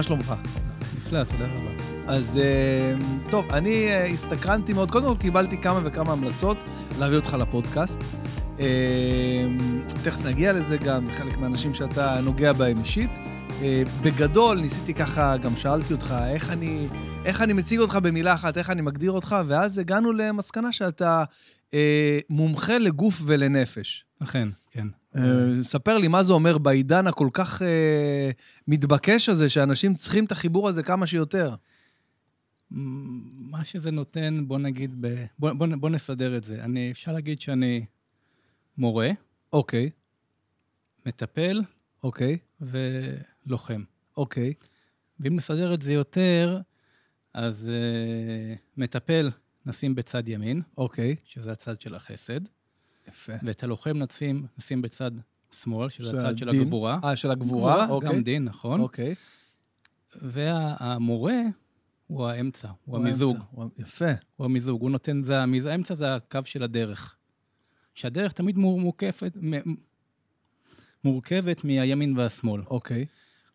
מה שלומך? נפלא, תודה רבה. אז אה, טוב, אני אה, הסתקרנתי מאוד. קודם כל קיבלתי כמה וכמה המלצות להביא אותך לפודקאסט. אה, תכף נגיע לזה גם, חלק מהאנשים שאתה נוגע בהם אישית. בגדול, ניסיתי ככה, גם שאלתי אותך, איך אני, איך אני מציג אותך במילה אחת, איך אני מגדיר אותך, ואז הגענו למסקנה שאתה אה, מומחה לגוף ולנפש. אכן, כן. אה, ספר לי מה זה אומר בעידן הכל כך אה, מתבקש הזה, שאנשים צריכים את החיבור הזה כמה שיותר. מה שזה נותן, בוא נגיד, ב... בוא, בוא, בוא נסדר את זה. אני, אפשר להגיד שאני מורה. אוקיי. מטפל. אוקיי. ולוחם. אוקיי. ואם נסדר את זה יותר, אז uh, מטפל נשים בצד ימין. אוקיי. שזה הצד של החסד. יפה. ואת הלוחם נשים, נשים בצד שמאל, שזה הצד של הגבורה. אה, של הגבורה, אוקיי. גם דין, נכון. אוקיי. והמורה הוא האמצע, הוא, הוא המיזוג. הוא... יפה. הוא המיזוג, הוא נותן, זה. האמצע זה הקו של הדרך. שהדרך תמיד מורכבת, מורכבת מהימין והשמאל. אוקיי.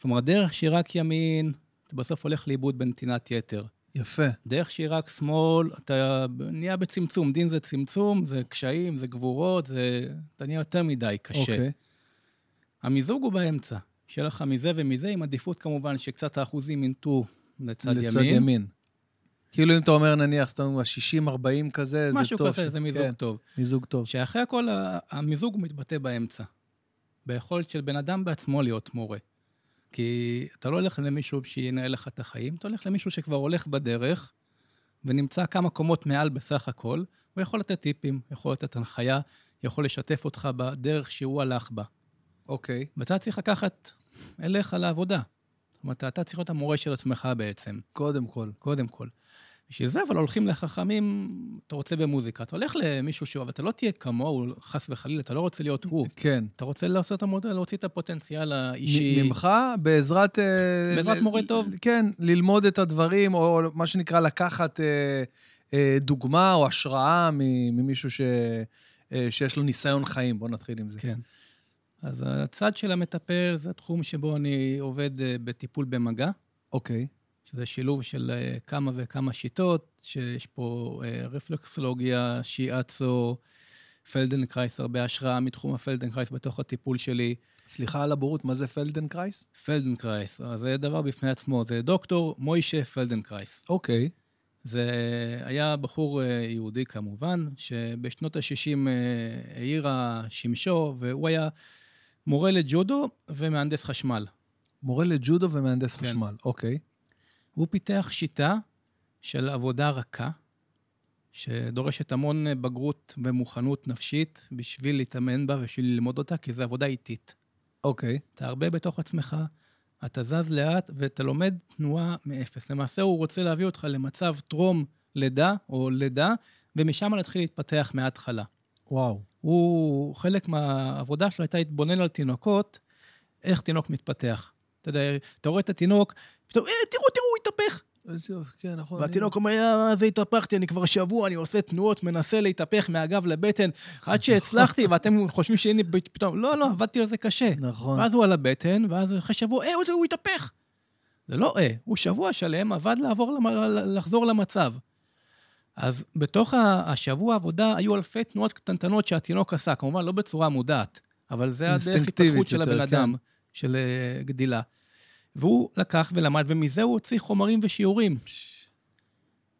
כלומר, הדרך שהיא רק ימין, אתה בסוף הולך לאיבוד בנתינת יתר. יפה. דרך שהיא רק שמאל, אתה נהיה בצמצום. דין זה צמצום, זה קשיים, זה גבורות, זה... אתה נהיה יותר מדי קשה. אוקיי. המיזוג הוא באמצע. שיהיה לך מזה ומזה, עם עדיפות כמובן שקצת האחוזים ינטו לצד, לצד ימין. לצד ימין. כאילו אם אתה אומר נניח, סתם 60-40 כזה, זה טוב. משהו כזה, זה מיזוג כן, טוב. מיזוג טוב. שאחרי הכל, המיזוג מתבטא באמצע. ביכולת של בן אדם בעצמו להיות מורה. כי אתה לא הולך למישהו שינהל לך את החיים, אתה הולך למישהו שכבר הולך בדרך, ונמצא כמה קומות מעל בסך הכל, הוא יכול לתת טיפים, יכול לתת הנחיה, יכול לשתף אותך בדרך שהוא הלך בה. אוקיי. Okay. ואתה צריך לקחת אליך לעבודה. זאת אומרת, אתה צריך להיות המורה של עצמך בעצם. קודם כל. קודם כל. בשביל זה, אבל הולכים לחכמים, אתה רוצה במוזיקה. אתה הולך למישהו שהוא, אבל אתה לא תהיה כמוהו, חס וחלילה, אתה לא רוצה להיות הוא. כן. אתה רוצה לעשות את המודל, להוציא את הפוטנציאל האישי. ממך, בעזרת... אה, בעזרת מורה טוב. כן, ללמוד את הדברים, או מה שנקרא לקחת אה, אה, דוגמה או השראה ממישהו ש, שיש לו ניסיון חיים. בוא נתחיל עם זה. כן. אז הצד של המטפל זה התחום שבו אני עובד בטיפול במגע. אוקיי. שזה שילוב של אה, כמה וכמה שיטות, שיש פה אה, רפלקסולוגיה, שיאצו, פלדנקרייס, הרבה השראה מתחום הפלדנקרייס בתוך הטיפול שלי. סליחה על הבורות, מה זה פלדנקרייס? פלדנקרייס, זה דבר בפני עצמו, זה דוקטור מוישה פלדנקרייס. אוקיי. זה היה בחור אה, יהודי כמובן, שבשנות ה-60 העירה שמשו, והוא היה מורה לג'ודו ומהנדס חשמל. מורה לג'ודו ומהנדס כן. חשמל, אוקיי. הוא פיתח שיטה של עבודה רכה, שדורשת המון בגרות ומוכנות נפשית בשביל להתאמן בה ובשביל ללמוד אותה, כי זו עבודה איטית. אוקיי. Okay. אתה הרבה בתוך עצמך, אתה זז לאט ואתה לומד תנועה מאפס. למעשה הוא רוצה להביא אותך למצב טרום לידה או לידה, ומשם להתחיל להתפתח מההתחלה. וואו. הוא, חלק מהעבודה שלו הייתה להתבונן על תינוקות, איך תינוק מתפתח. אתה יודע, אתה רואה את התינוק, פתאום, אה, תראו, תראו, הוא התהפך. כן, נכון. והתינוק אומר, אה, זה התהפכתי, אני כבר שבוע, אני עושה תנועות, מנסה להתהפך מהגב לבטן, עד שהצלחתי, ואתם חושבים שהנה פתאום, לא, לא, עבדתי על זה קשה. נכון. ואז הוא על הבטן, ואז אחרי שבוע, אה, הוא התהפך. זה לא אה, הוא שבוע שלם עבד לעבור, לחזור למצב. אז בתוך השבוע העבודה היו אלפי תנועות קטנטנות שהתינוק עשה, כמובן לא בצורה מודעת, אבל זה הדרך התפתחות של הבן אדם, כן. של אה, גדילה. והוא לקח ולמד, ומזה הוא הוציא חומרים ושיעורים.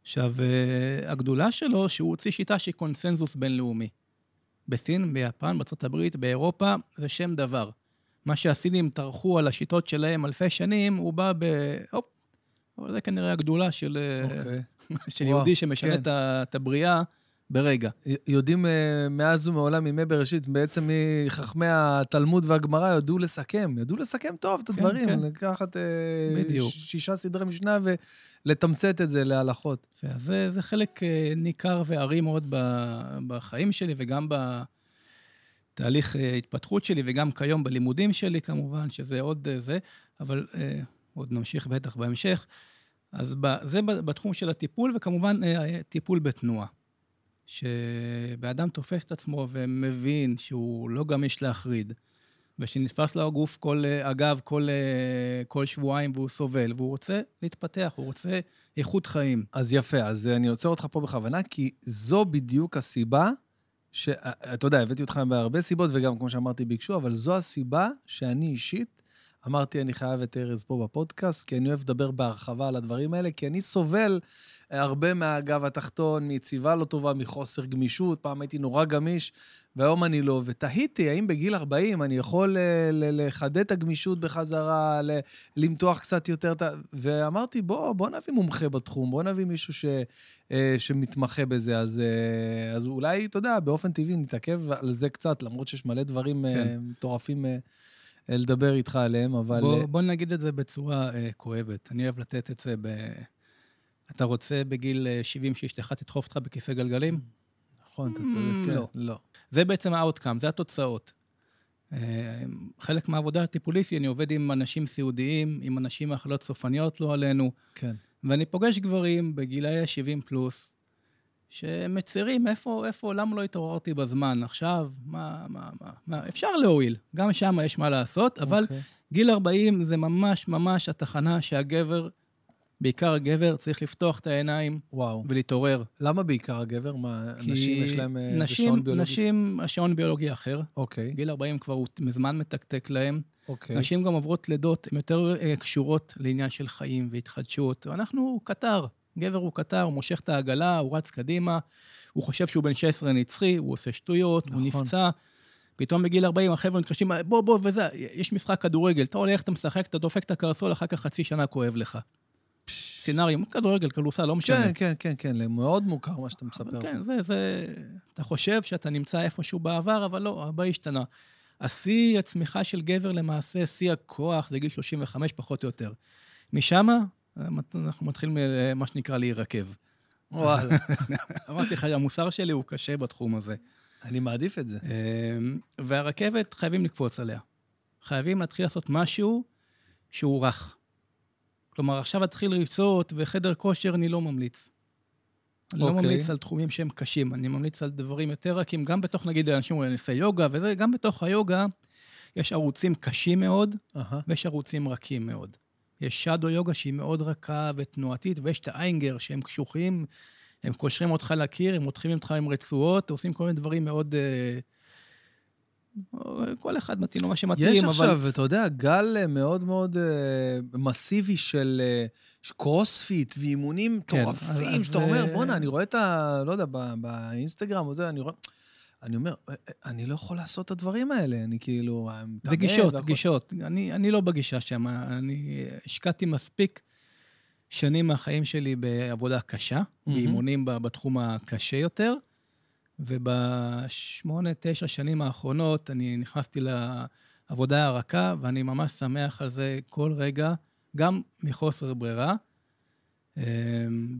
עכשיו, אה, הגדולה שלו, שהוא הוציא שיטה שהיא קונסנזוס בינלאומי. בסין, ביפן, בארה"ב, באירופה, זה שם דבר. מה שהסינים טרחו על השיטות שלהם אלפי שנים, הוא בא ב... הופ, אבל זה כנראה הגדולה של, okay. אוקיי. של יהודי שמשנה כן. את הבריאה ברגע. יודעים אה, מאז ומעולם, ימי בראשית, בעצם מחכמי התלמוד והגמרא, ידעו לסכם, ידעו לסכם טוב את כן, הדברים, כן, כן. לקחת אה, בדיוק. שישה סדרי משנה ולתמצת את זה להלכות. אז זה, זה חלק אה, ניכר וארי מאוד בחיים שלי, וגם בתהליך התפתחות שלי, וגם כיום בלימודים שלי, כמובן, שזה עוד זה, אבל עוד נמשיך בטח בהמשך. אז זה בתחום של הטיפול, וכמובן טיפול בתנועה. שבאדם תופס את עצמו ומבין שהוא לא גמיש להחריד, ושנתפס לו הגוף כל, הגב כל, כל שבועיים והוא סובל, והוא רוצה להתפתח, הוא רוצה איכות חיים. אז יפה, אז אני עוצר אותך פה בכוונה, כי זו בדיוק הסיבה, שאתה יודע, הבאתי אותך בהרבה סיבות, וגם, כמו שאמרתי, ביקשו, אבל זו הסיבה שאני אישית אמרתי, אני חייב את ארז פה בפודקאסט, כי אני אוהב לדבר בהרחבה על הדברים האלה, כי אני סובל הרבה מהגב התחתון, מיציבה לא טובה, מחוסר גמישות. פעם הייתי נורא גמיש, והיום אני לא. ותהיתי, האם בגיל 40 אני יכול אה, לחדד את הגמישות בחזרה, למתוח קצת יותר את ה... ואמרתי, בוא, בוא נביא מומחה בתחום, בוא נביא מישהו ש, אה, שמתמחה בזה. אז, אה, אז אולי, אתה יודע, באופן טבעי נתעכב על זה קצת, למרות שיש מלא דברים כן. מטורפים. לדבר איתך עליהם, אבל... בוא, בוא נגיד את זה בצורה uh, כואבת. אני אוהב לתת את זה ב... אתה רוצה בגיל 70 אה, שאשתך תדחוף אותך בכיסא גלגלים? נכון, אתה צודק, mm, כן. לא. לא. זה בעצם ה-outcome, זה התוצאות. חלק מהעבודה הטיפולית שלי, אני עובד עם אנשים סיעודיים, עם אנשים מאכלות סופניות, לא עלינו. כן. ואני פוגש גברים בגילאי 70 פלוס, שמצרים, איפה, איפה, למה לא התעוררתי בזמן? עכשיו, מה, מה, מה, מה, אפשר להועיל, גם שם יש מה לעשות, אבל okay. אוקיי. גיל 40 זה ממש ממש התחנה שהגבר, בעיקר הגבר, צריך לפתוח את העיניים וואו. ולהתעורר. למה בעיקר הגבר? מה, נשים יש להם אה, נשים, שעון ביולוגי? נשים, השעון ביולוגי אחר. אוקיי. גיל 40 כבר הוא מזמן מתקתק להם. אוקיי. נשים גם עוברות לידות, הן יותר uh, קשורות לעניין של חיים והתחדשות. ואנחנו קטר. גבר הוא קטר, הוא מושך את העגלה, הוא רץ קדימה, הוא חושב שהוא בן 16 נצחי, הוא עושה שטויות, נכון. הוא נפצע. פתאום בגיל 40 החבר'ה מתקשרים, בוא, בוא, וזה, יש משחק כדורגל, אתה הולך, אתה משחק, אתה דופק את הקרסול, אחר כך חצי שנה כואב לך. סצנריום, כדורגל, כדורסל, לא משנה. כן, כן, כן, כן, מאוד מוכר מה שאתה מספר. כן, זה, זה... אתה חושב שאתה נמצא איפשהו בעבר, אבל לא, הרבה השתנה. השיא הצמיחה של גבר למעשה, שיא הכוח, זה גיל 35 פחות או יותר. משם, אנחנו מתחילים, מה שנקרא, להירקב. וואלה. אמרתי לך, המוסר שלי הוא קשה בתחום הזה. אני מעדיף את זה. אמ, והרכבת, חייבים לקפוץ עליה. חייבים להתחיל לעשות משהו שהוא רך. כלומר, עכשיו להתחיל ריצות וחדר כושר, אני לא ממליץ. אני okay. לא אוקיי. ממליץ על תחומים שהם קשים, אני ממליץ על דברים יותר רכים, גם בתוך, נגיד, אנשים אומרים, אני אעשה יוגה וזה, גם בתוך היוגה יש ערוצים קשים מאוד, uh-huh. ויש ערוצים רכים מאוד. יש שדו יוגה שהיא מאוד רכה ותנועתית, ויש את האיינגר שהם קשוחים, הם קושרים אותך לקיר, הם מותחים אותך עם רצועות, עושים כל מיני דברים מאוד... אה, כל אחד מתאים לו מה שמתאים, אבל... יש עכשיו, אתה יודע, גל אה, מאוד מאוד uh, מסיבי של uh, קרוספיט ואימונים כן, מטורפים, כן, שאתה. אומר, בואנה, אני רואה את ה... לא יודע, באינסטגרם, אני רואה... אני אומר, אה, אה, אני לא יכול לעשות את הדברים האלה, אני כאילו... זה גישות, והכל... גישות. אני, אני לא בגישה שם, אני השקעתי מספיק שנים מהחיים שלי בעבודה קשה, mm-hmm. באימונים בתחום הקשה יותר, ובשמונה, תשע שנים האחרונות אני נכנסתי לעבודה הרכה, ואני ממש שמח על זה כל רגע, גם מחוסר ברירה. אמ,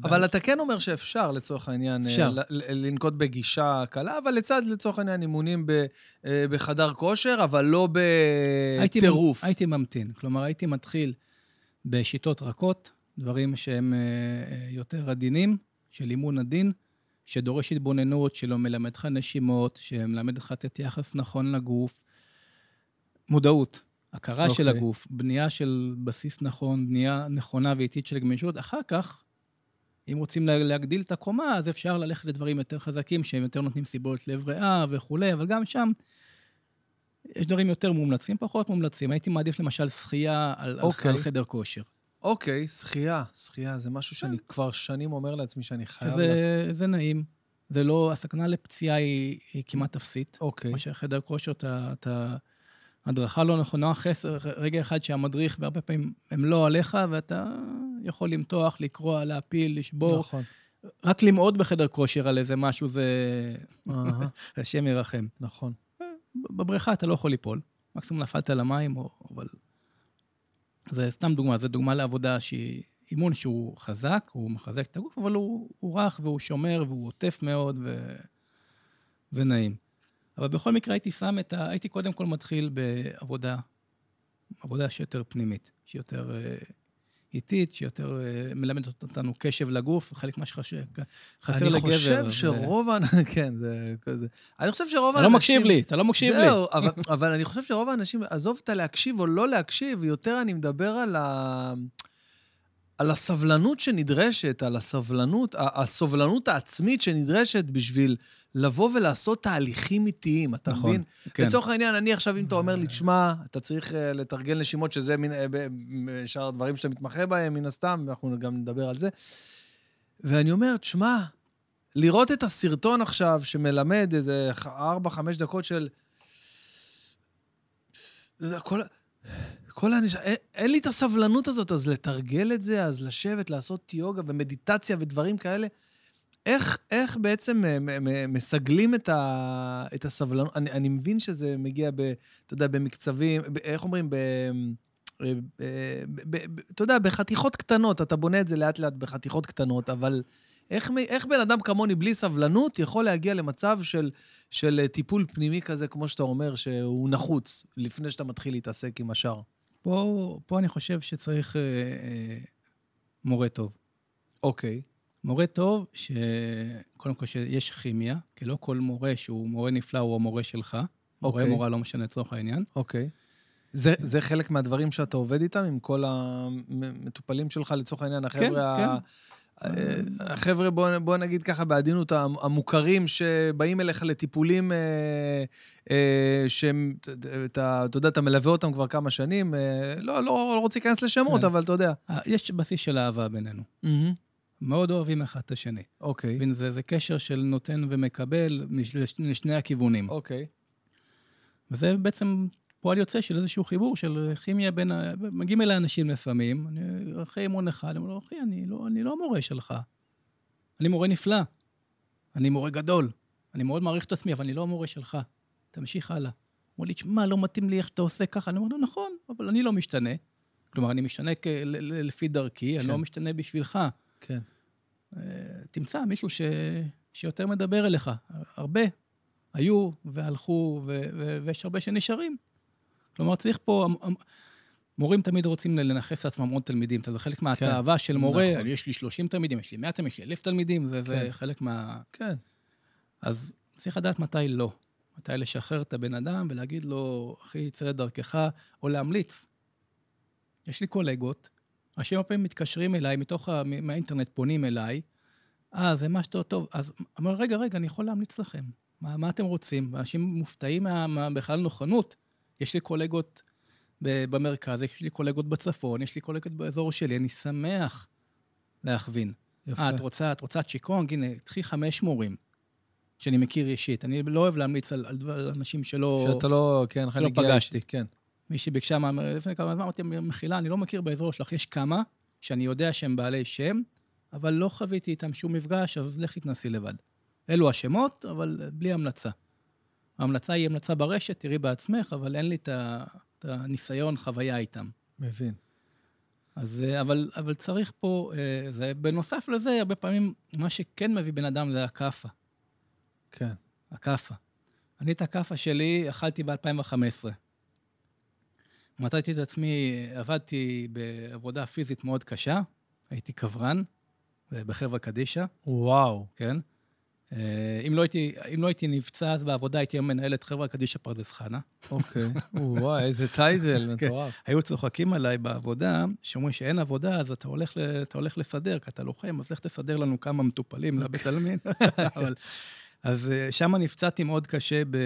אבל אתה כן אומר שאפשר, לצורך העניין, אה. לנקוט בגישה קלה, אבל לצד, לצורך העניין, אימונים אה, בחדר כושר, אבל לא בטירוף. הייתי, ממתין. כלומר, הייתי מתחיל בשיטות רכות, דברים שהם אה, יותר עדינים, של אימון עדין, שדורש התבוננות, שלא מלמד לך נשימות, שמלמד לך לתת יחס נכון לגוף. מודעות. הכרה okay. של אוקיי. הגוף, בנייה של בסיס נכון, בנייה נכונה ואיטית של גמישות. אחר כך, אם רוצים להגדיל את הקומה, אז אפשר ללכת לדברים יותר חזקים, שהם יותר נותנים סיבות לב ריאה וכולי, אבל גם שם יש דברים יותר מומלצים, פחות מומלצים. הייתי מעדיף למשל שחייה על, okay. על אוקיי. חדר כושר. אוקיי, okay, שחייה, שחייה, זה משהו שאני כבר שנים אומר לעצמי שאני חייב... זה, לעשות. זה נעים. זה לא, הסכנה לפציעה היא, היא כמעט אפסית. אוקיי. Okay. מה שחדר כושר, אתה... הדרכה לא נכונה, חסר, רגע אחד שהמדריך, והרבה פעמים הם לא עליך, ואתה יכול למתוח, לקרוע, להפיל, לשבור. נכון. רק למעוד בחדר כושר על איזה משהו זה... השם ירחם. נכון. בבריכה אתה לא יכול ליפול. מקסימום נפלת למים, או... אבל... זה סתם דוגמה, זו דוגמה לעבודה שהיא אימון שהוא חזק, הוא מחזק את הגוף, אבל הוא, הוא רך והוא שומר והוא עוטף מאוד ו... ונעים. אבל בכל מקרה הייתי שם את ה... הייתי קודם כל מתחיל בעבודה, עבודה שיותר פנימית, שיותר אה, איטית, שיותר אה, מלמדת אותנו קשב לגוף, חלק מה שחסר אני לגבר. חושב ו- שרוב האנשים, כן, זה כזה. אני חושב שרוב אתה האנשים... לא מקשיב לי, אתה לא מקשיב לי. זהו, אבל, אבל אני חושב שרוב האנשים, עזוב את הלהקשיב או לא להקשיב, יותר אני מדבר על, ה... על הסבלנות שנדרשת, על הסבלנות, הסובלנות העצמית שנדרשת בשביל לבוא ולעשות תהליכים איטיים, אתה נכון, מבין? כן. לצורך העניין, אני עכשיו, אם אתה אומר לי, תשמע, אתה צריך אה, לתרגל נשימות, שזה מין, אה, שאר הדברים שאתה מתמחה בהם, מן הסתם, ואנחנו גם נדבר על זה. ואני אומר, תשמע, לראות את הסרטון עכשיו שמלמד איזה 4-5 דקות של... זה כל... כל האנשים, אין, אין לי את הסבלנות הזאת, אז לתרגל את זה, אז לשבת, לעשות יוגה ומדיטציה ודברים כאלה. איך, איך בעצם אה, מסגלים את, ה, את הסבלנות? אני, אני מבין שזה מגיע, ב, אתה יודע, במקצבים, ב, איך אומרים? ב, אה, ב, ב, ב, אתה יודע, בחתיכות קטנות, אתה בונה את זה לאט-לאט בחתיכות קטנות, אבל איך, איך בן אדם כמוני, בלי סבלנות, יכול להגיע למצב של, של אה, טיפול פנימי כזה, כמו שאתה אומר, שהוא נחוץ, לפני שאתה מתחיל להתעסק עם השאר? פה, פה אני חושב שצריך אה, אה, מורה טוב. אוקיי. מורה טוב, שקודם כל שיש כימיה, כי לא כל מורה שהוא מורה נפלא הוא המורה שלך. מורה אוקיי. מורה לא משנה לצורך העניין. אוקיי. זה, זה חלק מהדברים שאתה עובד איתם, עם כל המטופלים שלך, לצורך העניין, החבר'ה, כן. ה- אה, החבר'ה, בוא, בוא נגיד ככה בעדינות, המ- המוכרים שבאים אליך לטיפולים אה, אה, שהם, אתה, יודע, אתה מלווה אותם כבר כמה שנים, אה, לא, לא, לא רוצה להיכנס לשמות, כן. אבל אתה יודע. יש בסיס של אהבה בינינו. מאוד אוהבים אחד את השני. אוקיי, מבין, זה, זה קשר של נותן ומקבל מש- לש- לשני הכיוונים. אוקיי. וזה בעצם פועל יוצא של איזשהו חיבור של כימיה בין... מגיעים אליי אנשים לפעמים, אני אחרי אימון אחד, אני אומר לו, אחי, אני לא, אני לא המורה שלך. אני מורה נפלא. אני מורה גדול. אני מאוד מעריך את עצמי, אבל אני לא המורה שלך. תמשיך הלאה. אומר לי, תשמע, לא מתאים לי איך שאתה עושה ככה. אני אומר לו, נכון, אבל אני לא משתנה. כלומר, אני משתנה לפי דרכי, אני כן. לא משתנה בשבילך. כן. אה, תמצא מישהו ש... שיותר מדבר אליך. הרבה היו והלכו, ו... ו... ויש הרבה שנשארים. כלומר, צריך פה... מורים תמיד רוצים לנכס לעצמם עוד תלמידים. יודע, חלק מהתאווה של מורה, נכון. יש לי 30 תלמידים, יש לי 100 תלמידים, יש לי 1,000 תלמידים, זה, זה כן. חלק מה... כן. אז צריך לדעת מתי לא. מתי לשחרר את הבן אדם ולהגיד לו, אחי, צא לדרכך, או להמליץ. יש לי קולגות, אנשים הרבה פעמים מתקשרים אליי, מתוך ה... מהאינטרנט פונים אליי, אה, זה משהו טוב. אז אומר, רגע, רגע, אני יכול להמליץ לכם. מה, מה אתם רוצים? ואנשים מופתעים מה, מה, בכלל נוכנות. יש לי קולגות במרכז, יש לי קולגות בצפון, יש לי קולגות באזור שלי, אני שמח להכווין. יפה. אה, את רוצה, את רוצה צ'יקונג? הנה, קחי חמש מורים שאני מכיר אישית. אני לא אוהב להמליץ על, על, על אנשים שלא... שאתה לא, כן, שלא פגשתי. כן. מישהי ביקשה, מה- לפני כמה זמן אמרתי, מחילה, אני לא מכיר באזור שלך. יש כמה שאני יודע שהם בעלי שם, אבל לא חוויתי איתם שום מפגש, אז לכי תנסי לבד. אלו השמות, אבל בלי המלצה. ההמלצה היא המלצה ברשת, תראי בעצמך, אבל אין לי את הניסיון, חוויה איתם. מבין. אז, אה, אבל, אבל צריך פה, אה, זה, בנוסף לזה, הרבה פעמים, מה שכן מביא בן אדם זה הכאפה. כן. הכאפה. אני את הכאפה שלי אכלתי ב-2015. מצאתי את עצמי, עבדתי בעבודה פיזית מאוד קשה, הייתי קברן אה, בחברה קדישא, וואו. כן? אה, אם לא הייתי, אם לא הייתי נפצע אז בעבודה, הייתי היום מנהל את חברה קדישא פרדס חנה. אוקיי. וואי, איזה טייטל, כן. מטורף. היו צוחקים עליי בעבודה, שאומרים שאין עבודה, אז אתה הולך, ל, אתה הולך לסדר, כי אתה לוחם, אז לך תסדר לנו כמה מטופלים לבית עלמין. אבל, אז אה, שם נפצעתי מאוד קשה ב,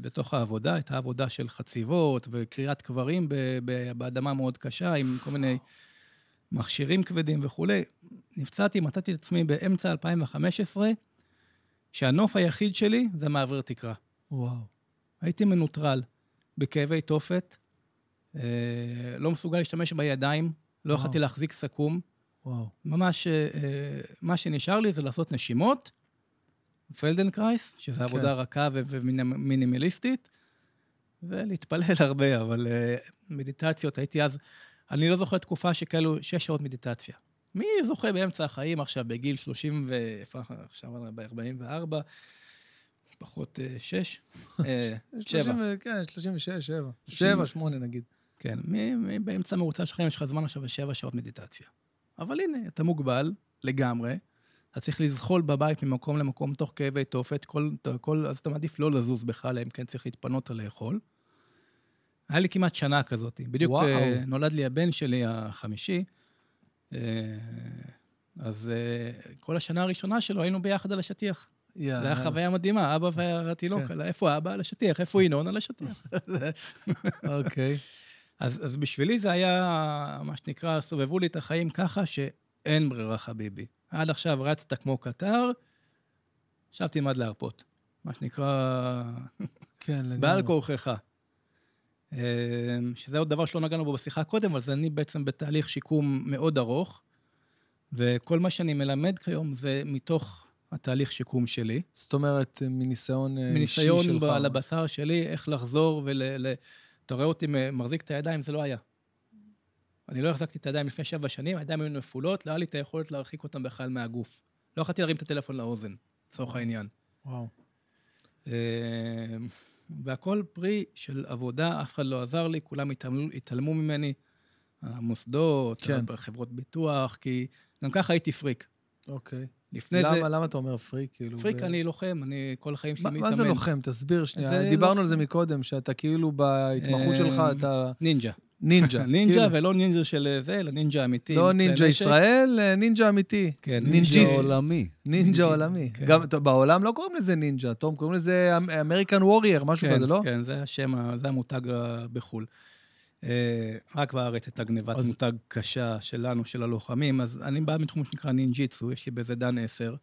בתוך העבודה, הייתה עבודה של חציבות וקריאת קברים ב, ב, באדמה מאוד קשה, עם כל מיני מכשירים כבדים וכולי. נפצעתי, מצאתי את עצמי באמצע 2015, שהנוף היחיד שלי זה מעביר תקרה. וואו. הייתי מנוטרל, בכאבי תופת, אה, לא מסוגל להשתמש בידיים, לא. יכולתי להחזיק סכו"ם. וואו. ממש, אה, מה שנשאר לי זה לעשות נשימות, פלדנקרייס, שזו כן. עבודה רכה ומינימליסטית, ולהתפלל הרבה, אבל אה, מדיטציות, הייתי אז, אני לא זוכר תקופה שכאלו שש שעות מדיטציה. מי זוכה באמצע החיים עכשיו, בגיל 30 ו... עכשיו ב-44, פחות אה, שש? אה, שבע. 30 ו- כן, 36, 7. 7, 8 נגיד. כן, מ- מ- באמצע המרוצה שלך יש לך זמן עכשיו לשבע שעות מדיטציה. אבל הנה, אתה מוגבל לגמרי, אתה צריך לזחול בבית ממקום למקום תוך כאבי תופת, כל, כל, אז אתה מעדיף לא לזוז בכלל, אם כן צריך להתפנות לאכול. היה לי כמעט שנה כזאת. בדיוק וואו. אה, נולד לי הבן שלי החמישי, אה, אז אה, כל השנה הראשונה שלו היינו ביחד על השטיח. יאללה. זו הייתה חוויה מדהימה, אבא והתינוק, כן. על איפה אבא? על השטיח, איפה ינון? על השטיח. אוקיי. אז, אז בשבילי זה היה, מה שנקרא, סובבו לי את החיים ככה שאין ברירה, חביבי. עד עכשיו רצת כמו קטר, עכשיו תלמד להרפות. מה שנקרא, כן, לגמרי. בעל כורחך. אה, שזה עוד דבר שלא נגענו בו בשיחה קודם, אז אני בעצם בתהליך שיקום מאוד ארוך, וכל מה שאני מלמד כיום זה מתוך התהליך שיקום שלי. זאת אומרת, מניסיון אה, אישי מניסיון שלך. ב- על הבשר שלי, איך לחזור ול... ל- אתה רואה אותי מחזיק את הידיים, זה לא היה. אני לא החזקתי את הידיים לפני שבע שנים, הידיים היו נפולות, לא היה לי את היכולת להרחיק אותם בכלל מהגוף. לא יכולתי להרים את הטלפון לאוזן, לצורך העניין. וואו. והכל פרי של עבודה, אף אחד לא עזר לי, כולם התעלמו, התעלמו ממני, המוסדות, כן. חברות ביטוח, כי גם ככה הייתי פריק. אוקיי. לפני למה, זה... למה אתה אומר פריק? כאילו, פריק, ב- אני לוחם, אני כל החיים שלי מתאמן. מה זה לוחם? תסביר שנייה. דיברנו לא- על זה מקודם, שאתה כאילו בהתמחות אה, שלך, אתה נינג'ה. נינג'ה. נינג'ה, כאילו. ולא נינג'ה של זה, אלא נינג'ה אמיתי. לא נינג'ה. ישראל, אה, נינג'ה אמיתי. כן. נינג'ה עולמי. נינג'ה עולמי. כן. גם בעולם לא קוראים לזה נינג'ה, תום, קוראים לזה American Warrior, משהו כן, כזה, לא? כן, זה השם, זה המותג ה- בחו"ל. אה, רק בארץ הייתה גנבת מותג קשה שלנו, של הלוחמים, אז אני בא מתחום שנקרא נינג'יצו, יש לי בזה דן 10.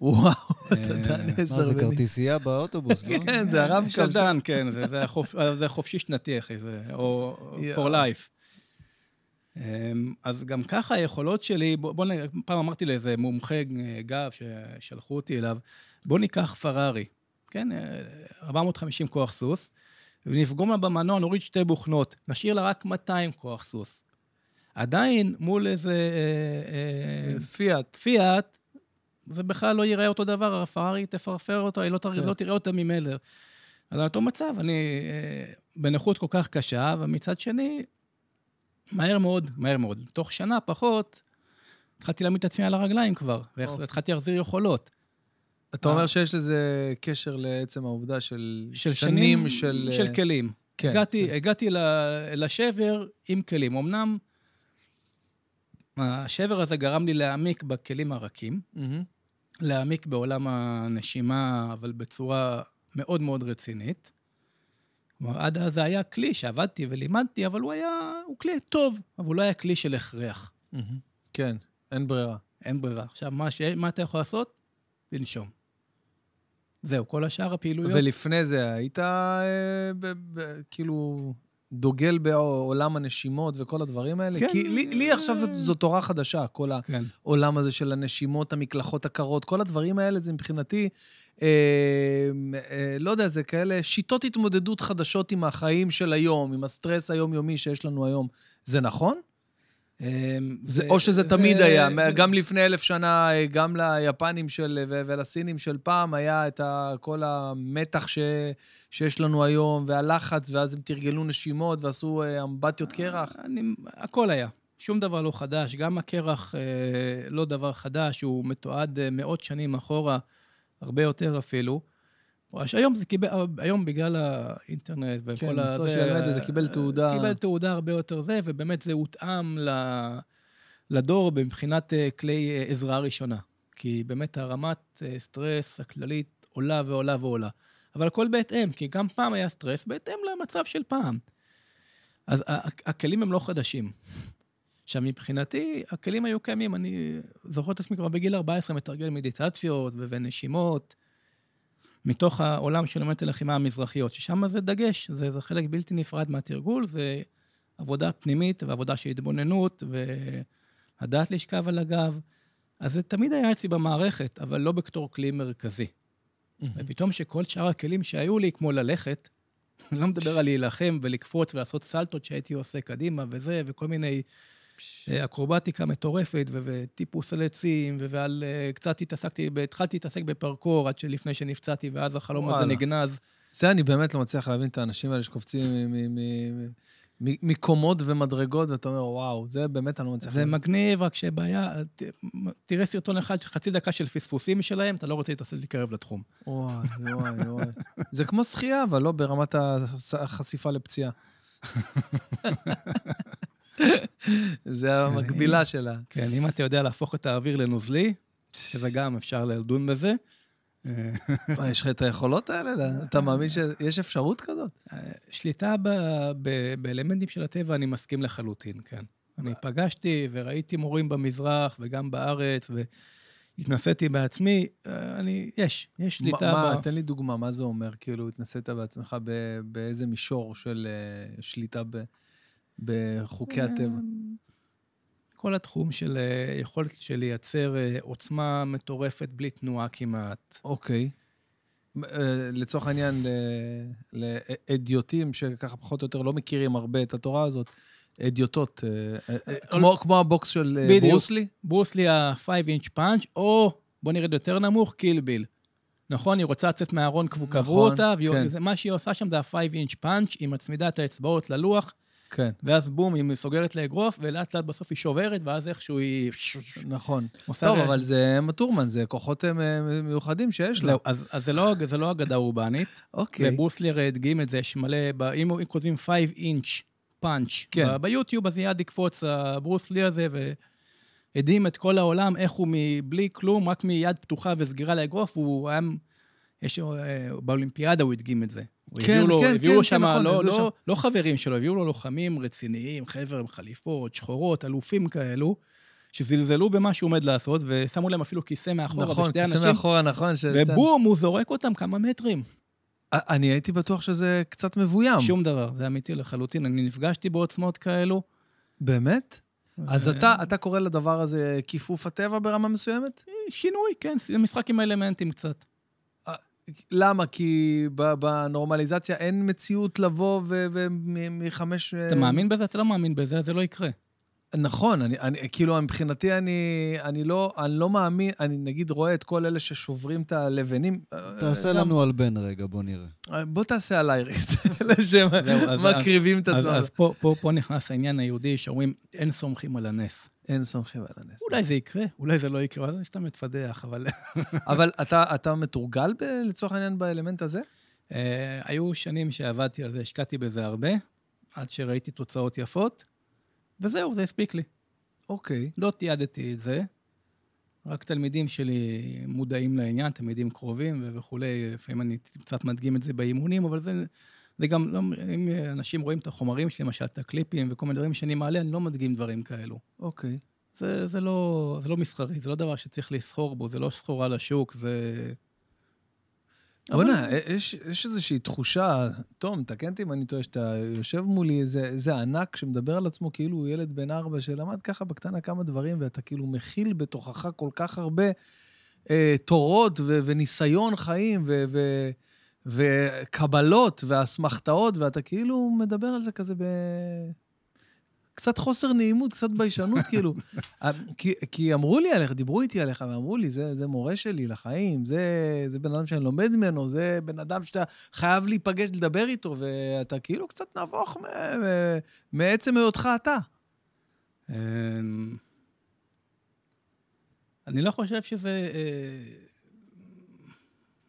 וואו, אתה אה, יודע, מה עשר זה, בני- כרטיסייה באוטובוס, לא? כן, זה הרב של קו. דן, כן, זה- זה אה, זה חופשי שנתי, אחי, זה, או for life. אמ, אז גם ככה היכולות שלי, בוא, נ... פעם אמרתי לאיזה מומחה אה, גב ששלחו אותי אליו, בוא ניקח פרארי, כן? אה, 450 כוח סוס, ונפגום לה במנוע, נוריד שתי בוכנות, נשאיר לה רק 200 כוח סוס. עדיין, מול איזה אה, אה, פיאט. פיאט, זה בכלל לא ייראה אותו דבר, הפרארי תפרפר אותו, היא לא, תר... כן. לא תראה אותה ממילא. אז על אותו מצב, אני אה, בנכות כל כך קשה, ומצד שני, מהר מאוד, מהר מאוד, תוך שנה פחות, התחלתי להעמיד את עצמי על הרגליים כבר, אוקיי. והתחלתי להחזיר יכולות. אתה אה. אומר שיש לזה קשר לעצם העובדה של של שנים של... של אה, כלים. כן. הגעתי, הגעתי ל- לשבר עם כלים. אמנם השבר הזה גרם לי להעמיק בכלים הרכים, מהמם. להעמיק בעולם הנשימה, אבל בצורה מאוד מאוד רצינית. כלומר, עד אז זה היה כלי שעבדתי ולימדתי, אבל הוא היה, הוא כלי טוב, אבל הוא לא היה כלי של הכרח. כן, אין ברירה. אין ברירה. עכשיו, מה, ש... מה אתה יכול לעשות? לנשום. זהו, כל השאר הפעילויות... ולפני זה היית אה, ב- ב- כאילו דוגל בעולם הנשימות וכל הדברים האלה? כן. כי לי, לי עכשיו זאת, זו תורה חדשה, כל כן. העולם הזה של הנשימות, המקלחות הקרות, כל הדברים האלה, זה מבחינתי, אה, אה, לא יודע, זה כאלה שיטות התמודדות חדשות עם החיים של היום, עם הסטרס היומיומי שיש לנו היום. זה נכון? אמ, זה, או שזה תמיד היה, זה- גם לפני אלף שנה, אה, גם ליפנים של, ו- ולסינים של פעם, היה את ה, כל המתח ש, שיש לנו היום, והלחץ, ואז הם תרגלו נשימות ועשו אה, אמבטיות קרח. אני, הכל היה. שום דבר לא חדש. גם הקרח אה, לא דבר חדש, הוא מתועד אה, מאות שנים אחורה, הרבה יותר אפילו. היום זה קיבל, היום בגלל האינטרנט וכל כן, ה... סושיאל מדיה, זה קיבל תעודה. קיבל תעודה הרבה יותר זה, ובאמת זה הותאם לדור מבחינת אה, כלי אה, עזרה ראשונה. כי באמת הרמת אה, סטרס הכללית עולה ועולה ועולה. אבל הכל בהתאם, כי גם פעם היה סטרס בהתאם למצב של פעם. אז הכלים הם לא חדשים. עכשיו, מבחינתי, הכלים היו קיימים. אני זוכר את עצמי כבר בגיל 14 מתרגל מדיטציות ונשימות, מתוך העולם של אמת הלחימה המזרחיות, ששם זה דגש, זה, זה חלק בלתי נפרד מהתרגול, זה עבודה פנימית ועבודה של התבוננות, ולדעת לשכב על הגב. אז זה תמיד היה אצלי במערכת, אבל לא בתור כלי מרכזי. ופתאום שכל שאר הכלים שהיו לי, כמו ללכת, אני לא מדבר על להילחם ולקפוץ ולעשות סלטות שהייתי עושה קדימה וזה, וכל מיני אקרובטיקה מטורפת, וטיפוס על עצים, ועל... אה, קצת התעסקתי, התחלתי להתעסק בפרקור עד שלפני שנפצעתי, ואז החלום הזה. נגנז. זה אני באמת לא מצליח להבין את האנשים האלה שקופצים מקומות ומדרגות, ואתה אומר, וואו, זה באמת אני לא מצליח... זה להבין." מגניב, רק שבעיה, תראה סרטון אחד, חצי דקה של פספוסים שלהם, אתה לא רוצה להתעסק להתקרב לתחום. וואי, וואי, וואי. זה כמו שחייה, אבל לא ברמת החש- החשיפה לפציעה. זה המקבילה שלה. כן, אם אתה יודע להפוך את האוויר לנוזלי, שזה גם אפשר לדון בזה. אה, מה, יש לך את היכולות האלה? אתה מאמין שיש אפשרות כזאת? שליטה ב- ב- באלמנטים של הטבע, אני מסכים לחלוטין, כן. אני פגשתי וראיתי מורים במזרח וגם בארץ, והתנסיתי בעצמי, אה, אני, יש, יש שליטה מה, ב... תן לי דוגמה, מה זה אומר? כאילו, התנסית בעצמך באיזה מישור של אה, שליטה ב- בחוקי הטבע? אה, כל התחום של אה, יכולת של לייצר אה, עוצמה מטורפת בלי תנועה כמעט. אוקיי. אה, לצורך העניין, לאדיוטים שככה פחות או יותר לא מכירים הרבה את התורה הזאת, אדיוטות, כמו- הבוקס של. ברוסלי? ברוסלי ה-5 inch punch, או בוא נרד יותר נמוך, קיל ביל. נכון, היא רוצה לצאת מהארון, קבעו נכון, אותה, כן. מה שהיא עושה שם זה ה-5 inch punch, היא מצמידה את האצבעות ללוח, כן, ואז בום, היא סוגרת לאגרוף, ולאט לאט בסוף היא שוברת, ואז איכשהו היא... נכון. טוב, אבל זה מטורמן, זה כוחות אה, מיוחדים שיש לה. אז, אז זה, לא, זה לא אגדה אורבנית. אוקיי. וברוסלי הרי הדגים את זה, יש מלא, אם, כותבים 5 inch punch כן. ב, ביוטיוב, אז מיד יקפוץ הברוסלי הזה, והדהים את כל העולם, איך הוא מבלי כלום, רק מיד פתוחה וסגירה לאגרוף, הוא היה, יש, אה, באולימפיאדה הוא הדגים את זה. הוא כן, הביאו לו, כן, הביאו כן, לו כן, שם, נכון, לא, לא, לא חברים שלו, הביאו לו לוחמים רציניים, חבר'ה עם חליפות, שחורות, אלופים כאלו, שזלזלו במה שהוא עומד לעשות, ושמו להם אפילו כיסא מאחורה, נכון, כיסא אנשים, מאחורה, נכון. ש- שתי- ובום, הוא זורק אותם כמה מטרים. אה, אני הייתי בטוח שזה קצת מבוים. שום דבר, זה אמיתי לחלוטין. אני נפגשתי בעוצמות כאלו. באמת? אז אתה, אתה קורא לדבר הזה כיפוף הטבע ברמה מסוימת? שינוי, כן, משחק עם האלמנטים קצת. למה? כי ב- בנורמליזציה אין מציאות לבוא ומחמש... אתה מאמין בזה? אתה לא מאמין בזה, אז זה לא יקרה. נכון, אני, אני, כאילו, מבחינתי אני, אני, לא, אני לא מאמין, אני נגיד רואה את כל אלה ששוברים את הלבנים. תעשה גם- לנו על בן רגע, בוא נראה. בוא תעשה עליי רגע, אלה אז- שמקריבים את אז, עצמם. אז פה, פה, פה נכנס העניין היהודי, שאומרים, אין סומכים על הנס. אין סומכים על הנס. אולי זה יקרה, אולי זה לא יקרה, אז אני סתם מתפדח, אבל... אבל אתה, אתה מתורגל ב, לצורך העניין באלמנט הזה? אה, היו שנים שעבדתי על זה, השקעתי בזה הרבה, עד שראיתי תוצאות יפות, וזהו, זה הספיק לי. אוקיי. לא תיעדתי את זה. רק תלמידים שלי מודעים לעניין, תלמידים קרובים וכולי, לפעמים אני קצת מדגים את זה באימונים, אבל זה, זה גם, לא, אם אנשים רואים את החומרים שלי, למשל את הקליפים וכל מיני דברים שאני מעלה, אני לא מדגים דברים כאלו. אוקיי. זה, זה, לא, זה לא מסחרי, זה לא דבר שצריך לסחור בו, זה לא סחורה לשוק, זה... בוא'נה, יש, יש איזושהי תחושה, תום, תקן אותי אם אני טועה, שאתה יושב מולי איזה, איזה ענק שמדבר על עצמו כאילו הוא ילד בן ארבע שלמד ככה בקטנה כמה דברים, ואתה כאילו מכיל בתוכך כל כך הרבה אה, תורות ו- וניסיון חיים ו- ו- וקבלות ואסמכתאות, ואתה כאילו מדבר על זה כזה ב... קצת חוסר נעימות, קצת ביישנות, כאילו. כי, כי אמרו לי עליך, דיברו איתי עליך, ואמרו לי, זה, זה מורה שלי לחיים, זה, זה בן אדם שאני לומד ממנו, זה בן אדם שאתה חייב להיפגש, לדבר איתו, ואתה כאילו קצת נבוך מ- מ- מעצם היותך אתה. אמ, אני לא חושב שזה אה,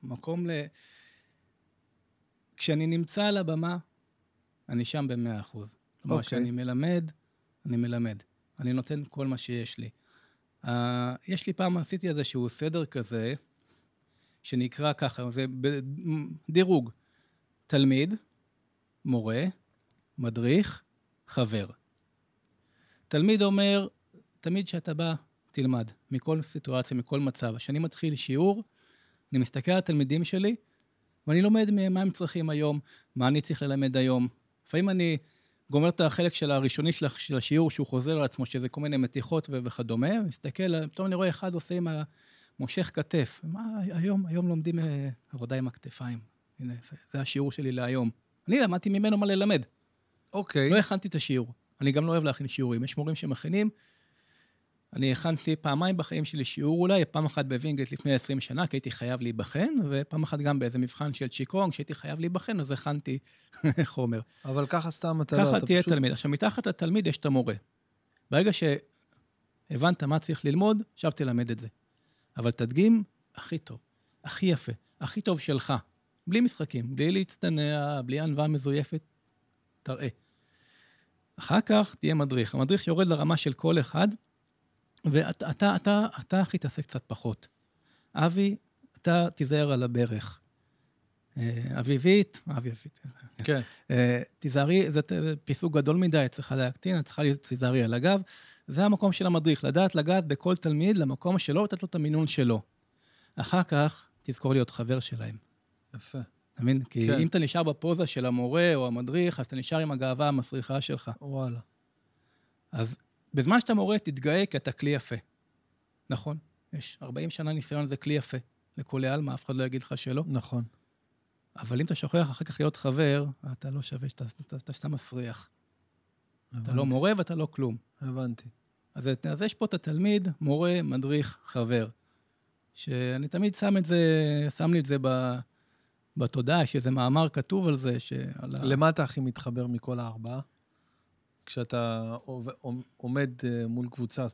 מקום ל... כשאני נמצא על הבמה, אני שם במאה אחוז. כלומר, אוקיי. כשאני מלמד, אני מלמד. אני נותן כל מה שיש לי. Uh, יש לי פעם, עשיתי איזשהו סדר כזה, שנקרא ככה, זה בדירוג. תלמיד, מורה, מדריך, חבר. תלמיד אומר, תמיד כשאתה בא, תלמד, מכל סיטואציה, מכל מצב. כשאני מתחיל שיעור, אני מסתכל על התלמידים שלי, ואני לומד מהם מה הם צריכים היום, מה אני צריך ללמד היום. לפעמים אני גומר את החלק של הראשוני של, של השיעור, שהוא חוזר על עצמו, שזה כל מיני מתיחות וכדומה, מסתכל, פתאום אני רואה אחד עושה עם המושך כתף. מה, היום, היום לומדים אה, עבודה עם הכתפיים. הנה, זה, זה השיעור שלי להיום. אני למדתי ממנו מה ללמד. אוקיי. לא הכנתי את השיעור. אני גם לא אוהב להכין שיעורים. יש מורים שמכינים, אני הכנתי פעמיים בחיים שלי שיעור אולי, פעם אחת בווינגייט לפני 20 שנה, כי הייתי חייב להיבחן, ופעם אחת גם באיזה מבחן של צ'יקונג, כשהייתי חייב להיבחן, אז הכנתי חומר. אבל ככה סתם אתה לא, ככה תהיה פשוט... תלמיד. עכשיו, מתחת לתלמיד יש את המורה. ברגע שהבנת מה צריך ללמוד, עכשיו תלמד את זה. אבל תדגים הכי טוב, הכי יפה, הכי טוב שלך. בלי משחקים, בלי להצטנע, בלי ענווה מזויפת, תראה. אחר כך תהיה מדריך. המדריך יורד לרמה של כל אחד, ואתה אתה, אתה, אתה הכי תעשה קצת פחות. אבי, אתה תיזהר על הברך. אה, אביבית, אביבית, כן. אה, תיזהרי, זה פיסוק גדול מדי, את צריכה להקטין, את צריכה להיות תיזהרי על הגב. זה המקום של המדריך, לדעת לגעת בכל תלמיד למקום שלו, לתת לו את המינון שלו. אחר כך, תזכור להיות חבר שלהם. יפה. אתה מבין? כי כן. אם אתה נשאר בפוזה של המורה או המדריך, אז אתה נשאר עם הגאווה המסריחה שלך. וואלה. אז בזמן שאתה מורה, תתגאה כי אתה כלי יפה. נכון? יש 40 שנה ניסיון זה כלי יפה. לכולי עלמא, אף אחד לא יגיד לך שלא. נכון. אבל אם אתה שוכח אחר כך להיות חבר, אתה לא שווה שאתה אתה- אתה סתם מסריח. אתה לא מורה ואתה לא כלום. הבנתי. אז, אז יש פה את התלמיד, מורה, מדריך, חבר. שאני תמיד שם את זה, שם לי את זה ב, בתודעה, יש איזה מאמר כתוב על זה, שעל ה... למה אתה הכי מתחבר מכל הארבעה? כשאתה עומד אה, מול קבוצה,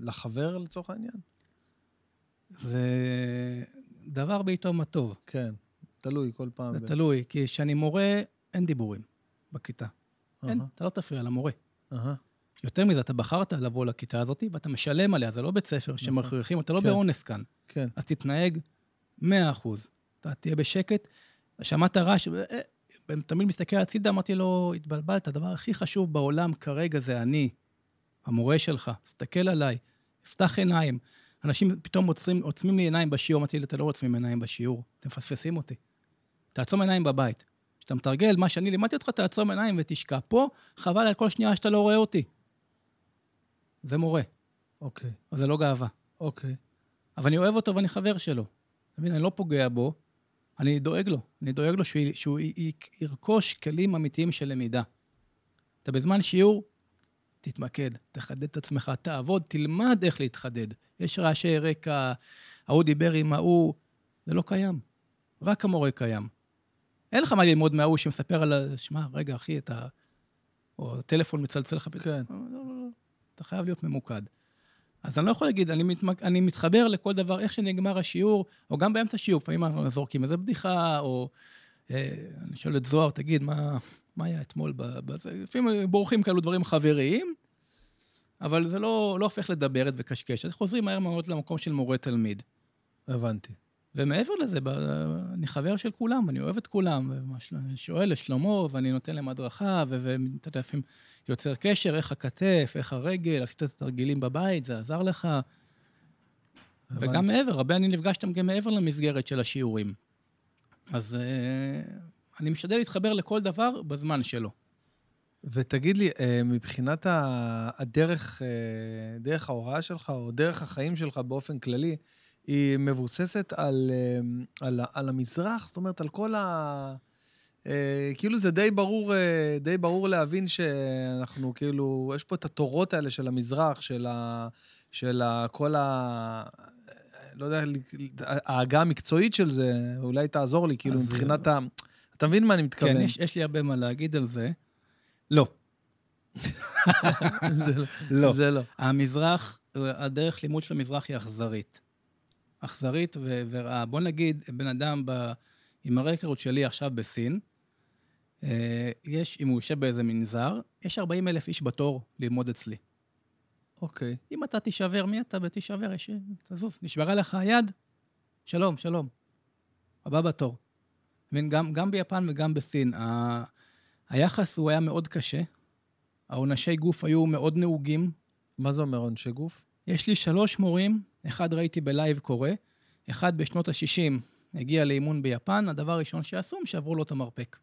לחבר לצורך העניין? זה דבר בעיתו מה טוב. כן, תלוי כל פעם. זה ב- תלוי, כי כשאני מורה, אין דיבורים בכיתה. אין, אהה, אתה לא תפריע למורה. אהה. יותר מזה, אתה בחרת לבוא לכיתה הזאת, ואתה משלם עליה, זה לא בית ספר שמכריחים, אתה לא. כן. באונס כאן. כן, אז תתנהג 100%. אתה תהיה בשקט. שמעת רעש, אה, תמיד מסתכל הצידה, אמרתי לו, התבלבלת, הדבר הכי חשוב בעולם כרגע זה אני, המורה שלך. תסתכל עליי, פתח עיניים. אנשים פתאום עוצרים, עוצמים לי עיניים בשיעור, אמרתי לי, אתם לא עוצמים עיניים בשיעור, אתם מפספסים אותי. תעצום עיניים בבית. כשאתה מתרגל מה שאני לימדתי אותך, תעצום עיניים ותשקע. פה, חבל על כל שנייה שאתה לא רואה אותי. זה מורה, אוקיי, אבל זה לא גאווה. אוקיי. אבל אני אוהב אותו ואני חבר שלו. אתה מבין, אני לא פוגע בו, אני דואג לו. אני דואג לו שהוא, שהוא ירכוש כלים אמיתיים של למידה. אתה בזמן שיעור, תתמקד, תחדד את עצמך, תעבוד, תלמד איך להתחדד. יש רעשי רקע, ההוא דיבר עם ההוא, זה לא קיים. רק המורה קיים. אין לך מה ללמוד מההוא שמספר על ה... שמע, רגע, אחי, אתה... או הטלפון מצלצל לך... כן. לא, לא, לא. אתה חייב להיות ממוקד. אז אני לא יכול להגיד, אני, מתמק... אני מתחבר לכל דבר, איך שנגמר השיעור, או גם באמצע השיעור, לפעמים אנחנו זורקים איזה בדיחה, או אה, אני שואל את זוהר, תגיד, מה, מה היה אתמול בזה? לפעמים בורחים כאלו דברים חבריים, אבל זה לא, לא הופך לדברת וקשקשת. חוזרים מהר מאוד למקום של מורה-תלמיד. הבנתי. ומעבר לזה, אני חבר של כולם, אני אוהב את כולם, ואני שואל לשלמה, ואני נותן להם הדרכה, ואתה יודע, לפעמים יוצר קשר, איך הכתף, איך הרגל, עשית את התרגילים בבית, זה עזר לך. וגם מעבר, הרבה אני נפגש איתם גם מעבר למסגרת של השיעורים. אז אה, אני משתדל להתחבר לכל דבר בזמן שלו. ותגיד לי, אה, מבחינת הדרך, אה, דרך ההוראה שלך, או דרך החיים שלך באופן כללי, היא מבוססת על, אה, על, על המזרח? זאת אומרת, על כל ה... אה, כאילו זה די ברור, אה, די ברור להבין שאנחנו כאילו, יש פה את התורות האלה של המזרח, של, ה, של ה, כל ה... לא יודע, ההגה המקצועית של זה, אולי תעזור לי, כאילו, מבחינת ה... אתה מבין מה אני מתכוון? כן, יש, יש לי הרבה מה להגיד על זה. לא. זה לא. לא. זה לא. המזרח, הדרך לימוד של המזרח היא אכזרית. אכזרית ו- ורעה. בוא נגיד, בן אדם ב, עם הרקורד שלי עכשיו בסין, אה, יש, אם הוא יושב באיזה מנזר, יש 40 אלף איש בתור ללמוד אצלי. אוקיי. אם אתה תישבר, מי אתה? ותישבר, יש... תזוז. נשברה לך היד? שלום, שלום. הבא בתור. גם, גם ביפן וגם בסין, ה... היחס הוא היה מאוד קשה. העונשי גוף היו מאוד נהוגים. מה זה אומר עונשי גוף? יש לי שלוש מורים, אחד ראיתי בלייב קורא, אחד בשנות ה-60 הגיע לאימון ביפן, הדבר הראשון שעשו, הם שברו לו את המרפק.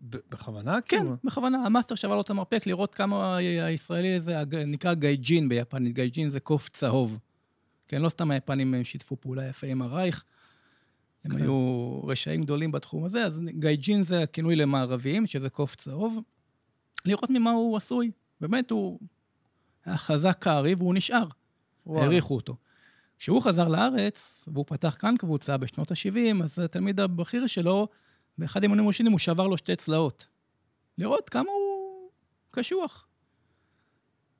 בכוונה? כן, כאילו? בכוונה, המאסטר שבר לו את המרפק, לראות כמה הישראלי הזה, נקרא גייג'ין ביפנית, גייג'ין זה קוף צהוב. כן, לא סתם היפנים שיתפו פעולה יפה עם הרייך, הם כן. היו רשעים גדולים בתחום הזה, אז גייג'ין זה הכינוי למערביים, שזה קוף צהוב. לראות ממה הוא עשוי. באמת, הוא היה חזק כארי והוא נשאר. העריכו אותו. כשהוא חזר לארץ, והוא פתח כאן קבוצה בשנות ה-70, אז התלמיד הבכיר שלו, באחד האימונים הראשונים הוא שבר לו שתי צלעות. לראות כמה הוא קשוח.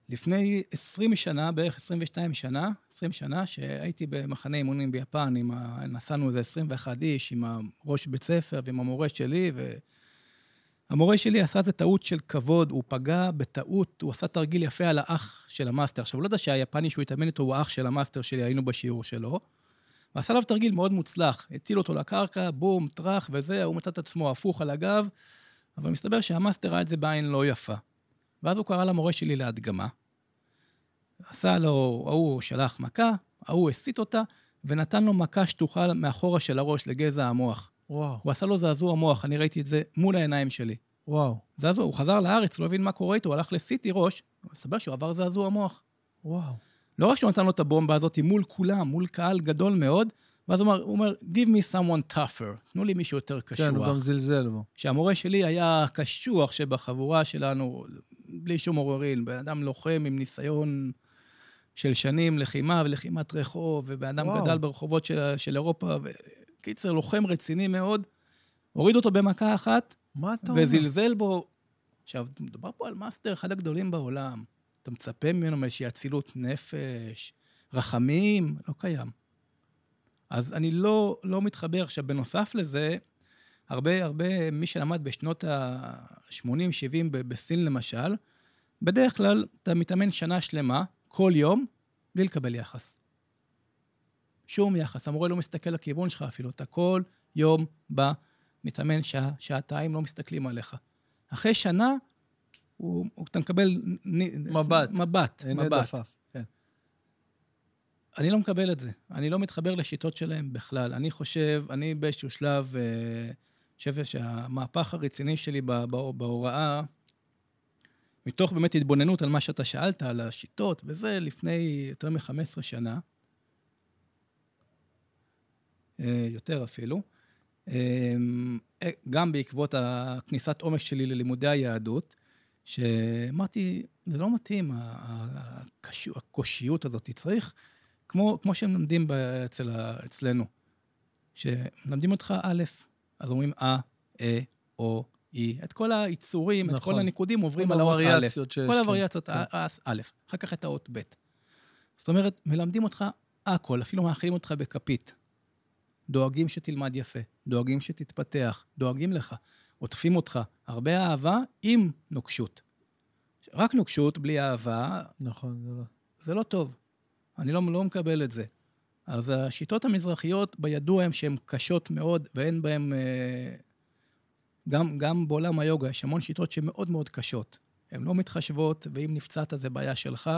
לפני 20 שנה, בערך 22 שנה, 20 שנה, שהייתי במחנה אימונים ביפן, ה... נסענו איזה 21 איש, עם הראש בית ספר ועם המורה שלי, והמורה שלי עשה איזה טעות של כבוד, הוא פגע בטעות, הוא עשה תרגיל יפה על האח של המאסטר. עכשיו, הוא לא יודע שהיפני שהוא התאמן איתו הוא האח של המאסטר שלי, היינו בשיעור שלו. ועשה עליו תרגיל מאוד מוצלח, הטיל אותו לקרקע, בום, טראח וזה, הוא מצא את עצמו הפוך על הגב, אבל מסתבר שהמאסטר ראה את זה בעין לא יפה. ואז הוא קרא למורה שלי להדגמה, עשה לו, ההוא שלח מכה, ההוא הסיט אותה, ונתן לו מכה שטוחה מאחורה של הראש לגזע המוח. וואו, הוא עשה לו זעזוע מוח, אני ראיתי את זה מול העיניים שלי. וואו, זעזוע, הוא חזר לארץ, לא הבין מה קורה איתו, הוא הלך לסיטי ראש, מסתבר שהוא עבר זעזוע מוח. וואו. לא רק שהוא נתן לו את הבומבה הזאת מול כולם, מול קהל גדול מאוד, ואז הוא אומר, הוא אומר, Give me someone tougher, תנו לי מישהו יותר קשוח. כן, הוא גם זלזל בו. שהמורה שלי היה קשוח שבחבורה שלנו, בלי שום עוררין, בן אדם לוחם עם ניסיון של שנים לחימה ולחימת רחוב, ובן אדם וואו. גדל ברחובות של, של אירופה, וקיצר, לוחם רציני מאוד. הוריד אותו במכה אחת, מה אתה אומר? וזלזל בו. עכשיו, מדובר פה על מאסטר, אחד הגדולים בעולם. אתה מצפה ממנו מאיזושהי אצילות נפש, רחמים, לא קיים. אז אני לא, לא מתחבר. עכשיו, בנוסף לזה, הרבה, הרבה, מי שלמד בשנות ה-80-70 בסין למשל, בדרך כלל אתה מתאמן שנה שלמה, כל יום, בלי לקבל יחס. שום יחס. המורה לא מסתכל לכיוון שלך אפילו. אתה כל יום בא, מתאמן שעה, שעתיים, לא מסתכלים עליך. אחרי שנה, הוא, אתה מקבל... מבט. מבט, מבט. דפף. כן. אני לא מקבל את זה. אני לא מתחבר לשיטות שלהם בכלל. אני חושב, אני באיזשהו שלב, אה, חושב שהמהפך הרציני שלי בהוראה, מתוך באמת התבוננות על מה שאתה שאלת, על השיטות וזה, לפני יותר מ-15 שנה, יותר אפילו, אה, גם בעקבות הכניסת עומק שלי ללימודי היהדות, שאמרתי, זה לא מתאים, הקושיות הזאת. צריך, כמו, כמו שהם לומדים אצל, אצלנו, שמלמדים אותך א', אז אומרים אה, אה, או, אי. את כל היצורים, את נכון. כל הניקודים עוברים על האות א'. שיש, כל כן, הווריאציות, כן. א', אחר כך את האות ב'. זאת אומרת, מלמדים אותך הכל, אפילו מאכילים אותך בכפית. דואגים שתלמד יפה, דואגים שתתפתח, דואגים לך, עוטפים אותך. הרבה אהבה עם נוקשות. רק נוקשות בלי אהבה, נכון, זה לא... זה לא טוב. אני לא, לא מקבל את זה. אז השיטות המזרחיות, בידוע הם שהן קשות מאוד, ואין בהן... אה, גם, גם בעולם היוגה יש המון שיטות שהן מאוד מאוד קשות. הן לא מתחשבות, ואם נפצעת זה בעיה שלך,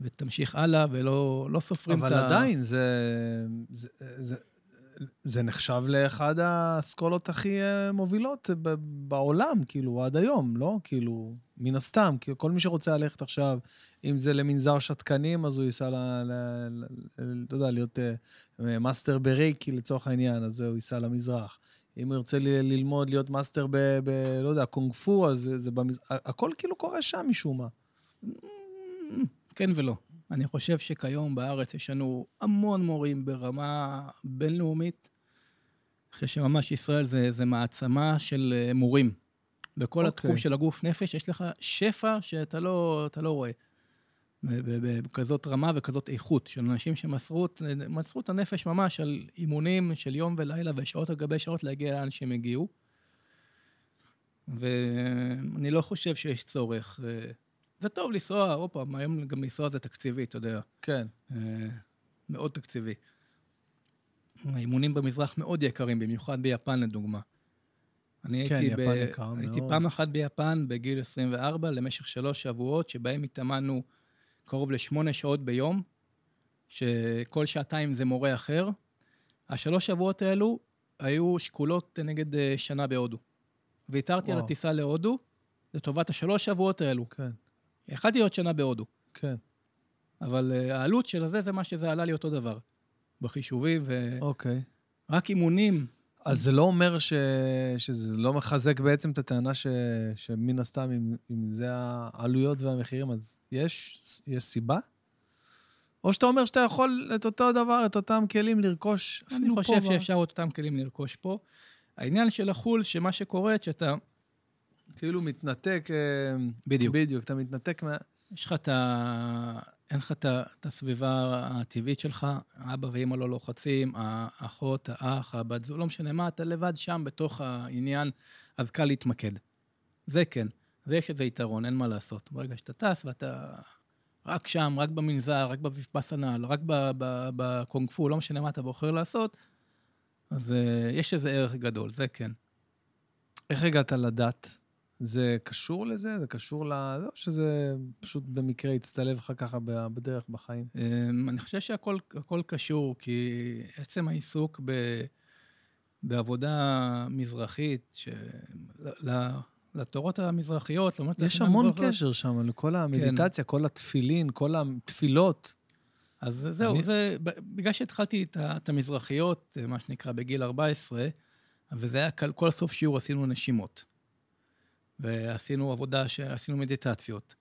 ותמשיך הלאה, ולא לא סופרים את אבל ה... עדיין, זה, זה, זה, זה נחשב לאחד האסכולות הכי אה, מובילות ב- בעולם, כאילו, עד היום, לא? כאילו, מן הסתם, כי כל מי שרוצה ללכת עכשיו, אם זה למנזר שתקנים, אז הוא ייסע, ל, ל, ל, ל, אתה יודע, להיות אה, מאסטר ברייקי לצורך העניין, אז הוא ייסע למזרח. אם הוא ירצה ללמוד להיות מאסטר ב... ב לא יודע, קונג פו, אז זה, זה במזרח. הכל כאילו קורה שם משום מה. כן ולא. אני חושב שכיום בארץ יש לנו המון מורים ברמה בינלאומית. אני חושב שממש ישראל זה, זה מעצמה של אה, מורים. בכל אוקיי. התחום אוקיי. של הגוף נפש יש לך שפע שאתה לא, לא רואה. בכזאת רמה וכזאת איכות של אנשים שמסרו את- הנפש ממש על אימונים של יום ולילה ושעות על גבי שעות להגיע לאן שהם הגיעו. ואני לא חושב שיש צורך. זה טוב לנסוע, עוד פעם, היום גם לנסוע זה תקציבי, אתה יודע. כן. אה, מאוד תקציבי. האימונים במזרח מאוד יקרים, במיוחד ביפן לדוגמה. אני כן, הייתי, יפן יקר הייתי מאוד. פעם אחת ביפן בגיל 24 למשך שלוש שבועות, שבהם התאמנו קרוב לשמונה שעות ביום, שכל שעתיים זה מורה אחר. השלוש שבועות האלו היו שקולות נגד אה, שנה בהודו. ויתרתי על. הטיסה להודו לטובת השלוש שבועות האלו. כן, יכלתי להיות שנה בהודו. כן. אבל uh, העלות של הזה זה מה שזה עלה לי אותו דבר. בחישובים, ורק אוקיי. אימונים אז זה לא אומר ש... שזה לא מחזק בעצם את הטענה ש... שמן הסתם, אם, אם זה העלויות והמחירים, אז יש, יש סיבה? או שאתה אומר שאתה יכול את אותו דבר, את אותם כלים לרכוש אפילו פה. אני חושב שאפשר את אותם כלים לרכוש פה. העניין של החו"ל, שמה שקורה, שאתה... כאילו מתנתק... אה, בדיוק. בדיוק, אתה מתנתק מה... יש לך את ה... אין לך את הסביבה הטבעית שלך, אבא ואמא לא לוחצים, האחות, האח, הבת זו, לא משנה מה, אתה לבד שם בתוך העניין, אז קל להתמקד. זה כן, זה יש איזה יתרון, אין מה לעשות. ברגע שאתה טס ואתה רק שם, רק במנזר, רק בוויפסנל, רק בקונג פו, לא משנה מה אתה בוחר לעשות, אז uh, יש איזה ערך גדול, זה כן. איך הגעת לדת? זה קשור לזה? זה קשור לזה, או שזה פשוט במקרה הצטלב לך ככה בדרך בחיים? אמ, אני חושב שהכל קשור, כי עצם העיסוק ב, בעבודה מזרחית, של, לתורות המזרחיות, למרות... יש המון המזרחיות. קשר שם לכל המדיטציה, כן. כל התפילין, כל התפילות. אז זהו, אני... זה, בגלל שהתחלתי את, את המזרחיות, מה שנקרא, בגיל 14, וזה היה, כל סוף שיעור עשינו נשימות. ועשינו עבודה, עשינו מדיטציות.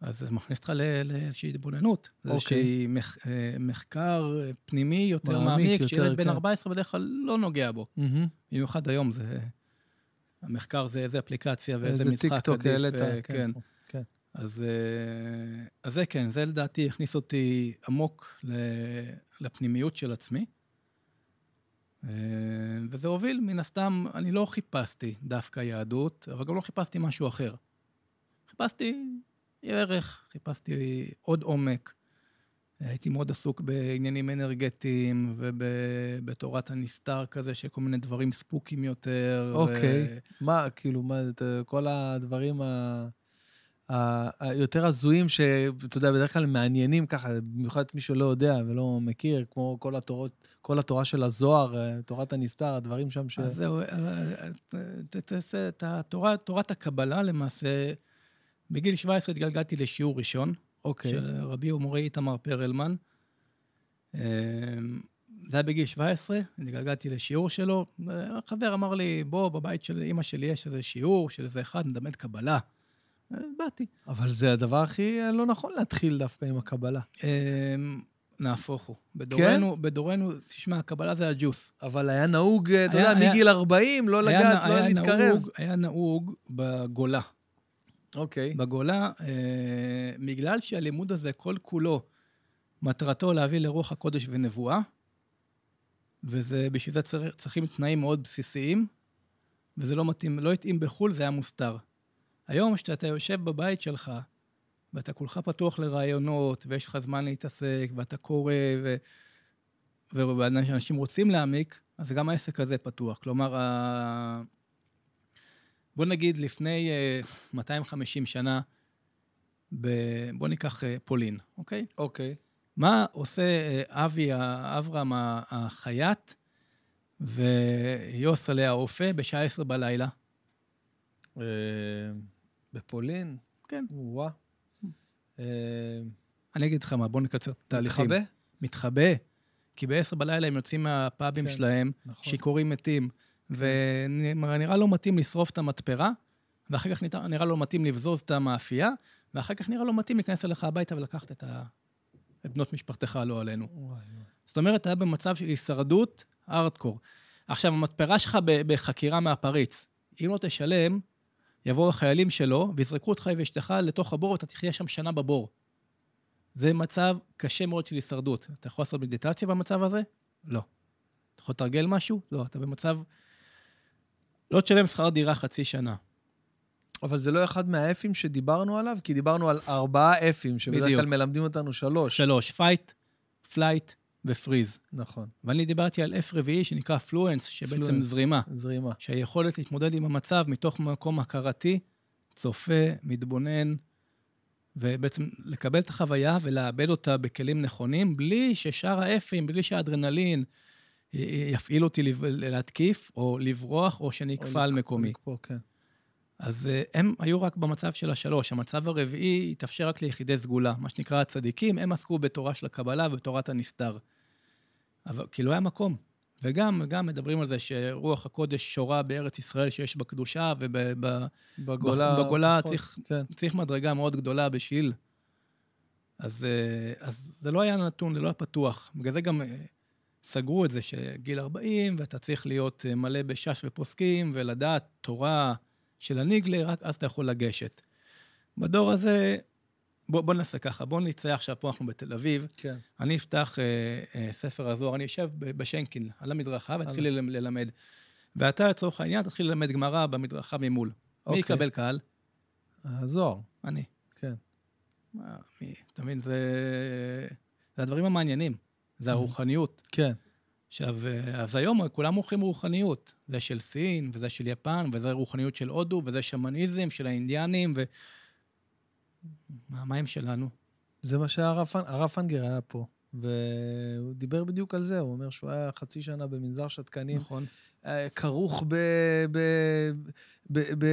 אז זה מכניס אותך לאיזושהי התבוננות. זה איזשהי אוקיי. מח, אה, מחקר פנימי יותר מעמיק, שילד בן 14 כן. בדרך כלל לא נוגע בו. במיוחד היום זה... המחקר זה איזה אפליקציה ואיזה משחק עדיף. העלית, כן. כן. כן. אז, אה, אז זה כן, זה לדעתי הכניס אותי עמוק לפנימיות של עצמי. אה, וזה הוביל, מן הסתם, אני לא חיפשתי דווקא יהדות, אבל גם לא חיפשתי משהו אחר. חיפשתי ערך, חיפשתי עוד עומק. הייתי מאוד עסוק בעניינים אנרגטיים ובתורת הנסתר כזה, של כל מיני דברים ספוקים יותר. אוקיי. ו... מה, כאילו, מה, כל הדברים ה... היותר הזויים, שאתה יודע, בדרך כלל מעניינים ככה, במיוחד מי שלא יודע ולא מכיר, כמו כל התורות, כל התורה של הזוהר, אה, תורת הנסתר, הדברים שם ש... אז זהו, אה, אה, תעשה את התורה, תורת הקבלה למעשה, בגיל 17 התגלגלתי לשיעור ראשון, אוקיי. של רבי ומורי איתמר פרלמן. זה היה בגיל 17, התגלגלתי לשיעור שלו. חבר אמר לי, בוא, בבית של אימא שלי יש איזה שיעור של איזה אחד, מדמד קבלה. באתי. אבל זה הדבר הכי לא נכון להתחיל דווקא עם הקבלה. אמ, נהפוך הוא. בדורנו, כן? בדורנו, תשמע, הקבלה זה הג'וס. אבל היה נהוג, אתה יודע, מגיל 40, לא לגעת, לא להתקרב. נהוג, היה נהוג בגולה. אוקיי. בגולה, אה, בגלל שהלימוד הזה, כל כולו, מטרתו להביא לרוח הקודש ונבואה, וזה, בשביל זה צריכים תנאים מאוד בסיסיים, וזה לא מתאים, לא התאים בחו"ל, זה היה מוסתר. היום, כשאתה יושב בבית שלך, ואתה כולך פתוח לרעיונות, ויש לך זמן להתעסק, ואתה קורא, ו... ואנשים רוצים להעמיק, אז גם העסק הזה פתוח. כלומר, ה... בוא נגיד לפני 250 אה, שנה, ב... בוא ניקח אה, פולין, אוקיי? אוקיי. מה עושה אה, אבי, אברהם החייט, ויוס עליה האופה בשעה עשר בלילה? בפולין? כן. וואה. אה, אני אגיד לך מה, בוא נקצר תהליכים. מתחבא? מתחבא. כי ב-10 בלילה הם יוצאים מהפאבים כן, שלהם, נכון. שיכורים מתים. ונראה לא מתאים לשרוף את המתפרה, ואחר כך נראה, לא מתאים לבזוז את המאפייה, ואחר כך נראה לא מתאים להיכנס אליך הביתה ולקחת את, ה... את בנות משפחתך, לא עלינו. וואי. זאת אומרת, היה במצב של הישרדות ארדקור. עכשיו, המתפרה שלך בחקירה מהפריץ, אם לא תשלם, יבואו החיילים שלו ויזרקו אותך ואשתך לתוך הבור ואתה תחיה שם שנה בבור. זה מצב קשה מאוד של הישרדות. אתה יכול לעשות מדיטציה במצב הזה? לא. אתה יכול לתרגל משהו? לא. אתה במצב... לא תשלם שכר דירה חצי שנה. אבל זה לא אחד מה F ים שדיברנו עליו, כי דיברנו על ארבעה F ים, שבדרך כלל מלמדים אותנו שלוש. שלוש, fight, flight, ו freeze. נכון. ואני דיברתי על F רביעי שנקרא fluence, שבעצם fluence, זרימה. זרימה. שהיכולת להתמודד עם המצב מתוך מקום הכרתי, צופה, מתבונן, ובעצם לקבל את החוויה ולעבד אותה בכלים נכונים, בלי ששאר ה F ים, בלי שהאדרנלין יפעיל אותי להתקיף, או לברוח, או שאני אקפא על מקומי. לקפוא, כן. אז אה, הם היו רק במצב של השלוש. המצב הרביעי התאפשר רק ליחידי סגולה, מה שנקרא הצדיקים, הם עסקו בתורה של הקבלה ובתורת הנסתר. אבל כי לא היה מקום. וגם גם מדברים על זה שרוח הקודש שורה בארץ ישראל שיש בה קדושה, ובגולה בגולה... בגולה פחות, צריך, כן. צריך מדרגה מאוד גדולה בשביל. אז, אה, אז זה לא היה נתון, זה לא היה פתוח. בגלל זה גם אה, סגרו את זה, שגיל 40, ואתה צריך להיות אה, מלא בש"ס ופוסקים, ולדעת תורה של הניגלה, רק אז אתה יכול לגשת. בדור הזה, בוא, בוא נעשה ככה, בוא נצא עכשיו, פה אנחנו בתל אביב, כן. אני אפתח אה, אה, ספר הזוהר, אני אשב ב- בשנקין, על המדרכה, ואתחיל ללמ- ללמד. ואתה, לצורך העניין, תתחיל ללמד גמרא במדרכה ממול. מי אוקיי. יקבל קהל? הזוהר, אני. כן. מה, מי? אתה מבין, זה... זה הדברים המעניינים, זה הרוחניות. כן. עכשיו, אה, אז היום כולם מוכרים רוחניות. זה של סין, וזה של יפן, וזה רוחניות של הודו, וזה שמניזם של האינדיאנים, ו... מה, מה הם שלנו? זה מה שהרב פנ- הרב פנגר היה פה, והוא דיבר בדיוק על זה, הוא אומר שהוא היה חצי שנה במנזר שתקנים, נכון. אה, כרוך ב... ב... ב... ב...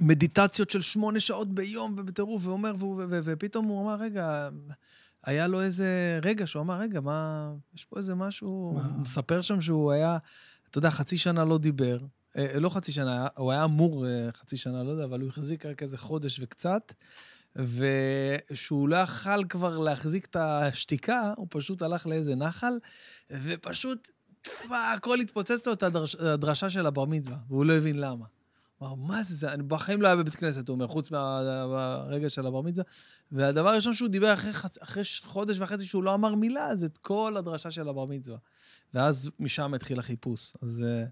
מדיטציות של שמונה שעות ביום ובטירוף, ואומר, והוא- ו- ו- ופתאום הוא אמר, רגע, היה לו איזה רגע שהוא אמר, רגע, מה, יש פה איזה משהו, מה? הוא מספר שם שהוא היה, אתה יודע, חצי שנה לא דיבר, לא חצי שנה, הוא היה אמור אה, חצי שנה, לא יודע, אבל הוא החזיק רק איזה חודש וקצת, ושהוא לא יכל כבר להחזיק את השתיקה, הוא פשוט הלך לאיזה נחל, ופשוט, מה, הכל התפוצץ לו את הדרש, הדרשה של הבר מצווה, והוא לא הבין למה. הוא אמר, מה זה זה? אני בחיים לא היה בבית כנסת, הוא אומר, חוץ מהרגע של הבר מצווה. והדבר הראשון שהוא דיבר אחרי, חצ... אחרי חודש וחצי שהוא לא אמר מילה, זה את כל הדרשה של הבר מצווה. ואז משם התחיל החיפוש. אז, אה,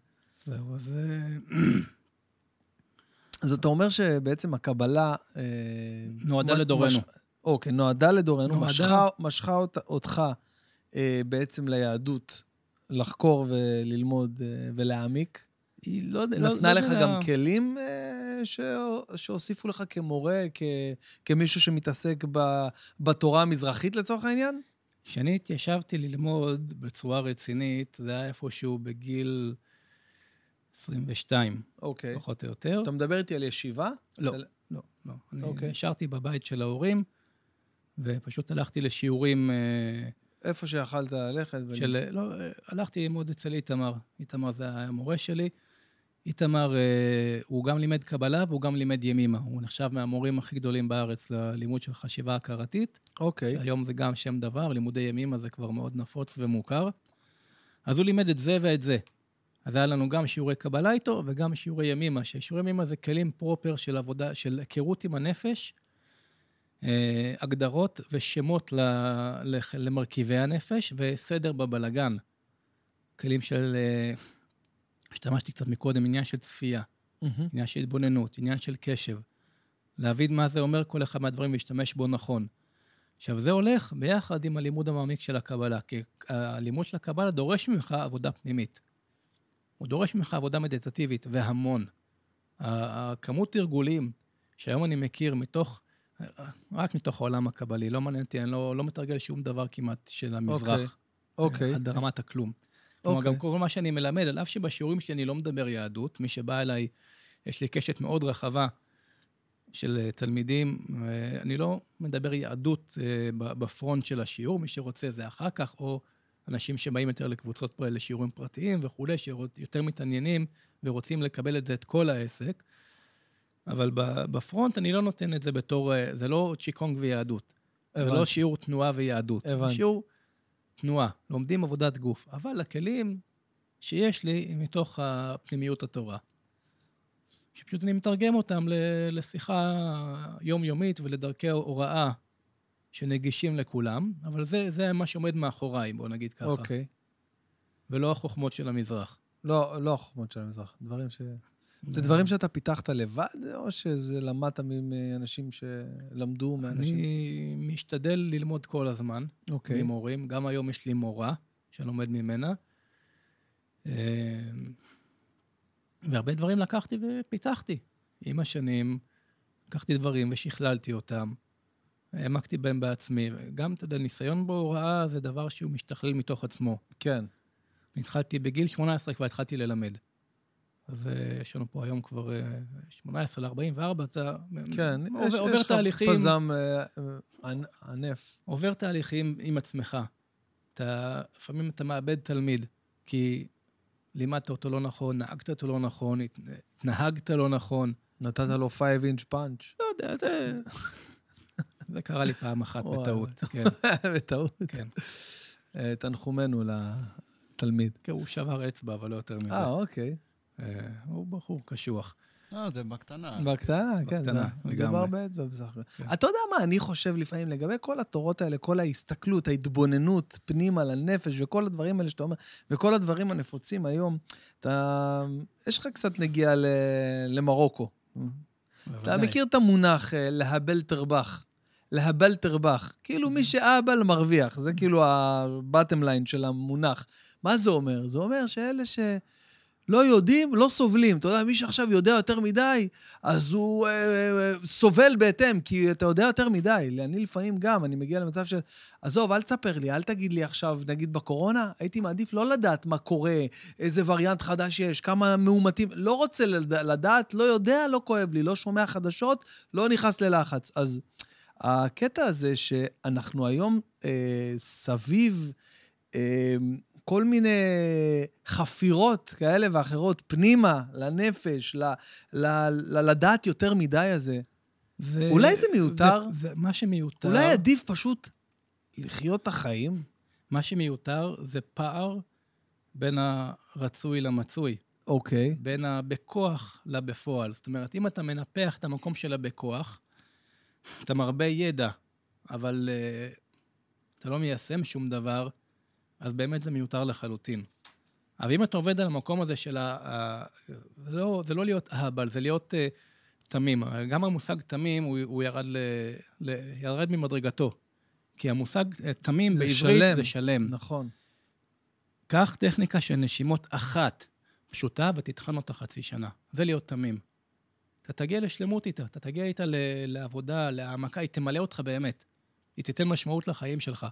זהו, אז... אה, אז אתה אומר שבעצם הקבלה... אה, נועדה מ- לדורנו. מש- אוקיי, נועדה לדורנו, נועדה. משכה, משכה אות, אותך אה, בעצם ליהדות, לחקור וללמוד אה, ולהעמיק. היא לא יודע... לא- נתנה לא לך יודע- גם כלים אה, ש... שהוסיפו לך כמורה, כ... כמישהו שמתעסק ב... בתורה המזרחית לצורך העניין? כשאני התיישבתי ללמוד בצורה רצינית, זה היה איפשהו בגיל 22, אוקיי. פחות או יותר. אתה מדבר איתי על ישיבה? לא, אתה- לא, לא. אני אוקיי. נשארתי בבית של ההורים, ופשוט הלכתי לשיעורים אה, איפה שיכלת ללכת? של... לא, אה, הלכתי ללמוד אצל איתמר. איתמר זה היה המורה שלי. איתמר, אה, הוא גם לימד קבלה והוא גם לימד ימימה. הוא נחשב מהמורים הכי גדולים בארץ ללימוד של חשיבה הכרתית. אוקיי. היום זה גם שם דבר, לימודי ימימה זה כבר מאוד נפוץ ומוכר. אז הוא לימד את זה ואת זה. אז היה לנו גם שיעורי קבלה איתו וגם שיעורי ימימה, ששיעורי ימימה זה כלים פרופר של עבודה, של היכרות עם הנפש, אה, הגדרות ושמות ל, למרכיבי הנפש וסדר בבלגן. כלים של, אה, השתמשתי קצת מקודם, עניין של צפייה. מהמם. עניין של התבוננות, עניין של קשב. להבין מה זה אומר כל אחד מהדברים ולהשתמש בו נכון. עכשיו, זה הולך ביחד עם הלימוד המעמיק של הקבלה, כי הלימוד של הקבלה דורש ממך עבודה פנימית. הוא דורש ממך עבודה מדיטטיבית, והמון. הכמות תרגולים שהיום אני מכיר מתוך, רק מתוך העולם הקבלי, לא מעניין אותי, אני לא, לא מתרגל שום דבר כמעט של המזרח. אוקיי. עד רמת הכלום. כלומר, אוקיי. גם כל מה שאני מלמד, על אף שבשיעורים שלי אני לא מדבר יהדות, מי שבא אליי, יש לי קשת מאוד רחבה של אה, תלמידים, אה, אני לא מדבר יהדות אה, בפרונט של השיעור, מי שרוצה זה אחר כך, או אנשים שבאים יותר לקבוצות, לשיעורים פרטיים וכולי, שיותר מתעניינים ורוצים לקבל את זה, את כל העסק. אבל בפרונט אני לא נותן את זה בתור, אה, זה לא צ'יקונג ויהדות. זה לא. שיעור תנועה ויהדות. הבנתי. שיעור תנועה, לומדים עבודת גוף. אבל הכלים שיש לי הם מתוך הפנימיות התורה. שפשוט אני מתרגם אותם לשיחה יומיומית ולדרכי הוראה שנגישים לכולם, אבל זה, זה מה שעומד מאחוריי, בוא נגיד ככה. אוקיי. ולא החוכמות של המזרח. לא, לא החוכמות של המזרח, דברים ש... זה דברים שאתה פיתחת לבד, או שזה למדת מאנשים שלמדו מאנשים? אני משתדל ללמוד כל הזמן. אוקיי. ממורים. גם היום יש לי מורה שאני לומד ממנה. אה, והרבה דברים לקחתי ופיתחתי. עם השנים לקחתי דברים ושכללתי אותם. העמקתי בהם בעצמי. גם, אתה יודע, ניסיון בהוראה זה דבר שהוא משתכלל מתוך עצמו. כן. התחלתי בגיל 18, כבר התחלתי ללמד. אז אה, יש לנו פה היום כבר אה, 18 ל-44, אתה כן, עובר, יש, עובר יש לך תהליכים. פזם אה, אה, ענ- ענף. עובר תהליכים עם עצמך. אתה, לפעמים אתה מאבד תלמיד, כי לימדת אותו לא נכון, נהגת אותו לא נכון, התנהגת לא נכון. נתת לו 5 אינץ' פאנץ'. לא יודע, זה... זה קרה לי פעם אחת בטעות, כן. בטעות? כן. אה, תנחומינו לתלמיד. כן, הוא שבר אצבע, אבל לא יותר מזה. אה, אוקיי. אה, הוא בחור קשוח. אה, זה בקטנה. בקטנה, כן. בקטנה, לגמרי. מדובר באצבע בסך הכל. כן. אתה יודע מה אני חושב לפעמים לגבי כל התורות האלה, כל ההסתכלות, ההתבוננות פנימה לנפש וכל הדברים האלה שאתה אומר, וכל הדברים הנפוצים היום, אתה... יש לך קצת נגיעה ל- למרוקו. אתה. מכיר את המונח להבל תרבח. להבל תרבח. כאילו מי שאהבל מרוויח, זה כאילו ה-bottom line של המונח. מה זה אומר? זה אומר שאלה שלא יודעים, לא סובלים. אתה יודע, מי שעכשיו יודע יותר מדי, אז הוא אה, אה, סובל בהתאם, כי אתה יודע יותר מדי. אני לפעמים גם, אני מגיע למצב של, עזוב, אל תספר לי, אל תגיד לי עכשיו, נגיד בקורונה, הייתי מעדיף לא לדעת מה קורה, איזה וריאנט חדש יש, כמה מאומתים, לא רוצה לד- לדעת, לא יודע, לא כואב לי, לא שומע חדשות, לא נכנס ללחץ. אז הקטע הזה שאנחנו היום אה, סביב אה, כל מיני חפירות כאלה ואחרות פנימה, לנפש, ל, ל, ל, לדעת יותר מדי הזה, זה- אולי זה מיותר? זה, זה, מה שמיותר, אולי עדיף פשוט לחיות את החיים? מה שמיותר זה פער בין הרצוי למצוי, אוקיי. בין הבכוח לבפועל. זאת אומרת, אם אתה מנפח את המקום של הבכוח, אתה מרבה ידע, אבל uh, אתה לא מיישם שום דבר, אז באמת זה מיותר לחלוטין. אבל אם אתה עובד על המקום הזה של ה... ה זה, לא, זה לא להיות אהבל, זה להיות uh, תמים. גם המושג תמים, הוא, הוא ירד, ל, ל, ירד ממדרגתו. כי המושג uh, תמים בעברית שלם. זה שלם. נכון. קח טכניקה של נשימות אחת פשוטה ותטחן אותה חצי שנה. זה להיות תמים. אתה תגיע לשלמות איתה, אתה תגיע איתה לעבודה, להעמקה, היא תמלא אותך באמת. היא תיתן משמעות לחיים שלך.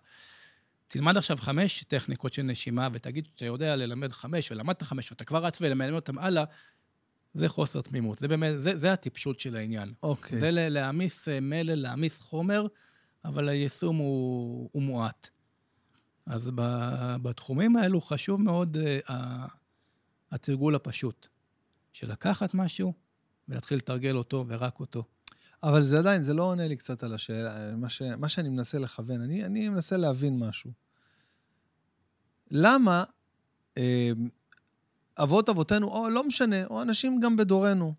תלמד עכשיו חמש טכניקות של נשימה, ותגיד שאתה יודע ללמד חמש, ולמדת חמש, ואתה כבר רץ ולמלמד אותם הלאה, זה חוסר תמימות. זה באמת, זה, זה הטיפשות של העניין. אוקיי. זה להעמיס אה, מלל, להעמיס חומר, אבל היישום הוא, הוא מועט. אז ב- בתחומים האלו חשוב מאוד ה- התרגול הפשוט, של לקחת משהו ולהתחיל לתרגל אותו ורק אותו. אבל זה עדיין, זה לא עונה לי קצת על השאלה, מה, ש, מה שאני מנסה לכוון. אני, אני מנסה להבין משהו. למה אה, אבות אבותינו, או לא משנה, או אנשים גם בדורנו,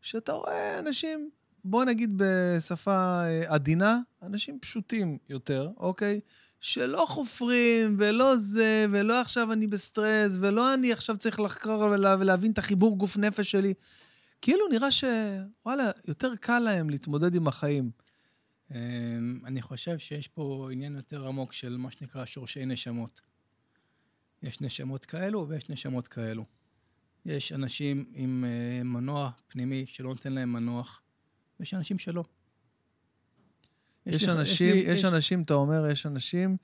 שאתה רואה אנשים, בוא נגיד בשפה אה, עדינה, אנשים פשוטים יותר, אוקיי? שלא חופרים, ולא זה, ולא עכשיו אני בסטרס, ולא אני עכשיו צריך לחקור ולה, ולהבין את החיבור גוף נפש שלי. כאילו נראה שוואלה, יותר קל להם להתמודד עם החיים. אמ, אני חושב שיש פה עניין יותר עמוק של מה שנקרא שורשי נשמות. יש נשמות כאלו ויש נשמות כאלו. יש אנשים עם אה, מנוע פנימי שלא נותן להם מנוח, ויש אנשים שלא. יש, לך- אנשים, לי- יש, אנשים, אתה אומר, יש אנשים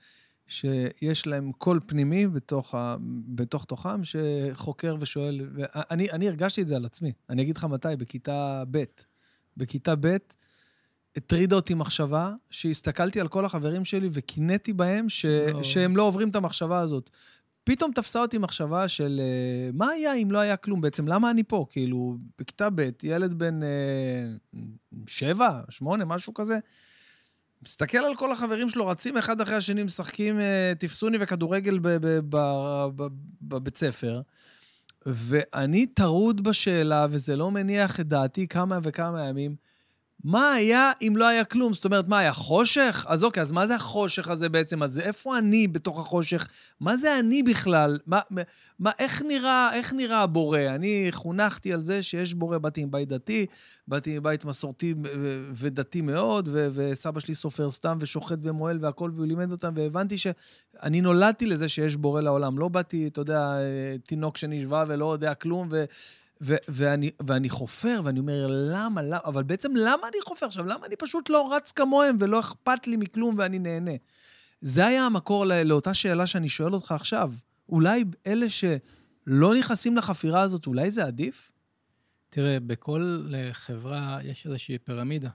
שיש להם קול פנימי בתוך, ה, בתוך תוכם, שחוקר ושואל. ואני אני הרגשתי את זה על עצמי. אני אגיד לך מתי, בכיתה ב'. בכיתה ב', הטרידה אותי מחשבה שהסתכלתי על כל החברים שלי וקינאתי בהם ש... לא. שהם לא עוברים את המחשבה הזאת. פתאום תפסה אותי מחשבה של אה, מה היה אם לא היה כלום בעצם? למה אני פה? כאילו, בכיתה ב', ילד בן אה, שבע, שמונה, משהו כזה. מסתכל על כל החברים שלו, רצים אחד אחרי השני, משחקים אה, תפסוני וכדורגל בבית ספר, ואני טרוד בשאלה, וזה לא מניח את דעתי כמה וכמה ימים, מה היה אם לא היה כלום? זאת אומרת, מה, היה חושך? אז אוקיי, אז מה זה החושך הזה בעצם? אז איפה אני בתוך החושך? מה זה אני בכלל? מה, מה, איך, נראה, איך נראה הבורא? אני חונכתי על זה שיש בורא, באתי מבית דתי, באתי מבית מסורתי ודתי מאוד, ו- וסבא שלי סופר סתם ושוחט ומועל והכול, והוא לימד אותם, והבנתי שאני נולדתי לזה שיש בורא לעולם. לא באתי, אתה יודע, תינוק שנשבע ולא יודע כלום, ו... ו- ואני, ואני חופר, ואני אומר, למה, למה, אבל בעצם למה אני חופר עכשיו? למה אני פשוט לא רץ כמוהם ולא אכפת לי מכלום ואני נהנה? זה היה המקור לא, לאותה שאלה שאני שואל אותך עכשיו. אולי אלה שלא נכנסים לחפירה הזאת, אולי זה עדיף? תראה, בכל אה, חברה יש איזושהי פירמידה.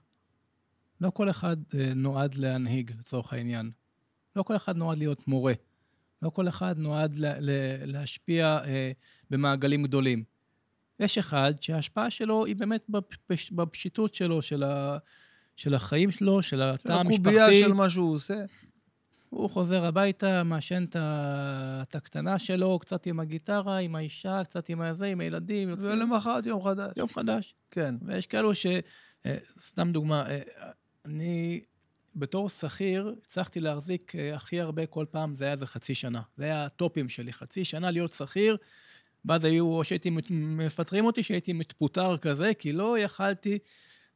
לא כל אחד אה, נועד להנהיג, לצורך העניין. לא כל אחד נועד להיות מורה. לא כל אחד נועד לה, לה, להשפיע אה, במעגלים גדולים. יש אחד שההשפעה שלו היא באמת בפש, בפשיטות שלו, של, ה, של החיים שלו, של התא המשפחתי. הקובייה של מה שהוא עושה. הוא חוזר הביתה, מעשן את הקטנה שלו, קצת עם הגיטרה, עם האישה, קצת עם הזה, עם הילדים. יוצאים. ולמחרת יום חדש. יום חדש. כן. ויש כאלו ש... אה, סתם דוגמה, אה, אני בתור שכיר הצלחתי להחזיק אה, הכי הרבה כל פעם, זה היה איזה חצי שנה. זה היה הטופים שלי, חצי שנה להיות שכיר. ואז היו, או שהייתי מפטרים אותי, שהייתי מתפוטר כזה, כי לא יכלתי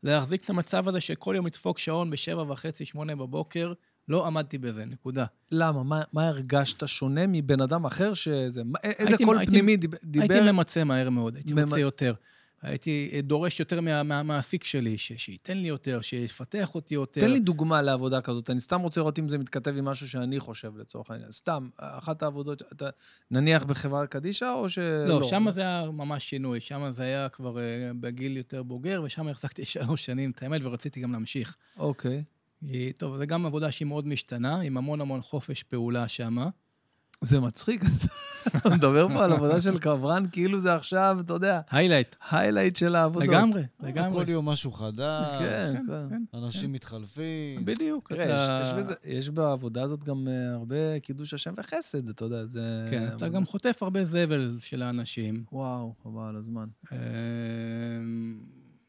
להחזיק את המצב הזה שכל יום לדפוק שעון בשבע וחצי, שמונה בבוקר. לא עמדתי בזה, נקודה. למה? מה, מה הרגשת שונה מבן אדם אחר שזה... איזה קול פנימי דיבר? הייתי ממצה מהר מאוד, הייתי ממצה יותר. הייתי דורש יותר מה, מהמעסיק שלי, ש, שייתן לי יותר, שיפתח אותי יותר. תן לי דוגמה לעבודה כזאת. אני סתם רוצה לראות אם זה מתכתב עם משהו שאני חושב, לצורך העניין. סתם, אחת העבודות, אתה נניח בחברה קדישא, או שלא? לא, שם זה היה ממש שינוי. שם זה היה כבר uh, בגיל יותר בוגר, ושם החזקתי שלוש שנים את האמת, ורציתי גם להמשיך. אוקיי. כי, טוב, זו גם עבודה שהיא מאוד משתנה, עם המון המון חופש פעולה שם. זה מצחיק, אתה מדבר פה על עבודה של קברן, כאילו זה עכשיו, אתה יודע... highlight. highlight של העבודות. לגמרי, לגמרי. כל יום משהו חדש, כן, כן. כן. אנשים מתחלפים. בדיוק. תראה, יש בעבודה הזאת גם אה, הרבה קידוש השם וחסד, אתה יודע, זה... כן, אתה גם חוטף הרבה זבל של האנשים. וואו, חבל על הזמן. אמ,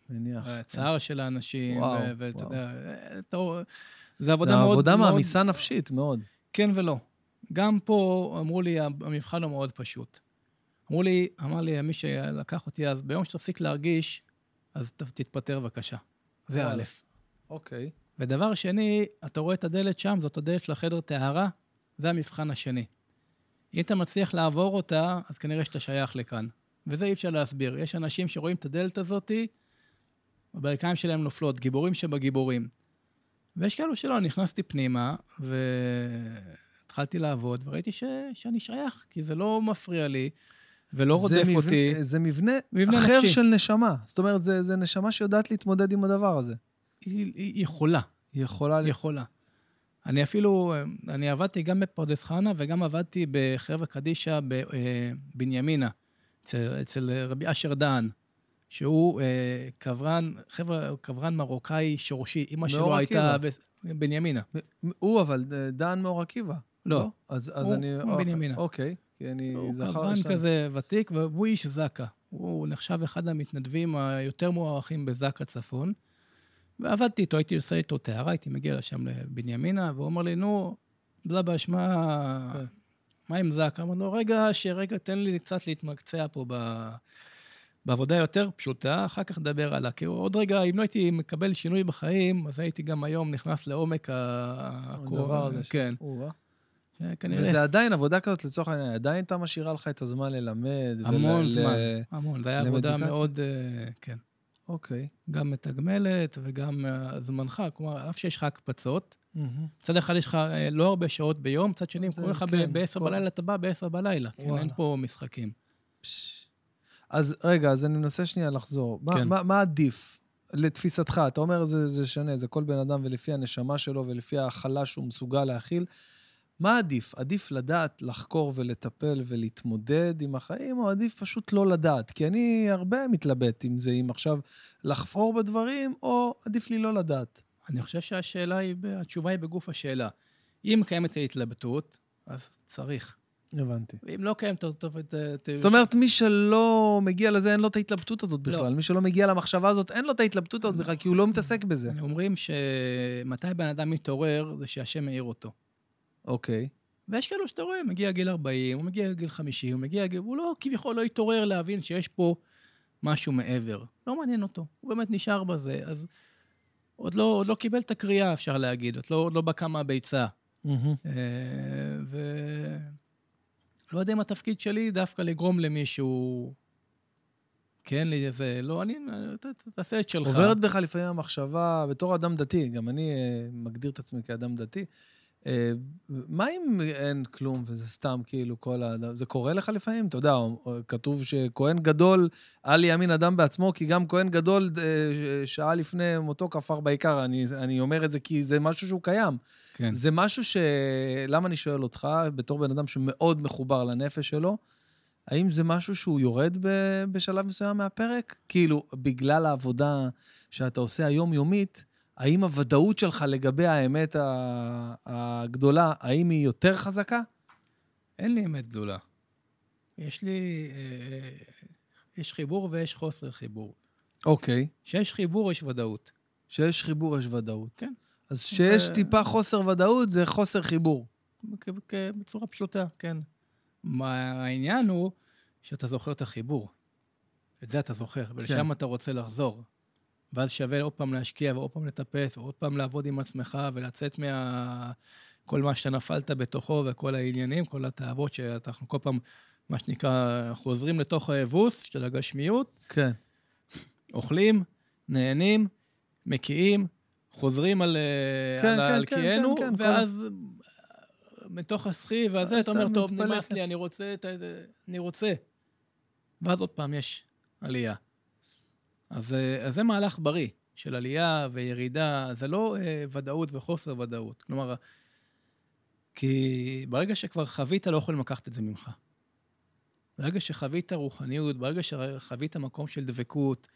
מניח. הצער של האנשים, ואתה יודע, זה עבודה מאוד... עבודה מעמיסה נפשית, מאוד. כן ולא. גם פה אמרו לי, המבחן הוא מאוד פשוט. אמרו לי, אמר לי מי שלקח אותי אז, ביום שתפסיק להרגיש, אז תתפטר בבקשה. זה א'. אוקיי. ודבר שני, אתה רואה את הדלת שם, זאת הדלת של החדר טהרה, זה המבחן השני. אם אתה מצליח לעבור אותה, אז כנראה שאתה שייך לכאן. וזה אי אפשר להסביר. יש אנשים שרואים את הדלת הזאתי, הברכיים שלהם נופלות, גיבורים שבגיבורים. ויש כאלו שלא, נכנסתי פנימה, והתחלתי לעבוד, וראיתי ש... שאני שייך, כי זה לא מפריע לי, ולא רודף מבנ... אותי. זה מבנה, מבנה אחר נפשי. של נשמה. זאת אומרת, זה, זה נשמה שיודעת להתמודד עם הדבר הזה. היא, היא יכולה. היא יכולה. היא יכולה. אני אפילו, אני עבדתי גם בפרדס חנה וגם עבדתי בחרב קדישא בבנימינה, אה, אצל, אצל רבי אשר דהן. שהוא אה, קברן, חבר'ה, קברן מרוקאי שורשי. אימא שלו הייתה בנימינה. הוא אבל אה, דן מאור עקיבא. לא. לא? אז, אז הוא, אני... הוא בנימינה. אוקיי, כי אני הוא זכר... הוא קברן כזה ותיק, והוא איש זק"א. הוא נחשב אחד המתנדבים היותר מוערכים בזק"א צפון. ועבדתי איתו, הייתי עושה איתו טהרה, הייתי מגיע לשם לבנימינה, והוא אמר לי, נו, בלה באשמה, כן. מה עם זק"א? אמרנו, לו, רגע, שרגע, תן לי קצת להתמקצע פה ב... בעבודה יותר פשוטה, אחר כך נדבר עליה. כי עוד רגע, אם לא הייתי מקבל שינוי בחיים, אז הייתי גם היום נכנס לעומק הדבר הזה. כן. כנראה. וזה עדיין עבודה כזאת, לצורך העניין, עדיין אתה משאירה לך את הזמן ללמד. המון זמן, המון. זו הייתה עבודה מאוד, אה, כן. אוקיי. גם מתגמלת וגם אה, זמנך, כלומר, אף שיש לך הקפצות, מצד אחד יש לך אה, לא הרבה שעות ביום, מצד שני, קוראים לך כן, ב-10 בלילה, אתה בא ב-10 בלילה. כן, אין פה משחקים. אז רגע, אז אני מנסה שנייה לחזור. כן. מה, מה, מה עדיף לתפיסתך? אתה אומר זה, זה שונה, זה כל בן אדם ולפי הנשמה שלו ולפי ההכלה שהוא מסוגל להכיל. מה עדיף? עדיף לדעת לחקור ולטפל ולהתמודד עם החיים, או עדיף פשוט לא לדעת? כי אני הרבה מתלבט עם זה, אם עכשיו לחפור בדברים, או עדיף לי לא לדעת. אני חושב שהשאלה היא, התשובה היא בגוף השאלה. אם קיימת ההתלבטות, אז צריך. הבנתי. ואם לא קיים טוב, את... זאת אומרת, מי שלא מגיע לזה, אין לו את ההתלבטות הזאת בכלל. לא. מי שלא מגיע למחשבה הזאת, אין לו את ההתלבטות הזאת בכלל, כי הוא לא מתעסק בזה. אומרים שמתי בן אדם מתעורר, זה שהשם מאיר אותו. אוקיי. ויש כאלו שאתה רואה, מגיע גיל 40, הוא מגיע גיל 50, הוא מגיע גיל... הוא לא, כביכול לא התעורר להבין שיש פה משהו מעבר. לא מעניין אותו. הוא באמת נשאר בזה, אז עוד לא, עוד לא קיבל את הקריאה, אפשר להגיד. עוד לא, עוד לא בא כמה הביצה. Mm-hmm. ו... לא יודע אם התפקיד שלי דווקא לגרום למישהו... כן, זה לא, אני, תעשה את שלך. עוברת בך לפעמים המחשבה, בתור אדם דתי, גם אני אה, מגדיר את עצמי כאדם דתי, אה, מה אם אין כלום וזה סתם כאילו כל ה... זה קורה לך לפעמים? אתה יודע, כתוב שכהן גדול, אל יאמין אדם בעצמו, כי גם כהן גדול אה, שעה לפני מותו כפר בעיקר. אני, אני אומר את זה כי זה משהו שהוא קיים. כן. זה משהו ש... למה אני שואל אותך, בתור בן אדם שמאוד מחובר לנפש שלו, האם זה משהו שהוא יורד ב... בשלב מסוים מהפרק? כאילו, בגלל העבודה שאתה עושה היומיומית, האם הוודאות שלך לגבי האמת הגדולה, האם היא יותר חזקה? אין לי אמת גדולה. יש לי... אה, יש חיבור ויש חוסר חיבור. אוקיי. כשיש חיבור, יש ודאות. שיש חיבור, יש ודאות. כן. אז שיש ו- טיפה חוסר ודאות, זה חוסר חיבור. בצורה פשוטה, כן. מה העניין הוא שאתה זוכר את החיבור. את זה אתה זוכר, ולשם אתה רוצה לחזור. ואז שווה עוד פעם להשקיע ועוד פעם לטפס ועוד פעם לעבוד עם עצמך ולצאת מה... כל מה שנפלת בתוכו וכל העניינים, כל התאוות שאנחנו כל פעם, מה שנקרא, חוזרים לתוך האבוס של הגשמיות, כן. אוכלים, נהנים, מקיאים, חוזרים על, אה, כן, על, כן, על כן, קיינו, כן, כן, ואז כל... מתוך הסחי והזה, אתה אומר, טוב, נמאס כן." לי, אני רוצה, את ה- אני רוצה. ואז עוד פעם יש עלייה. אז, אה, אז זה מהלך בריא של עלייה וירידה, זה לא אה, ודאות וחוסר ודאות. כלומר, כי ברגע שכבר חווית, לא יכולים לקחת את זה ממך. ברגע שחווית רוחניות, ברגע שחווית מקום של דבקות,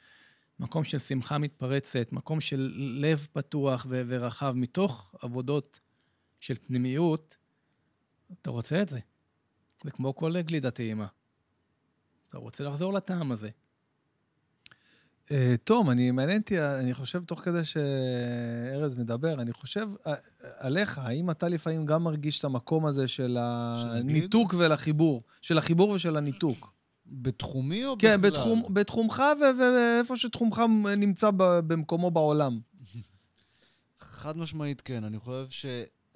מקום של שמחה מתפרצת, מקום של לב פתוח ו- ורחב, מתוך עבודות של פנימיות, אתה רוצה את זה. זה כמו כל גלידה טעימה. אתה רוצה לחזור לטעם הזה. אה, תום, אני מעניין אותי, אני חושב, תוך כדי שארז מדבר, אני חושב אה, עליך, האם אתה לפעמים גם מרגיש את המקום הזה של הניתוק ולחיבור, של החיבור ושל הניתוק? בתחומי או כן, בכלל? בתחום, בתחומך ואיפה שתחומך נמצא במקומו בעולם. חד משמעית כן, אני חושב ש...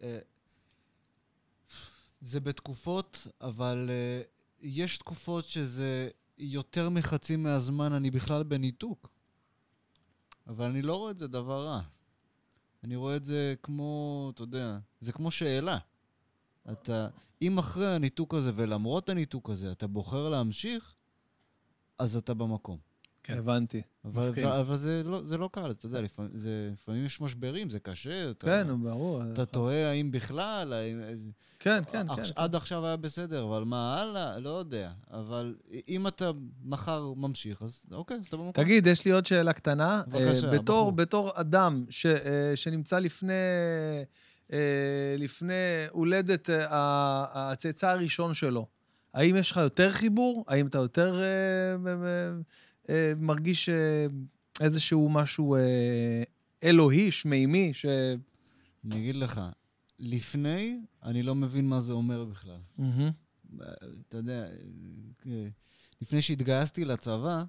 אה, זה בתקופות, אבל יש תקופות שזה יותר מחצי מהזמן אני בכלל בניתוק. אבל אני לא רואה את זה דבר רע. אני רואה את זה כמו, אתה יודע, זה כמו שאלה. אתה, אם אחרי הניתוק הזה ולמרות הניתוק הזה אתה בוחר להמשיך, אז אתה במקום. כן. הבנתי. אבל, מסכים. אבל, אבל זה, לא, זה לא קל, אתה יודע, לפעמים, זה, לפעמים יש משברים, זה קשה. אתה, כן, ברור. אתה תוהה האם בכלל, האם, כן, כן, עכש- כן. עד עכשיו היה בסדר, אבל מה הלאה? לא יודע. אבל אם אתה מחר ממשיך, אז אוקיי, אז אתה במקום. תגיד, יש לי עוד שאלה קטנה. בבקשה, אה, בתור. בתור אדם ש, אה, שנמצא לפני, אה, לפני הולדת אה, ה- הצאצא הראשון שלו, האם יש לך יותר חיבור? האם אתה יותר אה, מרגיש אה, איזשהו משהו אה, אלוהי, שמימי, ש... אני אגיד לך, לפני, אני לא מבין מה זה אומר בכלל. מהמם. אתה יודע, לפני שהתגייסתי לצבא,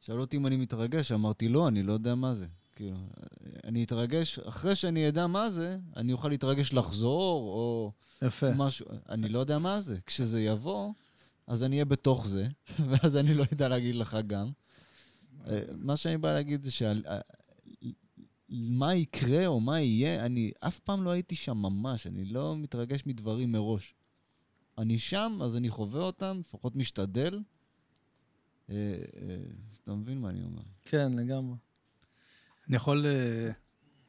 שאלו אותי אם אני מתרגש, אמרתי, לא, אני לא יודע מה זה. כאילו, אני אתרגש, אחרי שאני אדע מה זה, אני אוכל להתרגש לחזור, או יפה. משהו, אני לא יודע מה זה. כשזה יבוא, אז אני אהיה בתוך זה, ואז אני לא יודע להגיד לך גם. מה שאני בא להגיד זה שעל... אה, מה יקרה או מה יהיה, אני אף פעם לא הייתי שם ממש, אני לא מתרגש מדברים מראש. אני שם, אז אני חווה אותם, לפחות משתדל. אה, אה, אז אתה מבין מה אני אומר. כן, לגמרי. אני יכול אה,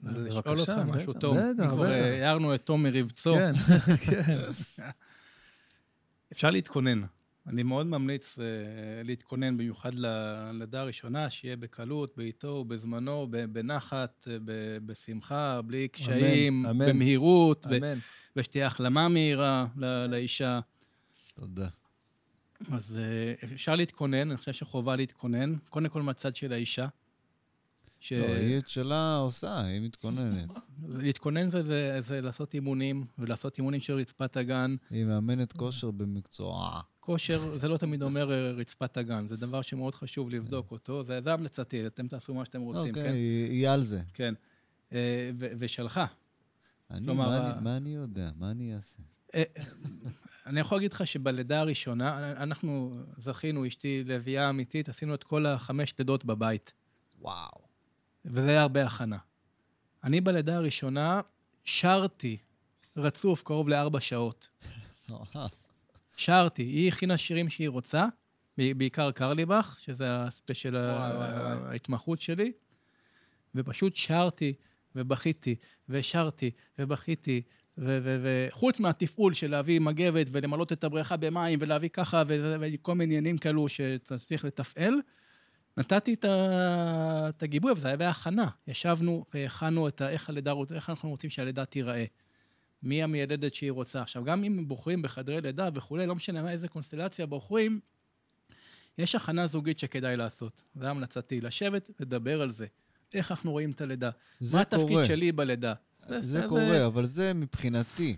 לשאול אותך משהו, בטח, תום? בטח, בטח. הערנו את תום מרבצו. כן, כן. אפשר להתכונן. אני מאוד ממליץ uh, להתכונן, במיוחד ללידה הראשונה, שיהיה בקלות, בעיתו ובזמנו, ב- בנחת, אה, ב- בשמחה, בלי קשיים, אמן. במהירות, ו- אמן. ושתהיה החלמה מהירה ל- לאישה. תודה. אז uh, אפשר להתכונן, אני חושב שחובה להתכונן, קודם כל מהצד של האישה. ש... לא, היא את שלה עושה, היא מתכוננת. להתכונן זה, זה, זה לעשות אימונים, ולעשות אימונים של רצפת הגן. היא מאמנת כושר במקצועה. כושר, זה לא תמיד אומר אה, רצפת הגן, זה דבר שמאוד חשוב לבדוק אותו, זה, זה המלצתי, אתם תעשו מה שאתם רוצים, אוקיי, כן? היא היא על זה. כן. אה, ו- ושלך. אני, כלומר, מה אני- מה אני יודע? מה אני אעשה? אה, אני יכול להגיד לך שבלידה הראשונה, אנחנו זכינו, אשתי לביאה אמיתית, עשינו את כל החמש לידות בבית, וואו. וזה היה הרבה הכנה. אני בלידה הראשונה שרתי רצוף, קרוב לארבע שעות. שרתי, היא הכינה שירים שהיא רוצה, בעיקר קרליבך, שזה הספיישל. ההתמחות שלי, ופשוט שרתי ובכיתי, ושרתי ובכיתי, וחוץ מהתפעול של להביא מגבת ולמלות את הבריכה במים ולהביא ככה וכל מיני עניינים כאלו שצריך לתפעל, נתתי את, ה- את הגיבוי, אבל זה היה בהכנה. ישבנו והכנו את ה- איך הלידה, איך אנחנו רוצים שהלידה תיראה. מי המיילדת שהיא רוצה. עכשיו, גם אם בוחרים בחדרי לידה וכולי, לא משנה איזה קונסטלציה בוחרים, יש הכנה זוגית שכדאי לעשות. זו המלצתי, לשבת, לדבר על זה. איך אנחנו רואים את הלידה. זה מה התפקיד. שלי בלידה. זה קורה, אבל זה מבחינתי,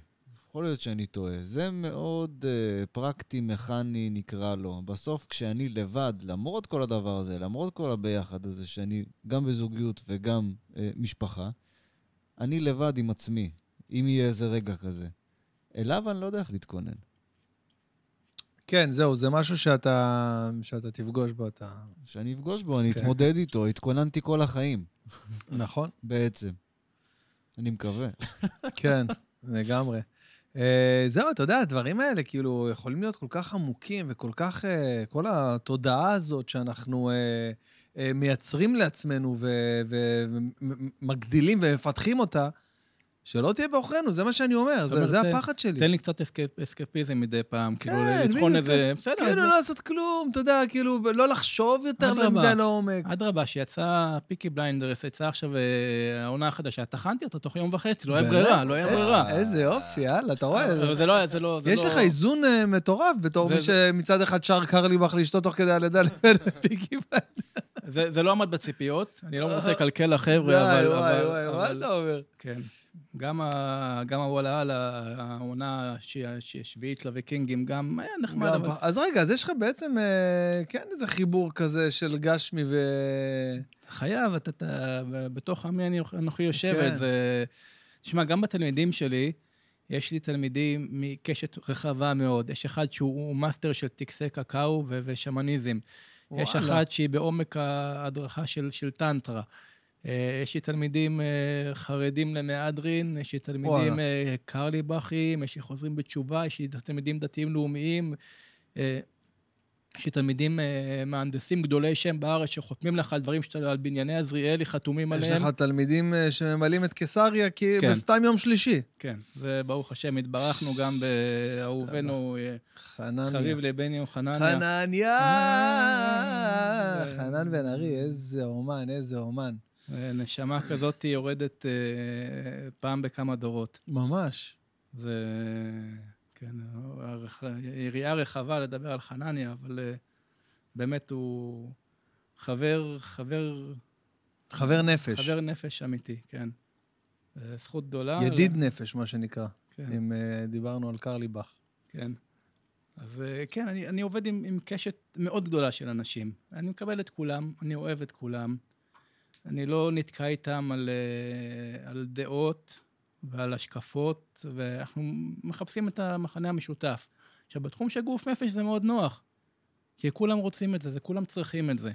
יכול להיות שאני טועה, זה מאוד uh, פרקטי, מכני, נקרא לו. בסוף, כשאני לבד, למרות כל הדבר הזה, למרות כל הביחד הזה, שאני גם בזוגיות וגם uh, משפחה, אני לבד עם עצמי, אם יהיה איזה רגע כזה. אליו אני לא יודע איך להתכונן. כן, זהו, זה משהו שאתה, שאתה תפגוש בו, אתה... כשאני אפגוש בו, אני כן. אתמודד איתו, התכוננתי כל החיים, נכון? בעצם. אני מקווה. כן, לגמרי. Uh, זהו, אתה יודע, הדברים האלה כאילו יכולים להיות כל כך עמוקים וכל כך, uh, כל התודעה הזאת שאנחנו uh, uh, מייצרים לעצמנו ומגדילים ומפתחים אותה, שלא תהיה בעוכרינו, זה מה שאני אומר, זה, זה הפחד שלי. תן לי קצת אסקפ, אסקפיזם מדי פעם, כאילו, כן, לטחון בדיוק, איזה... בסדר, כאילו לא לעשות כלום, אתה יודע, כאילו לא לחשוב יותר אדרבה. מדי לעומק. אדרבה, שיצא פיקי בליינדרס, יצא עכשיו אה, העונה החדשה, טחנתי אותו תוך יום וחצי, לא היה? ברירה, לא היה אה, ברירה. איזה יופי, יאללה, אתה רואה? זה לא, זה לא, יש לא... לך איזון אה, מטורף בתור מי שמצד אחד שר קרליבך לאשתו תוך כדי הלידה לבין פיקי זה, זה לא עמד בציפיות, אני לא רוצה לקלקל לחבר'ה, אבל... וואי, אבל, וואי, מה אתה אומר? כן. גם, ה, גם הוואלה הלאה, העונה הש- הש- השביעית של הוויקינגים, גם היה נחמד, גם אבל... אז רגע, אז יש לך בעצם, אה, כן, איזה חיבור כזה של גשמי ו... חייב, אתה, אתה בתוך עמי אני- אנוכי יושבת. כן. זה... תשמע, גם בתלמידים שלי, יש לי תלמידים מקשת רחבה מאוד. יש אחד שהוא מאסטר של טקסי קקאו ושמניזם. יש וואלה. אחת שהיא בעומק ההדרכה של, של טנטרה. אה, יש לי תלמידים אה, חרדים למהדרין, יש לי תלמידים. אה, קרליבכים, יש לי חוזרים בתשובה, יש לי תלמידים דתיים לאומיים. אה, יש לי תלמידים מהנדסים גדולי שם בארץ שחותמים לך על דברים שאתה, על בנייני עזריאלי חתומים יש עליהם. לך תלמידים שממלאים את קיסריה כי כן. בסתם יום שלישי. כן, וברוך השם, התברכנו גם באהובנו, אה, חנניה. חביב ליבנו חנניה. חנניה! חנן בן ארי, איזה אומן, איזה אומן. נשמה כזאת יורדת אה, פעם בכמה דורות. ממש. זה, כן, יריעה רחבה לדבר על חנניה, אבל אה, באמת הוא חבר, חבר, חבר נפש. חבר נפש אמיתי, כן. אה, זכות גדולה. ידיד נפש, מה שנקרא. כן. אם דיברנו על קרליבך. כן. אז כן, אני, אני עובד עם, עם קשת מאוד גדולה של אנשים. אני מקבל את כולם, אני אוהב את כולם. אני לא נתקע איתם על, אה, על דעות ועל השקפות, ואנחנו מחפשים את המחנה המשותף. עכשיו, בתחום של גוף נפש זה מאוד נוח, כי כולם רוצים את זה, זה כולם צריכים את זה.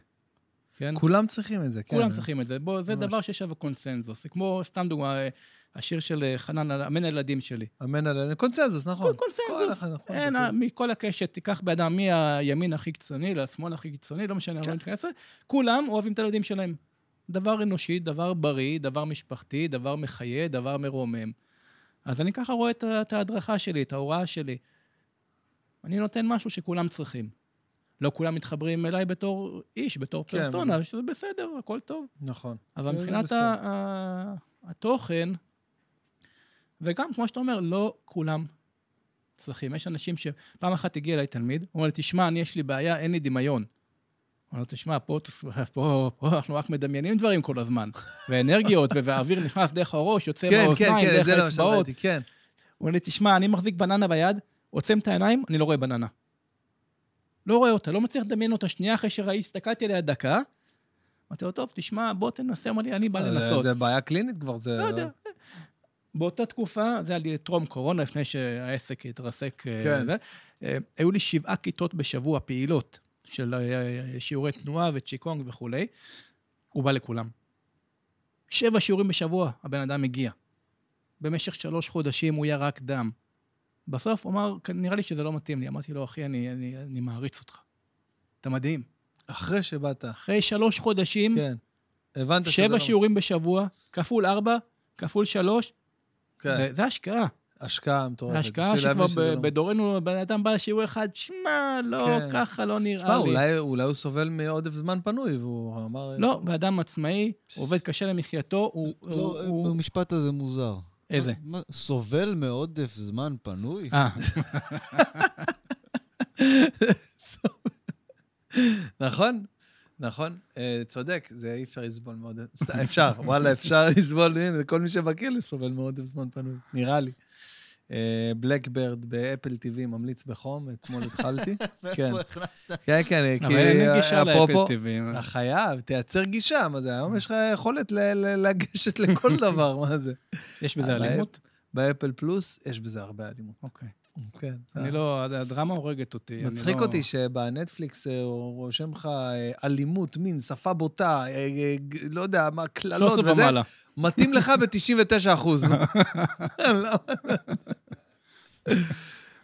כן? כולם צריכים את זה, כן. כולם צריכים את זה. בוא, זה ממש. דבר שיש עליו קונצנזוס. זה כמו, סתם דוגמה, אה, השיר של אה, חנן, אמן הילדים שלי. אמן עלינו. קונצנזוס, נכון. כל קונסנזוס. כל נכון, אין, אה, טוב. מכל הקשת, תיקח באדם מהימין הכי קיצוני לשמאל הכי קיצוני, לא משנה, לא לזה, כולם אוהבים את הילדים שלהם. דבר אנושי, דבר בריא, דבר משפחתי, דבר מחיה, דבר מרומם. אז אני ככה רואה את את ההדרכה שלי, את ההוראה שלי. אני נותן משהו שכולם צריכים. לא כולם מתחברים אליי בתור איש, בתור כן, פרסונה, שזה בסדר, הכל טוב. נכון. אבל מבחינת. ה- ה- התוכן, וגם, כמו שאתה אומר, לא כולם צריכים. יש אנשים שפעם אחת הגיע אליי תלמיד, הוא אומר לי, תשמע, אני יש לי בעיה, אין לי דמיון. אמר לו, תשמע, פה, פה, פה אנחנו רק מדמיינים דברים כל הזמן. ואנרגיות, והאוויר נכנס דרך הראש, יוצא כן, כן, מהאוזניים, כן, דרך זה למשל האצבעות. ראיתי, כן. הוא אומר לי, תשמע, אני מחזיק בננה ביד, עוצם את העיניים, אני לא רואה בננה. לא רואה אותה, לא מצליח לדמיין אותה. שנייה אחרי שראיתי, הסתכלתי עליה דקה, אמרתי לו, טוב, תשמע, בוא תנסה, אמר לי, אני בא זה- לנסות. זה בעיה קלינית כבר, זה... לא יודע. באותה תקופה, זה היה לי טרום קורונה, לפני שהעסק התרסק. אה, כן. אה, היו לי שבעה כיתות בשבוע פעילות, של אה, שיעורי תנועה וצ'יקונג וכולי. הוא בא לכולם. שבע שיעורים בשבוע הבן אדם מגיע. במשך שלוש חודשים הוא ירק דם. בסוף הוא אמר, נראה לי שזה לא מתאים לי. אמרתי לו, אחי, אני, אני, אני מעריץ אותך. אתה מדהים. אחרי שבאת. אחרי שלוש חודשים, כן. הבנת שזה שבע לא... שיעורים בשבוע, כפול ארבע, כפול שלוש, כן. זה, זה השקעה. השקעה מטורפת. השקעה שכבר ב- לא- בדורנו, בן אדם בא לשיעור אחד, שמע, לא, כן. ככה לא נראה תשמע, לי. אולי, אולי הוא סובל מעודף זמן פנוי, והוא אמר... לא, בן אדם עצמאי, עובד קשה למחייתו, הוא... לא, הוא- המשפט הזה מוזר. איזה? מה, סובל מעודף זמן פנוי? אה, נכון, נכון, אה, צודק, זה אי אפשר לסבול מאוד, אפשר, וואלה, אפשר לסבול, כל מי שבכלא סובל מעודף זמן פנוי, נראה לי. Black Bird ב Apple TV ממליץ בחום, אתמול התחלתי. כן. מאיפה הכנסת? כן, כן, אבל אין לי גישה אפרופו- ל Apple TV. אתה חייב, תייצר גישה, מה זה, היום יש לך יכולת ל- ל- לגשת לכל דבר, מה זה? יש בזה אבל אלימות? ב Apple Plus יש בזה הרבה אלימות. אוקיי. כן. אני לא, הדרמה הורגת אותי. מצחיק לא- אותי שבנטפליקס אה, הוא רושם לך אה, אלימות, מין, שפה בוטה, אה, אה, לא יודע, מה, קללות 13 וזה, ומעלה. מתאים לך ב-99 אחוז.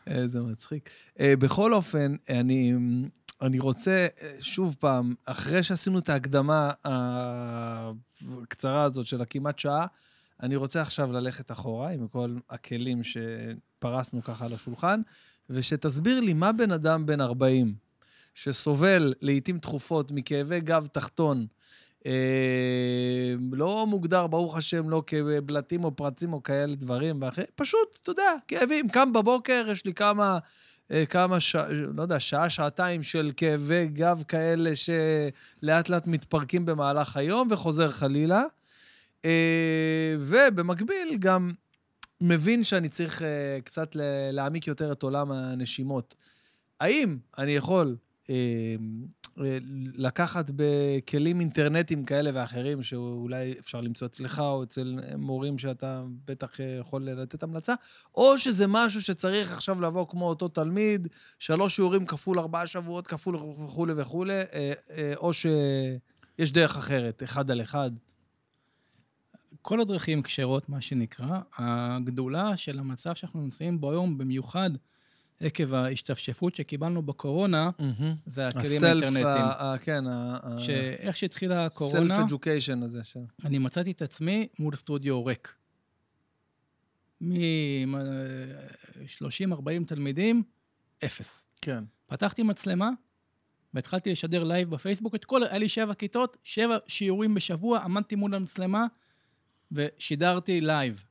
איזה מצחיק. אה, בכל אופן, אני, אני רוצה, אה, שוב פעם, אחרי שעשינו את ההקדמה הקצרה הזאת של הכמעט שעה, אני רוצה עכשיו ללכת אחורה עם כל הכלים שפרסנו ככה על השולחן, ושתסביר לי מה בן אדם בן 40, שסובל לעיתים תכופות מכאבי גב תחתון, אה, לא מוגדר, ברוך השם, לא כבלטים או פרצים או כאלה דברים, ואחרי, פשוט, אתה יודע, כאבים. קם בבוקר, יש לי כמה, אה, כמה ש... לא יודע, שעה, שעתיים של כאבי גב כאלה שלאט לאט מתפרקים במהלך היום וחוזר חלילה. אה, ובמקביל גם מבין שאני צריך אה, קצת להעמיק יותר את עולם הנשימות. האם אני יכול אה, לקחת בכלים אינטרנטיים כאלה ואחרים, שאולי אפשר למצוא אצלך או אצל מורים שאתה בטח יכול לתת המלצה, או שזה משהו שצריך עכשיו לבוא כמו אותו תלמיד, שלוש שיעורים כפול ארבעה שבועות כפול וכולי וכולי, אה, אה, או שיש דרך אחרת, אחד על אחד. כל הדרכים כשרות, מה שנקרא. הגדולה של המצב שאנחנו נמצאים בו היום, במיוחד עקב ההשתפשפות שקיבלנו בקורונה, זה הכלים ה self, האינטרנטיים. ה- ה- כן, שאיך שהתחילה הקורונה, סלף אדיוקיישן הזה. ש- אני מצאתי את עצמי מול סטודיו ריק. מ-30-40 תלמידים, אפס. כן. פתחתי מצלמה והתחלתי לשדר לייב בפייסבוק את כל, היה לי שבע כיתות, שבע שיעורים בשבוע, עמדתי מול המצלמה ושידרתי לייב.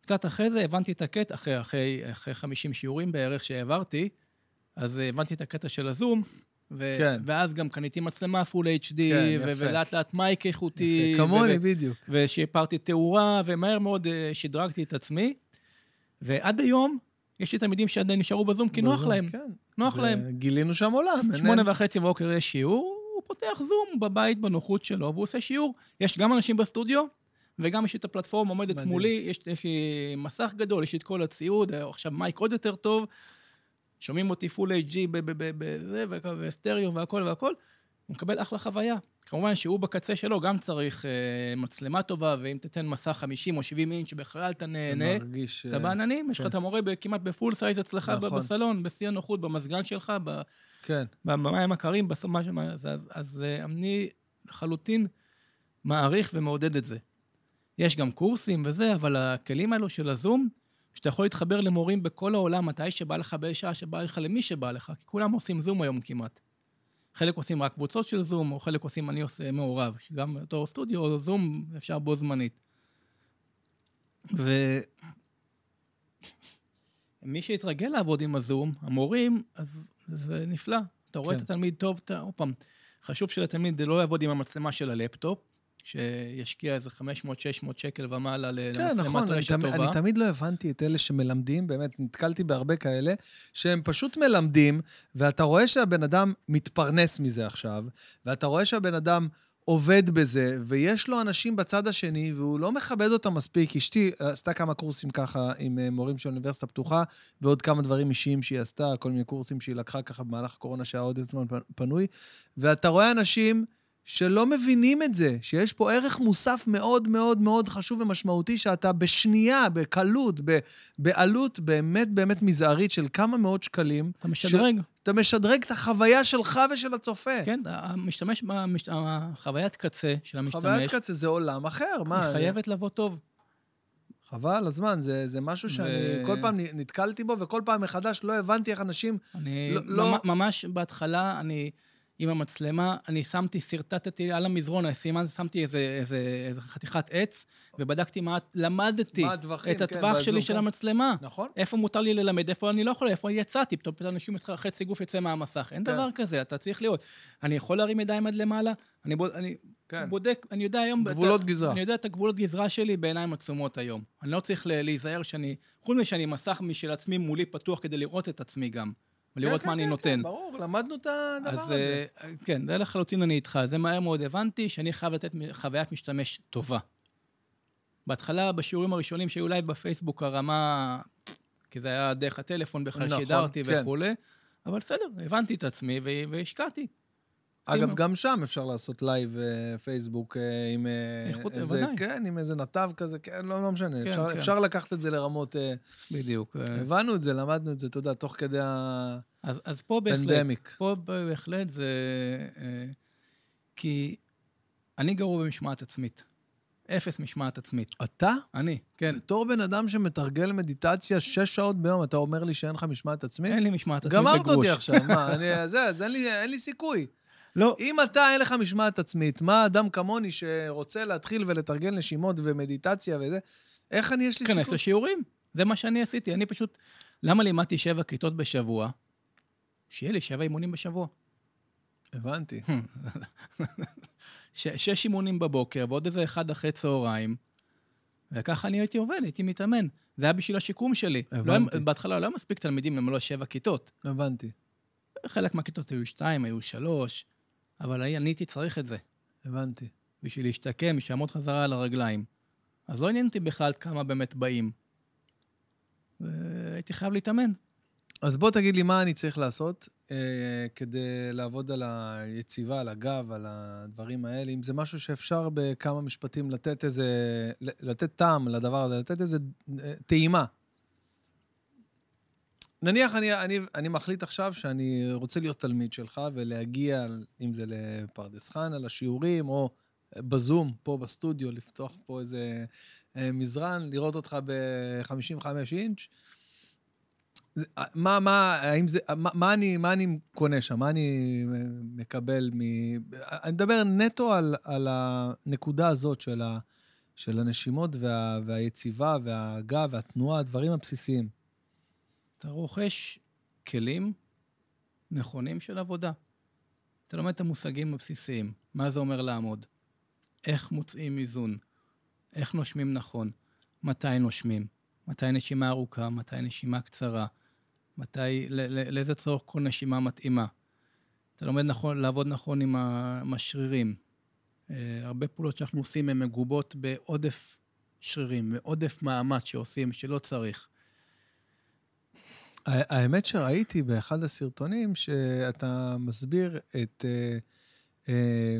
קצת אחרי זה הבנתי את הקטע, אחרי, אחרי, אחרי 50 שיעורים בערך שהעברתי, אז הבנתי את הקטע של הזום, ו- כן. ואז גם קניתי מצלמה full HD, כן, ו-. ולאט לאט mic איכותי. יפה, כמוני, ו- בדיוק. ושיפרתי תאורה, ומהר מאוד אה, שדרגתי את עצמי. ועד היום, יש לי תלמידים שעדיין נשארו בזום, כי נוח בזום, להם, כן. נוח להם. גילינו שם עולם. שמונה וחצי בבוקר יש שיעור, הוא פותח זום בבית בנוחות שלו, והוא עושה שיעור. יש גם אנשים בסטודיו, וגם יש לי את הפלטפורמה עומדת מדהים. מולי, יש, יש לי מסך גדול, יש לי את כל הציוד, עכשיו mic עוד יותר טוב, שומעים אותי full HD בזה, וסטריאו והכל והכל, הוא מקבל אחלה חוויה. כמובן שהוא בקצה שלו גם צריך אה, מצלמה טובה, ואם תיתן מסך 50 או 70 אינץ' בכלל אתה נהנה. מרגיש... אתה אה, בעננים, יש לך כן. את המורה כמעט ב full size אצלך נכון. בסלון, בשיא הנוחות, במזגן שלך, ב- כן. במים הקרים, בסוף מה ש... אז, אז, אז אה, אני לחלוטין מעריך ומעודד את זה. יש גם קורסים וזה, אבל הכלים האלו של הזום, שאתה יכול להתחבר למורים בכל העולם, מתי שבא לך, בשעה שבא לך, למי שבא לך, כי כולם עושים זום היום כמעט. חלק עושים רק קבוצות של זום, או חלק עושים, אני עושה מעורב, גם בתור סטודיו או זום אפשר בו זמנית. ומי שהתרגל לעבוד עם הזום, המורים, אז זה נפלא. אתה רואה כן. את התלמיד טוב, אתה, עוד פעם, חשוב שלתלמיד לא יעבוד עם המצלמה של הלפטופ, שישקיע איזה 500-600 שקל ומעלה כן, למצלמת נכון, אני, רשת תמ- טובה. אני תמיד לא הבנתי את אלה שמלמדים, באמת, נתקלתי בהרבה כאלה, שהם פשוט מלמדים, ואתה רואה שהבן אדם מתפרנס מזה עכשיו, ואתה רואה שהבן אדם עובד בזה, ויש לו אנשים בצד השני, והוא לא מכבד אותם מספיק. אשתי עשתה כמה קורסים ככה עם אה, מורים של אוניברסיטה פתוחה, ועוד כמה דברים אישיים שהיא עשתה, כל מיני קורסים שהיא לקחה ככה במהלך הקורונה, שהיה עוד זמן פנוי, ואתה רואה אנשים שלא מבינים את זה, שיש פה ערך מוסף מאוד מאוד מאוד חשוב ומשמעותי, שאתה בשנייה, בקלות, ב- בעלות באמת באמת מזערית של כמה מאות שקלים, אתה משדרג. אתה משדרג את החוויה שלך ושל הצופה. כן, המשתמש, במש- החוויית קצה של המשתמש, חוויית קצה זה עולם אחר, מה? היא חייבת לבוא טוב. חבל הזמן, זה, זה משהו שאני ו- כל פעם נתקלתי בו, וכל פעם מחדש לא הבנתי איך אנשים... אני, לא- לא- ממ- ממש בהתחלה, אני, עם המצלמה, אני שמתי, שרטטתי על המזרון, סימן, שמתי איזה, איזה, איזה חתיכת עץ, ובדקתי מה, למדתי מה הטווחים, את כן, הטווח באזור, שלי של כן. המצלמה. נכון? איפה מותר לי ללמד, איפה אני לא יכול, איפה יצאתי, פתאום אנשים, חצי גוף יוצא מהמסך. אין כן. דבר כזה, אתה צריך לראות. אני יכול להרים ידיים עד למעלה, אני, בוד, אני כן. בודק, אני יודע היום... גבולות את, ה- גזרה. אני יודע את הגבולות גזרה שלי בעיניים עצומות היום. אני לא צריך להיזהר שאני, חוץ מזה שאני מסך משל עצמי מולי פתוח כדי לראות את עצמי גם, ולראות כן, מה כן, אני כן, נותן. ברור, למדנו את הדבר הזה. אה, כן, זה לחלוטין אני איתך. זה מהר מאוד הבנתי שאני חייב לתת חוויית משתמש טובה. בהתחלה, בשיעורים הראשונים שהיו אולי בפייסבוק, הרמה, כי זה היה דרך הטלפון בכלל, נכון, שידרתי. וכולי, אבל בסדר, הבנתי את עצמי והשקעתי. אגב. גם שם אפשר לעשות לייב אה, פייסבוק אה, עם אה, איכות, איזה, בוודאי. כן, עם איזה נתב כזה, כן, לא, לא משנה. כן, אפשר, כן. אפשר לקחת את זה לרמות... בדיוק. הבנו את זה, למדנו את זה, אתה יודע, תוך כדי אז, אז פה בהחלט, ה pandemic. פה בהחלט זה... כי אני גרוע במשמעת עצמית. אפס משמעת עצמית. אתה? אני, כן. בתור בן אדם שמתרגל מדיטציה שש שעות ביום, אתה אומר לי שאין לך משמעת עצמית? אין לי משמעת עצמית גמרת בגרוש. אותי עכשיו, מה, אני, זה, אז אין לי, אין לי סיכוי. לא, אם אתה, אין לך משמעת עצמית, מה אדם כמוני שרוצה להתחיל ולתרגל נשימות ומדיטציה וזה, איך אני, יש לי כנס סיכוי? לשיעורים. זה מה שאני עשיתי. אני פשוט... למה לימדתי שבע כיתות בשבוע? שיהיה לי שבע אימונים בשבוע. הבנתי. ש- שש אימונים בבוקר ועוד איזה אחד אחרי צהריים, וככה אני הייתי עובד, הייתי מתאמן. זה היה בשביל השיקום שלי. לא הבנתי. בהתחלה לא היה מספיק תלמידים למלא שבע כיתות. הבנתי, חלק מהכיתות היו שתיים, היו שלוש, אבל אני הייתי צריך את זה. הבנתי. בשביל להשתקם, בשביל לעמוד חזרה על הרגליים. אז לא עניין אותי בכלל כמה באמת באים. והייתי חייב להתאמן. אז בוא תגיד לי מה אני צריך לעשות אה, כדי לעבוד על היציבה, על הגב, על הדברים האלה. אם זה משהו שאפשר בכמה משפטים לתת איזה, לתת טעם לדבר הזה, לתת איזה אה, טעימה. נניח אני, אני, אני מחליט עכשיו שאני רוצה להיות תלמיד שלך ולהגיע, אם זה לפרדס חנה, לשיעורים, או בזום, פה בסטודיו, לפתוח פה איזה אה, מזרן, לראות אותך ב-55 אינץ'. זה- מה, מה, האם זה, מה, מה, אני, מה אני קונה שם? מה אני מקבל מ... אני מדבר נטו על, על הנקודה הזאת של, ה, של הנשימות וה, והיציבה והגב והתנועה, הדברים הבסיסיים. אתה רוכש כלים נכונים של עבודה. אתה לומד את המושגים הבסיסיים, מה זה אומר לעמוד, איך מוצאים איזון, איך נושמים נכון, מתי נושמים, מתי נשימה ארוכה, מתי נשימה קצרה, מתי, לאיזה צורך כל נשימה מתאימה. אתה לומד נכון, לעבוד נכון עם ה- השרירים. אה, הרבה פעולות שאנחנו עושים הן מגובות בעודף שרירים, בעודף מאמץ שעושים שלא צריך. האמת שראיתי באחד הסרטונים שאתה מסביר את, אה, אה,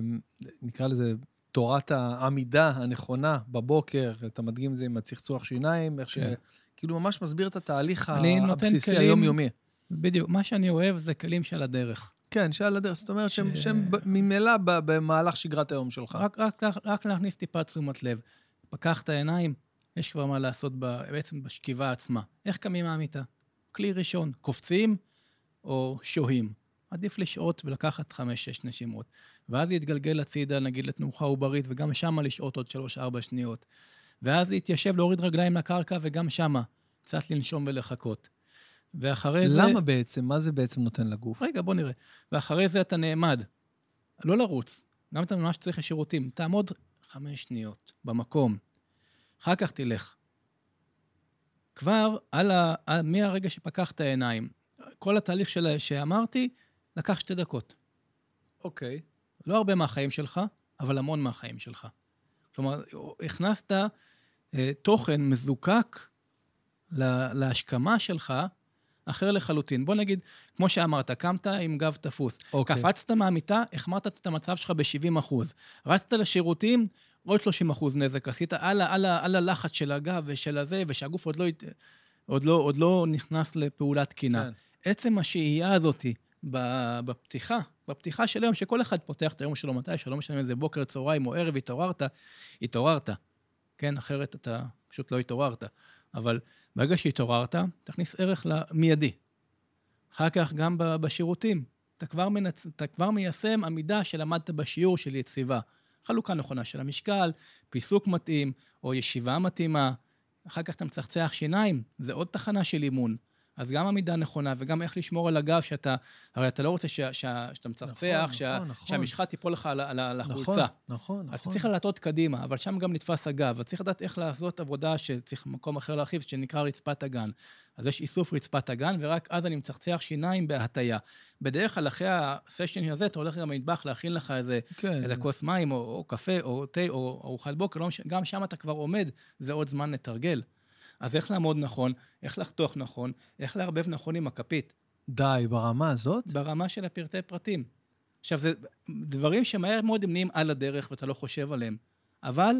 נקרא לזה, תורת העמידה הנכונה בבוקר, אתה מדגים את זה עם הצחצוח שיניים, איך ש... כן. כאילו ממש מסביר את התהליך הבסיסי כלים- היומיומי. בדיוק, מה שאני אוהב זה כלים שעל הדרך. כן, שעל הדרך, זאת אומרת שהם, ש- שהם ממילא במהלך שגרת היום שלך. רק, רק, רק, רק להכניס טיפה תשומת לב. פקח את העיניים, יש כבר מה לעשות ב, בעצם בשכיבה עצמה. איך קמים מהמיטה? כלי ראשון, קופצים או שוהים. עדיף לשהות ולקחת חמש-שש נשימות. ואז להתגלגל הצידה, נגיד, לתנוחה עוברית, וגם שמה לשהות עוד שלוש-ארבע שניות. ואז להתיישב, להוריד רגליים לקרקע, וגם שמה, קצת לנשום ולחכות. ואחרי זה... למה בעצם? מה זה בעצם נותן לגוף? רגע, בוא נראה. ואחרי זה אתה נעמד. לא לרוץ. גם אתה ממש צריך לשירותים. תעמוד חמש שניות במקום. אחר כך תלך. כבר על ה... מהרגע שפקחת העיניים, כל התהליך של... שאמרתי, לקח שתי דקות. אוקיי. לא הרבה מהחיים שלך, אבל המון מהחיים שלך. כלומר, הכנסת אה, תוכן מזוקק לה, להשכמה שלך, אחר לחלוטין. בוא נגיד, כמו שאמרת, קמת עם גב תפוס. אוקיי. קפצת מהמיטה, החמרת את המצב שלך ב-70 אחוז. רצת לשירותים, עוד 30 אחוז נזק. עשית על, על, על הלחץ של הגב ושל הזה, ושהגוף עוד לא, עוד לא, עוד לא נכנס לפעולה תקינה. כן. עצם השהייה הזאת בפתיחה, בפתיחה של היום, שכל אחד פותח את היום שלו מתי, שלא משנה אם זה בוקר, צהריים או ערב, התעוררת, התעוררת. כן, אחרת אתה פשוט לא התעוררת. אבל ברגע שהתעוררת, תכניס ערך למיידי. אחר כך גם בשירותים. אתה כבר, מנצ... אתה כבר מיישם עמידה שלמדת בשיעור של יציבה. חלוקה נכונה של המשקל, פיסוק מתאים, או ישיבה מתאימה. אחר כך אתה מצחצח שיניים, זה עוד תחנה של אימון. אז גם עמידה נכונה וגם איך לשמור על הגב, שאתה, הרי אתה לא רוצה ש, ש, שאתה מצחצח, נכון, שה, נכון, נכון. שהמשחת תיפול לך על, על, נכון, החולצה. נכון, נכון. אז אתה צריך להטות קדימה, אבל שם גם נתפס הגב. אז צריך לדעת איך לעשות עבודה שצריך מקום אחר להרחיב, שנקרא רצפת הגן. אז יש איסוף רצפת הגן, ורק אז אני מצחצח שיניים בהטייה. בדרך כלל, אחרי הסשן הזה, אתה הולך גם למטבח להכין לך איזה, כן, איזה כוס מים, או, או קפה, או תה, או ארוחת בוקר, לא גם שם אתה כבר עומד, זה עוד זמן לתרגל. אז איך לעמוד נכון, איך לחתוך נכון, איך לערבב נכון עם הכפית. די, ברמה הזאת? ברמה של הפרטי פרטים. עכשיו, זה דברים שמהר מאוד הם נהיים על הדרך ואתה לא חושב עליהם, אבל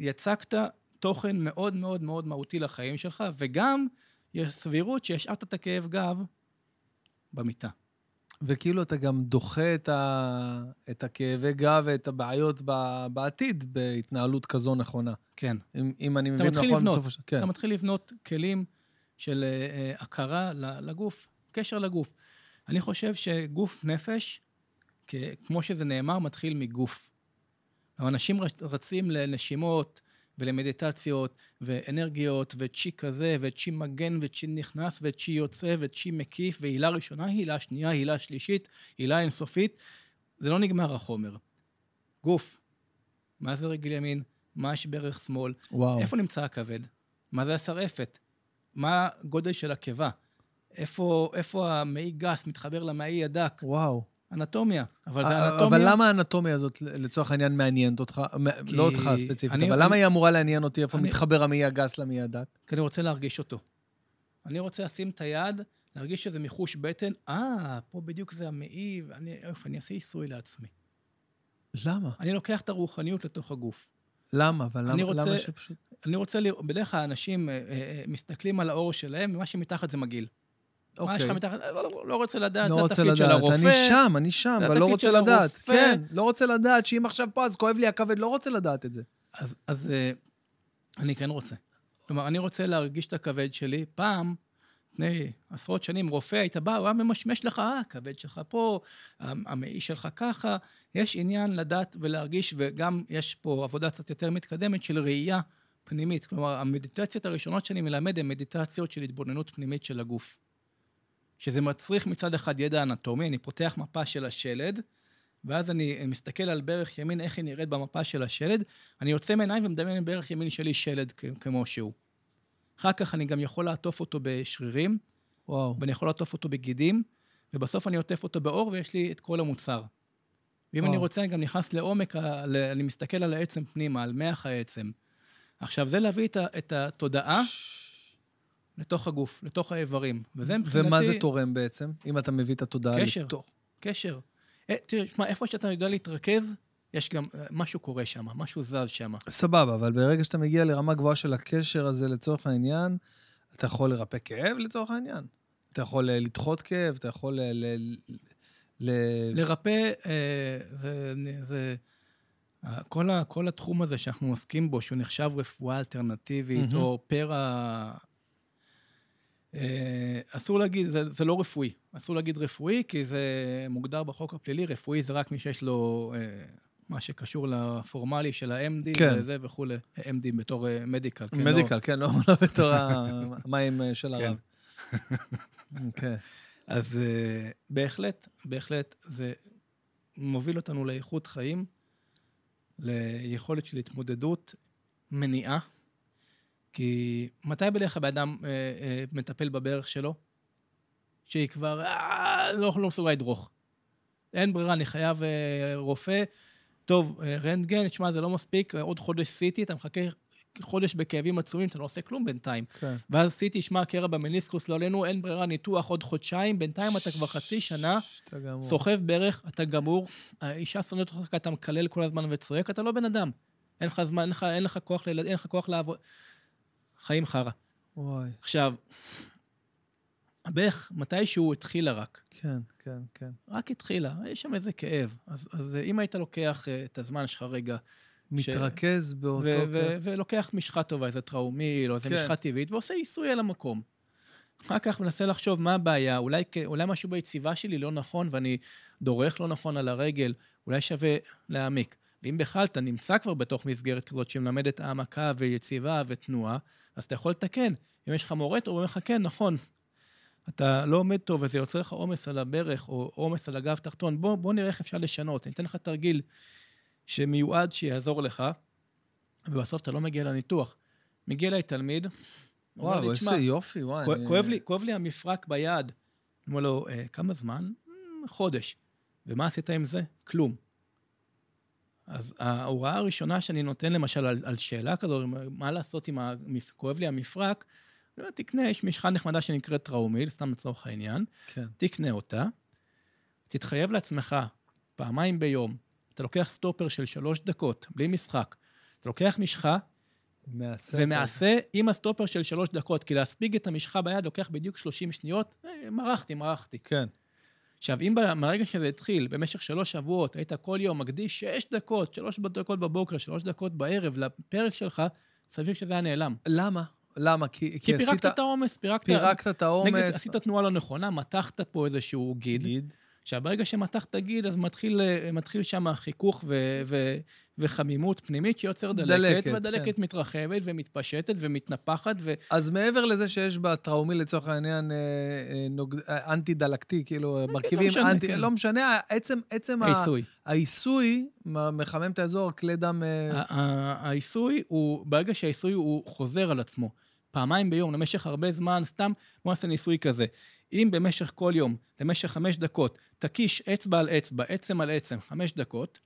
יצקת תוכן מאוד מאוד מאוד מהותי לחיים שלך, וגם יש סבירות שהשארת את הכאב גב במיטה. וכאילו אתה גם דוחה את, ה... את הכאבי גב ואת הבעיות ב... בעתיד בהתנהלות כזו נכונה. כן. אם, אם אני מבין נכון לבנות. בסוף השבוע. כן. אתה מתחיל לבנות כלים של אה, הכרה לגוף, קשר לגוף. אני חושב שגוף נפש, כ- כמו שזה נאמר, מתחיל מגוף. אנשים רצ- רצים לנשימות ולמדיטציות ואנרגיות וצ'י כזה וצ'י מגן וצ'י נכנס וצ'י יוצא וצ'י מקיף והילה ראשונה, הילה שנייה, הילה שלישית, הילה אינסופית. זה לא נגמר החומר. גוף. מה זה רגל ימין? מה יש ברך שמאל? וואו. איפה נמצא הכבד? מה זה השרעפת? מה הגודל של הקיבה? איפה, איפה המעי גס מתחבר למעי הדק? וואו. אנטומיה. אבל זה אה, אנטומיה... אבל למה האנטומיה הזאת, לצורך העניין, מעניינת אותך? מ- כי לא אותך ספציפית, אני- אבל למה היא אמורה לעניין אותי איפה אני- מתחבר המעי הגס למעי הדק? כי אני רוצה להרגיש אותו. אני רוצה לשים את היד, להרגיש שזה מחוש בטן, אה, פה בדיוק זה המעי, ואני, אוף, אני אעשה עיסוי לעצמי. למה? אני לוקח את הרוחניות לתוך הגוף. למה? אבל למה רוצה- למה שפשוט... אני רוצה לראות, בדרך כלל אנשים אה, אה, מסתכלים על האור שלהם, ומה שמתחת זה מגעיל. מה יש לך אוקיי. מתחת? לא, לא, לא רוצה לדעת, לא זה רוצה התפקיד של. הרופא. אני שם, אני שם, אבל לא רוצה לדעת. כן, לא רוצה לדעת שאם עכשיו פה אז כואב לי הכבד, לא רוצה לדעת את זה. אז, אה, אני כן רוצה. כלומר, אני רוצה להרגיש את הכבד שלי. פעם, לפני עשרות שנים, רופא, היית בא, הוא היה ממשמש לך, אה, הכבד שלך פה, המ- המעי שלך ככה. יש עניין לדעת ולהרגיש, וגם יש פה עבודה קצת יותר מתקדמת של ראייה פנימית. כלומר, המדיטציות הראשונות שאני מלמד הן מדיטציות של התבוננות פנימית של הגוף. שזה מצריך מצד אחד ידע אנטומי, אני פותח מפה של השלד, ואז אני מסתכל על ברך ימין, איך היא נראית במפה של השלד, אני יוצא מעיניים ומדמיין ברך ימין שלי שלד כמו שהוא. אחר כך אני גם יכול לעטוף אותו בשרירים, וואו. ואני יכול לעטוף אותו בגידים, ובסוף אני עוטף אותו בעור ויש לי את כל המוצר. ואם וואו. אני רוצה, אני גם נכנס לעומק, אני מסתכל על העצם פנימה, על מח העצם. עכשיו, זה להביא את, התודעה לתוך הגוף, לתוך האיברים. וזה מבחינתי... ומה זה תורם בעצם, אם אתה מביא את התודעה קשר. לתוך? קשר. אה, תראה, שמע, איפה שאתה יודע להתרכז, יש גם, אה, משהו קורה שם, משהו זז שם. סבבה, אבל ברגע שאתה מגיע לרמה גבוהה של הקשר הזה לצורך העניין, אתה יכול לרפא כאב לצורך העניין. אתה יכול אה, לדחות כאב, אתה יכול ל... ל... ל... לרפא, אה, זה, זה, כל, ה, כל התחום הזה שאנחנו עוסקים בו, שהוא נחשב רפואה אלטרנטיבית, מהמם. או פרא... אה, אסור להגיד, זה, זה לא רפואי. אסור להגיד רפואי, כי זה מוגדר בחוק הפלילי, רפואי זה רק מי שיש לו אה, מה שקשור לפורמלי של ה-MD כן. וזה וכולי. MD בתור מדיקל. כן, מדיקל, כן, לא לא בתור המים אה, של כן. הרב. כן. אז בהחלט, בהחלט, זה מוביל אותנו לאיכות חיים, ליכולת של התמודדות, מניעה. כי מתי בדרך כלל אדם uh, uh, מטפל בברך שלו? שהיא כבר אה, לא, לא מסוגל לדרוך. אין ברירה, אני חייב uh, רופא. טוב, uh, רנטגן, תשמע, זה לא מספיק, עוד חודש CT, אתה מחכה חודש בכאבים עצומים, אתה לא עושה כלום בינתיים. כן. ואז עשיתי, שמע, קרע במניסקוס, לא עלינו, אין ברירה, ניתוח עוד חודשיים, בינתיים אתה כבר חצי שנה. סוחב ברך, אתה גמור, האישה שונאת אותך, אתה מקלל כל הזמן וצועק, אתה לא בן אדם. אין לך זמן, אין לך, אין לך כוח לילד, אין לך כוח לעבוד. חיים חרא. וואי, עכשיו, הברך, מתישהו התחילה רק. כן, כן, כן. רק התחילה, יש שם איזה כאב. אז, אז אם היית לוקח אה, את הזמן שלך רגע, מתרכז באותו... ו- ו-. ולוקח משחה טובה, איזה טראומיל, או איזה כן. משחה טבעית, ועושה עיסוי על המקום. אחר כך מנסה לחשוב מה הבעיה, אולי, אולי משהו ביציבה שלי לא נכון, ואני דורך לא נכון על הרגל, אולי שווה להעמיק. ואם בכלל אתה נמצא כבר בתוך מסגרת כזאת שמלמדת העמקה ויציבה ותנועה, אז אתה יכול לתקן. אם יש לך מורט, הוא אומר לך, כן, נכון, אתה לא עומד טוב וזה יוצר לך עומס על הברך או עומס על הגב תחתון, בוא, בוא נראה איך אפשר לשנות. אני אתן לך תרגיל שמיועד שיעזור לך, ובסוף אתה לא מגיע לניתוח. מגיע אליי תלמיד, אומר וואו, לי, איזה "תשמע, יופי, וואי. כואב- אני- כואב לי, כואב לי המפרק ביד. אני אומר לו, "אה, כמה זמן? "מ, חודש. ומה עשית עם זה? כלום. אז ההוראה הראשונה שאני נותן למשל על, על שאלה כזו, מה לעשות עם ה... כואב לי המפרק, אני אומר, תקנה, יש משחה נחמדה שנקראת טראומיל, סתם לצורך העניין, כן. תקנה אותה, תתחייב לעצמך פעמיים ביום, אתה לוקח סטופר של שלוש דקות, בלי משחק, אתה לוקח משחה מעשה. ומעשה עם הסטופר של שלוש דקות, כי להספיג את המשחה ביד לוקח בדיוק 30 שניות, אה, מרחתי, מרחתי. כן. עכשיו, אם מהרגע שזה התחיל, במשך שלוש שבועות, היית כל יום מקדיש שש דקות, שלוש דקות בבוקר, שלוש דקות בערב, לפרק שלך, סביר שזה היה נעלם. למה? למה? כי, כי פירקת עשית- את העומס, פירקת... פירקת את נגיד, העומס. עשית תנועה לא נכונה, מתחת פה איזשהו גיד. גיד. עכשיו, ברגע שמתחת גיד, אז מתחיל, מתחיל שם חיכוך ו, ו, וחמימות פנימית שיוצר דלקת, דלקת, והדלקת כן. מתרחבת ומתפשטת ומתנפחת, ו... אז מעבר לזה שיש בטראומיל לצורך העניין אה, אה, נוגד- אה, אנטי-דלקתי, כאילו מרכיבים משנה, אנטי, כן. לא משנה, עצם, עצם העיסוי. העיסוי מחמם את האזור, כלי דם... העיסוי הוא, ברגע שהעיסוי הוא חוזר על עצמו, פעמיים ביום, למשך הרבה זמן, סתם, בוא נעשה ניסוי כזה. אם במשך כל יום, למשך חמש דקות, תקיש אצבע על אצבע, עצם על עצם, חמש דקות,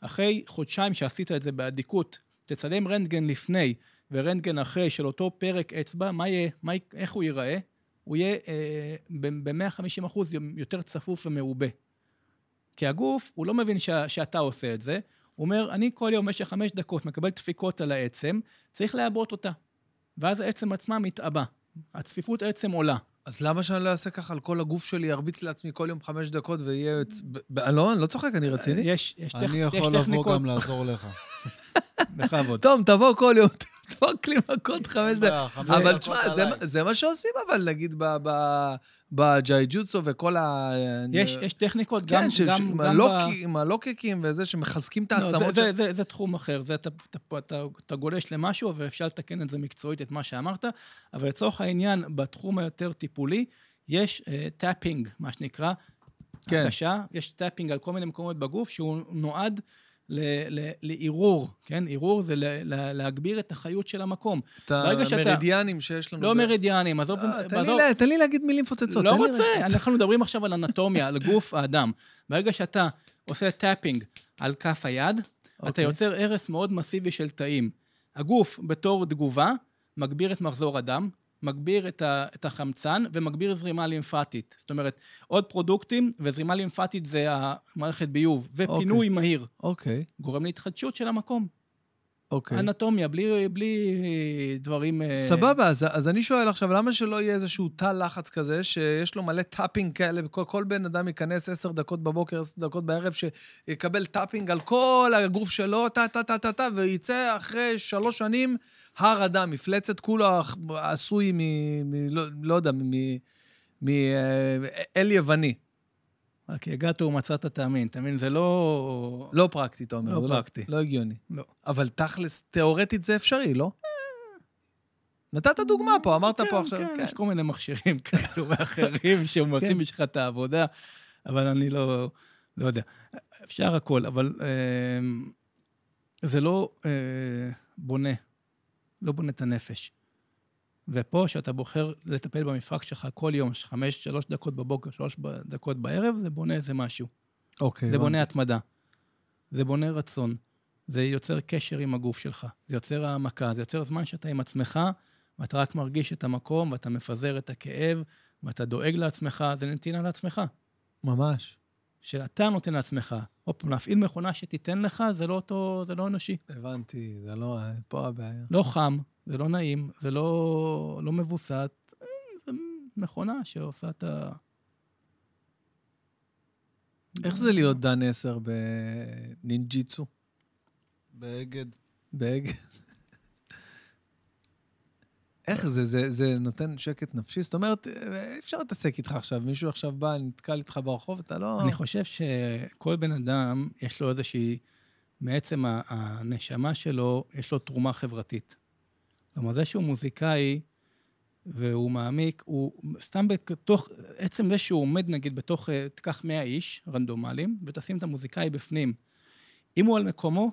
אחרי חודשיים שעשית את זה באדיקות, תצלם רנטגן לפני ורנטגן אחרי של אותו פרק אצבע, מה יהיה, מה, איך הוא ייראה? הוא יהיה אה, ב-150 אחוז יותר צפוף ומעובה. כי הגוף, הוא לא מבין שה, שאתה עושה את זה, הוא אומר, אני כל יום במשך חמש דקות מקבל דפיקות על העצם, צריך לעבות אותה. ואז העצם עצמה מתעבה. הצפיפות עצם עולה. אז למה שאני לא אעשה ככה על כל הגוף שלי, ארביץ לעצמי כל יום חמש דקות ב- לא, אני לא צוחק, אני רציני. יש, יש, טכ... אני יש יכול לבוא טכניקות... גם לעזור לך. בכבוד. תום, תבוא כל יום, תדפוק לי מכות חמש דקות. בעיה, חמש אבל דקות תשמע, זה- מה שעושים, אבל נגיד ב- ב- בג'יי-ג'וטסו וכל ה... יש, יש טכניקות כן, גם, ש- גם, ש- גם הלוקי- עם הלוקקים וזה, שמחזקים את לא, זה, העצמות. זה, תחום אחר, זה אתה, גולש למשהו ואפשר לתקן את זה מקצועית, את מה שאמרת, אבל לצורך העניין, בתחום היותר טיפולי, יש tapping, מה שנקרא, כן. הקשה, יש tapping על כל מיני מקומות בגוף, שהוא נועד לעירור, כן? עירור זה להגביר את החיות של המקום. את המרידיאנים שיש לנו. לא מרידיאנים, עזוב, אה, תן לי להגיד מילים מפוצצות. לא רוצה. אנחנו מדברים עכשיו על אנטומיה, על גוף האדם. ברגע שאתה עושה tapping על כף היד, אתה אוקיי. יוצר הרס מאוד מסיבי של תאים. הגוף, בתור תגובה, מגביר את מחזור הדם, מגביר את, ה, את החמצן ומגביר זרימה לימפטית. זאת אומרת, עוד פרודוקטים, וזרימה לימפטית זה המערכת ביוב, ופינוי אוקיי. מהיר, אוקיי, גורם להתחדשות של המקום. אוקיי. אנטומיה, בלי, בלי דברים... אה, סבבה, אז, אז אני שואל עכשיו, למה שלא יהיה איזשהו תא לחץ כזה, שיש לו מלא tapping כאלה, וכל כל בן אדם ייכנס עשר דקות בבוקר, עשר דקות בערב, שיקבל tapping על כל הגוף שלו, טה, טה, טה, טה, טה, ויצא אחרי שלוש שנים הר אדם, מפלצת כולו עשוי מ... מ לא, לא יודע, מ... מאל יווני. רק הגעת ומצאת תאמין, אתה מבין? זה לא... לא פרקטי, אתה אומר. לא זה פרקטי. לא הגיוני. לא. אבל תכלס, תיאורטית זה אפשרי, לא? נתת דוגמה פה, אמרת פה עכשיו, כן, כן. יש כל מיני מכשירים כאלו ואחרים שעושים כן. בשבילך את העבודה, אבל אני לא, לא יודע. אפשר הכל, אבל אה, זה לא אה, בונה, לא בונה את הנפש. ופה, כשאתה בוחר לטפל במפרק שלך כל יום, חמש, שלוש דקות בבוקר, שלוש דקות בערב, זה בונה איזה משהו. אוקיי. זה בונה. התמדה. זה בונה רצון. זה יוצר קשר עם הגוף שלך, זה יוצר העמקה, זה יוצר זמן שאתה עם עצמך, ואתה רק מרגיש את המקום, ואתה מפזר את הכאב, ואתה דואג לעצמך, זה נתינה לעצמך. ממש. שאתה נותן לעצמך. עוד פעם, להפעיל מכונה שתיתן לך, זה לא אותו, זה לא אנושי. הבנתי, זה לא, פה הבעיה. לא חם, זה לא נעים, זה לא, לא מבוסת, זה מכונה שעושה את ה... איך זה להיות דן עשר בנינג'יצו? באגד. באגד? איך זה, זה, זה נותן שקט נפשי? זאת אומרת, אי אפשר להתעסק איתך עכשיו, מישהו עכשיו בא, נתקל איתך ברחוב, אתה לא... אני חושב שכל בן אדם, יש לו איזושהי, מעצם הנשמה שלו, יש לו תרומה חברתית. כלומר, זה שהוא מוזיקאי והוא מעמיק, הוא סתם בתוך, עצם זה שהוא עומד נגיד בתוך, תיקח 100 איש רנדומליים, ותשים את המוזיקאי בפנים. אם הוא על מקומו,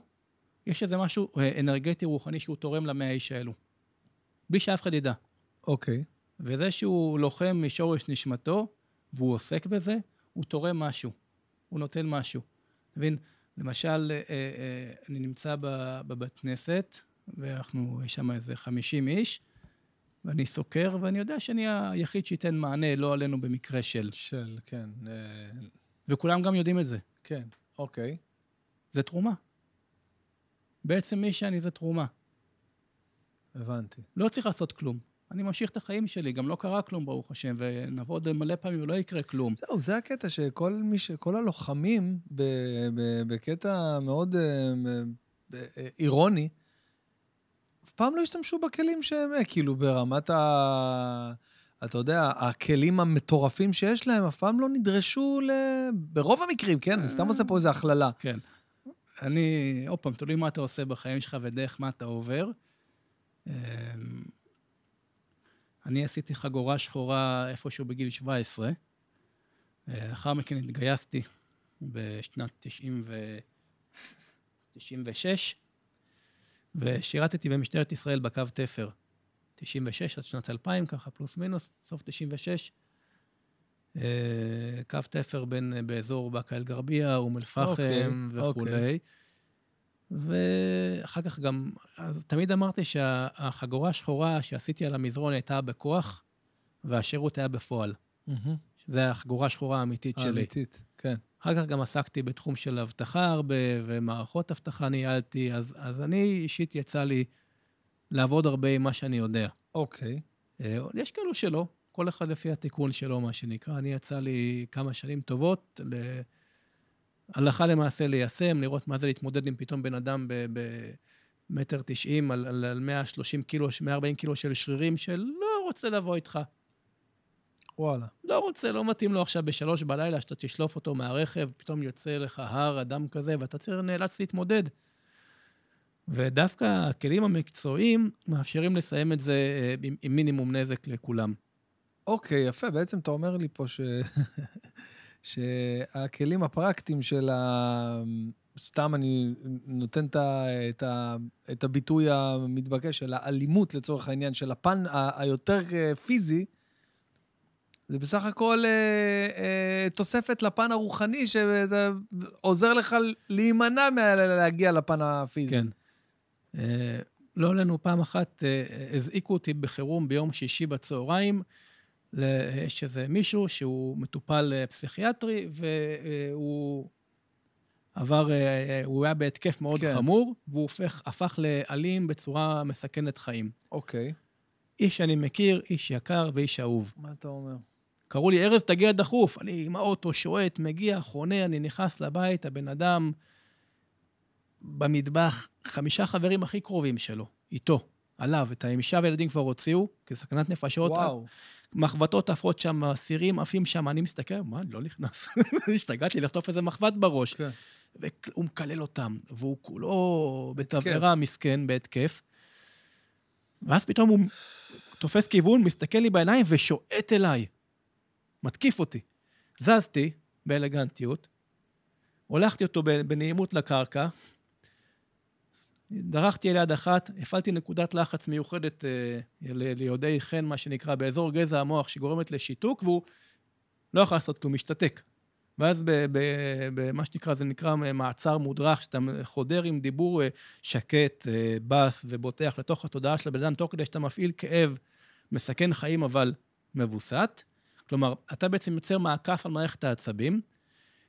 יש איזה משהו אנרגטי רוחני שהוא תורם למאה איש האלו. בלי שאף אחד ידע. אוקיי. וזה שהוא לוחם משורש נשמתו, והוא עוסק בזה, הוא תורם משהו. הוא נותן משהו. אתה מבין? למשל, אה, אה, אני נמצא בבית כנסת, ואנחנו, יש שם איזה 50 איש, ואני סוקר, ואני יודע שאני היחיד שייתן מענה, לא עלינו במקרה של. של, כן. אה, וכולם גם יודעים את זה. כן, אוקיי. זה תרומה. בעצם מי שאני זה תרומה. הבנתי. לא צריך לעשות כלום. אני ממשיך את החיים שלי, גם לא קרה כלום, ברוך השם, ונעבוד מלא פעמים ולא יקרה כלום. זהו, זה הקטע שכל מי ש... כל הלוחמים, ב... ב... בקטע מאוד אה, אה, אירוני, אף פעם לא השתמשו בכלים שהם, אה, כאילו, ברמת ה... אתה יודע, הכלים המטורפים שיש להם, אף פעם לא נדרשו ל... ברוב המקרים, כן? אני סתם עושה פה איזו הכללה. כן. אני, עוד פעם, תלוי מה אתה עושה בחיים שלך ודרך מה אתה עובר. אמ, אני עשיתי חגורה שחורה איפשהו בגיל 17. לאחר מכן התגייסתי בשנת 90 ו... 96, ושירתתי במשטרת ישראל בקו תפר. 96 עד שנת 2000, ככה פלוס מינוס, סוף 96. קו תפר בין, באזור באקה אל-גרבייה, אום אל-פחם אוקיי, וכולי. אוקיי. ואחר כך גם, אז תמיד אמרתי שהחגורה השחורה שעשיתי על המזרון הייתה בכוח, והשירות היה בפועל. מהמם. זה החגורה השחורה האמיתית שלי. האמיתית, כן. אחר כך גם עסקתי בתחום של אבטחה הרבה, ומערכות אבטחה ניהלתי, אז, אז אני אישית יצא לי לעבוד הרבה עם מה שאני יודע. אוקיי. אה, יש כאלו שלא, כל אחד לפי התיקון שלו, מה שנקרא. אני יצא לי כמה שנים טובות, ל... הלכה למעשה ליישם, לראות מה זה להתמודד עם פתאום בן אדם במטר תשעים על, על, על 130 קילו, 140 קילו של שרירים של לא רוצה לבוא איתך. וואלה. לא רוצה, לא מתאים לו עכשיו בשלוש בלילה, שאתה תשלוף אותו מהרכב, פתאום יוצא לך הר אדם כזה, ואתה צריך נאלץ להתמודד. ודווקא הכלים המקצועיים מאפשרים לסיים את זה אה, עם, עם מינימום נזק לכולם. אוקיי, יפה. בעצם אתה אומר לי פה ש... שהכלים הפרקטיים של ה... סתם אני נותן את, ה... את, ה... את הביטוי המתבקש של האלימות לצורך העניין, של הפן ה... היותר אה, פיזי, זה בסך הכל אה, אה, תוספת לפן הרוחני, שזה עוזר לך להימנע מלהגיע לפן הפיזי. כן. אה, לא עלינו, פעם אחת אה, הזעיקו אותי בחירום ביום שישי בצהריים. יש איזה מישהו שהוא מטופל אה, פסיכיאטרי, והוא עבר, אה, הוא היה בהתקף מאוד כן. חמור, והוא הופך, הפך לאלים בצורה מסכנת חיים. אוקיי. איש שאני מכיר, איש יקר ואיש אהוב. מה אתה אומר? קראו לי, ארז, תגיע דחוף. אני עם האוטו שועט, מגיע, חונה, אני נכנס לבית, הבן אדם במטבח, חמישה חברים הכי קרובים שלו, איתו, עליו, את האישה והילדים כבר הוציאו, כסכנת נפשות. וואו. מחבטות עפות שם, סירים עפים שם, אני מסתכל, מה, אני לא נכנס. השתגעתי לחטוף איזה מחבט בראש. כן. והוא מקלל אותם, והוא כולו בתבערה, מסכן, בהתקף. ואז פתאום הוא תופס כיוון, מסתכל לי בעיניים ושועט אליי. מתקיף אותי. זזתי באלגנטיות, הולכתי אותו בנעימות לקרקע, דרכתי על יד אחת, הפעלתי נקודת לחץ מיוחדת אה, ל- ליודעי חן, מה שנקרא, באזור גזע המוח, שגורמת לשיתוק, והוא לא יכול לעשות כלום, משתתק. ואז במה שנקרא, זה נקרא מעצר מודרך, שאתה חודר עם דיבור אה, שקט, אה, בס ובוטח לתוך התודעה של הבן אדם, תוך כדי שאתה מפעיל כאב מסכן חיים, אבל מבוסת. כלומר, אתה בעצם יוצר מעקף על מערכת העצבים,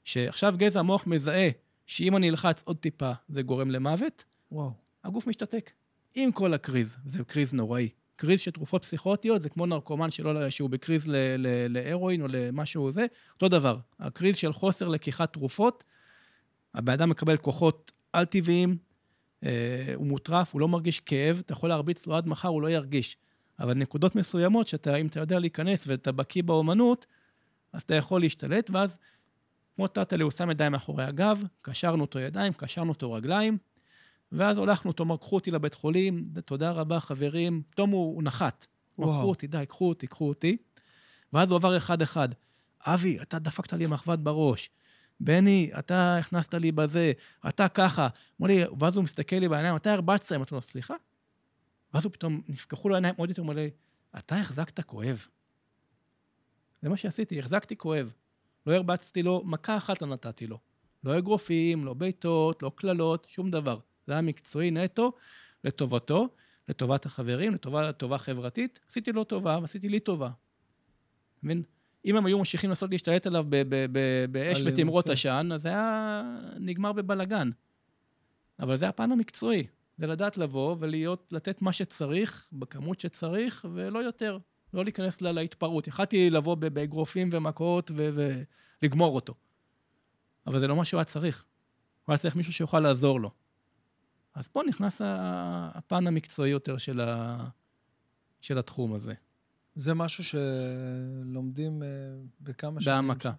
שעכשיו גזע המוח מזהה שאם אני אלחץ עוד טיפה זה גורם למוות, וואו. הגוף משתתק. עם כל הקריז, זה קריז נוראי. קריז של תרופות פסיכוטיות זה כמו נרקומן שלא, שהוא בקריז להרואין או למשהו זה, אותו דבר. הקריז של חוסר לקיחת תרופות, הבן אדם מקבל כוחות על-טבעיים, אה, הוא מוטרף, הוא לא מרגיש כאב, אתה יכול להרביץ לו עד מחר, הוא לא ירגיש. אבל נקודות מסוימות, שאתה, אם אתה יודע להיכנס ואתה בקיא באומנות, אז אתה יכול להשתלט, ואז, כמו טאטלי, הוא שם ידיים מאחורי הגב, קשרנו אותו ידיים, קשרנו אותו רגליים, ואז הולכנו אותו, קחו אותי לבית חולים, תודה רבה, חברים. פתאום הוא, הוא נחת. הוא וואו. קחו אותי, די, קחו אותי, קחו אותי. ואז הוא עבר אחד-אחד. אבי, אתה דפקת לי מחבת בראש. בני, אתה הכנסת לי בזה, אתה ככה. אמר לי, ואז הוא מסתכל לי בעיניים, אתה הרבצת? אמרתי לו, סליחה? ואז הוא פתאום, נפקחו לו העיניים עוד יותר, לי, אתה החזקת כואב. זה מה שעשיתי, החזקתי כואב. לא הרבצתי לו, מכה אחת לא נתתי לו. לא אגרופים, לא בעיטות, לא קללות, שום דבר. זה היה מקצועי נטו, לטובתו, לטובת החברים, לטובה, לטובה חברתית. עשיתי לו טובה ועשיתי לי טובה. מבין? אם הם היו ממשיכים לנסות להשתלט עליו באש ותמרות כן. עשן, אז זה היה נגמר בבלגן. אבל זה הפן המקצועי, זה לדעת לבוא ולהיות, לתת מה שצריך, בכמות שצריך, ולא יותר. לא להיכנס לה- להתפרעות. יכלתי לבוא באגרופים ומכות ולגמור אותו. אבל זה לא מה שהוא היה צריך. הוא היה צריך מישהו שיוכל לעזור לו. אז פה נכנס הפן המקצועי יותר של, ה... של התחום הזה, זה משהו שלומדים אה, בכמה שנים? בהעמקה.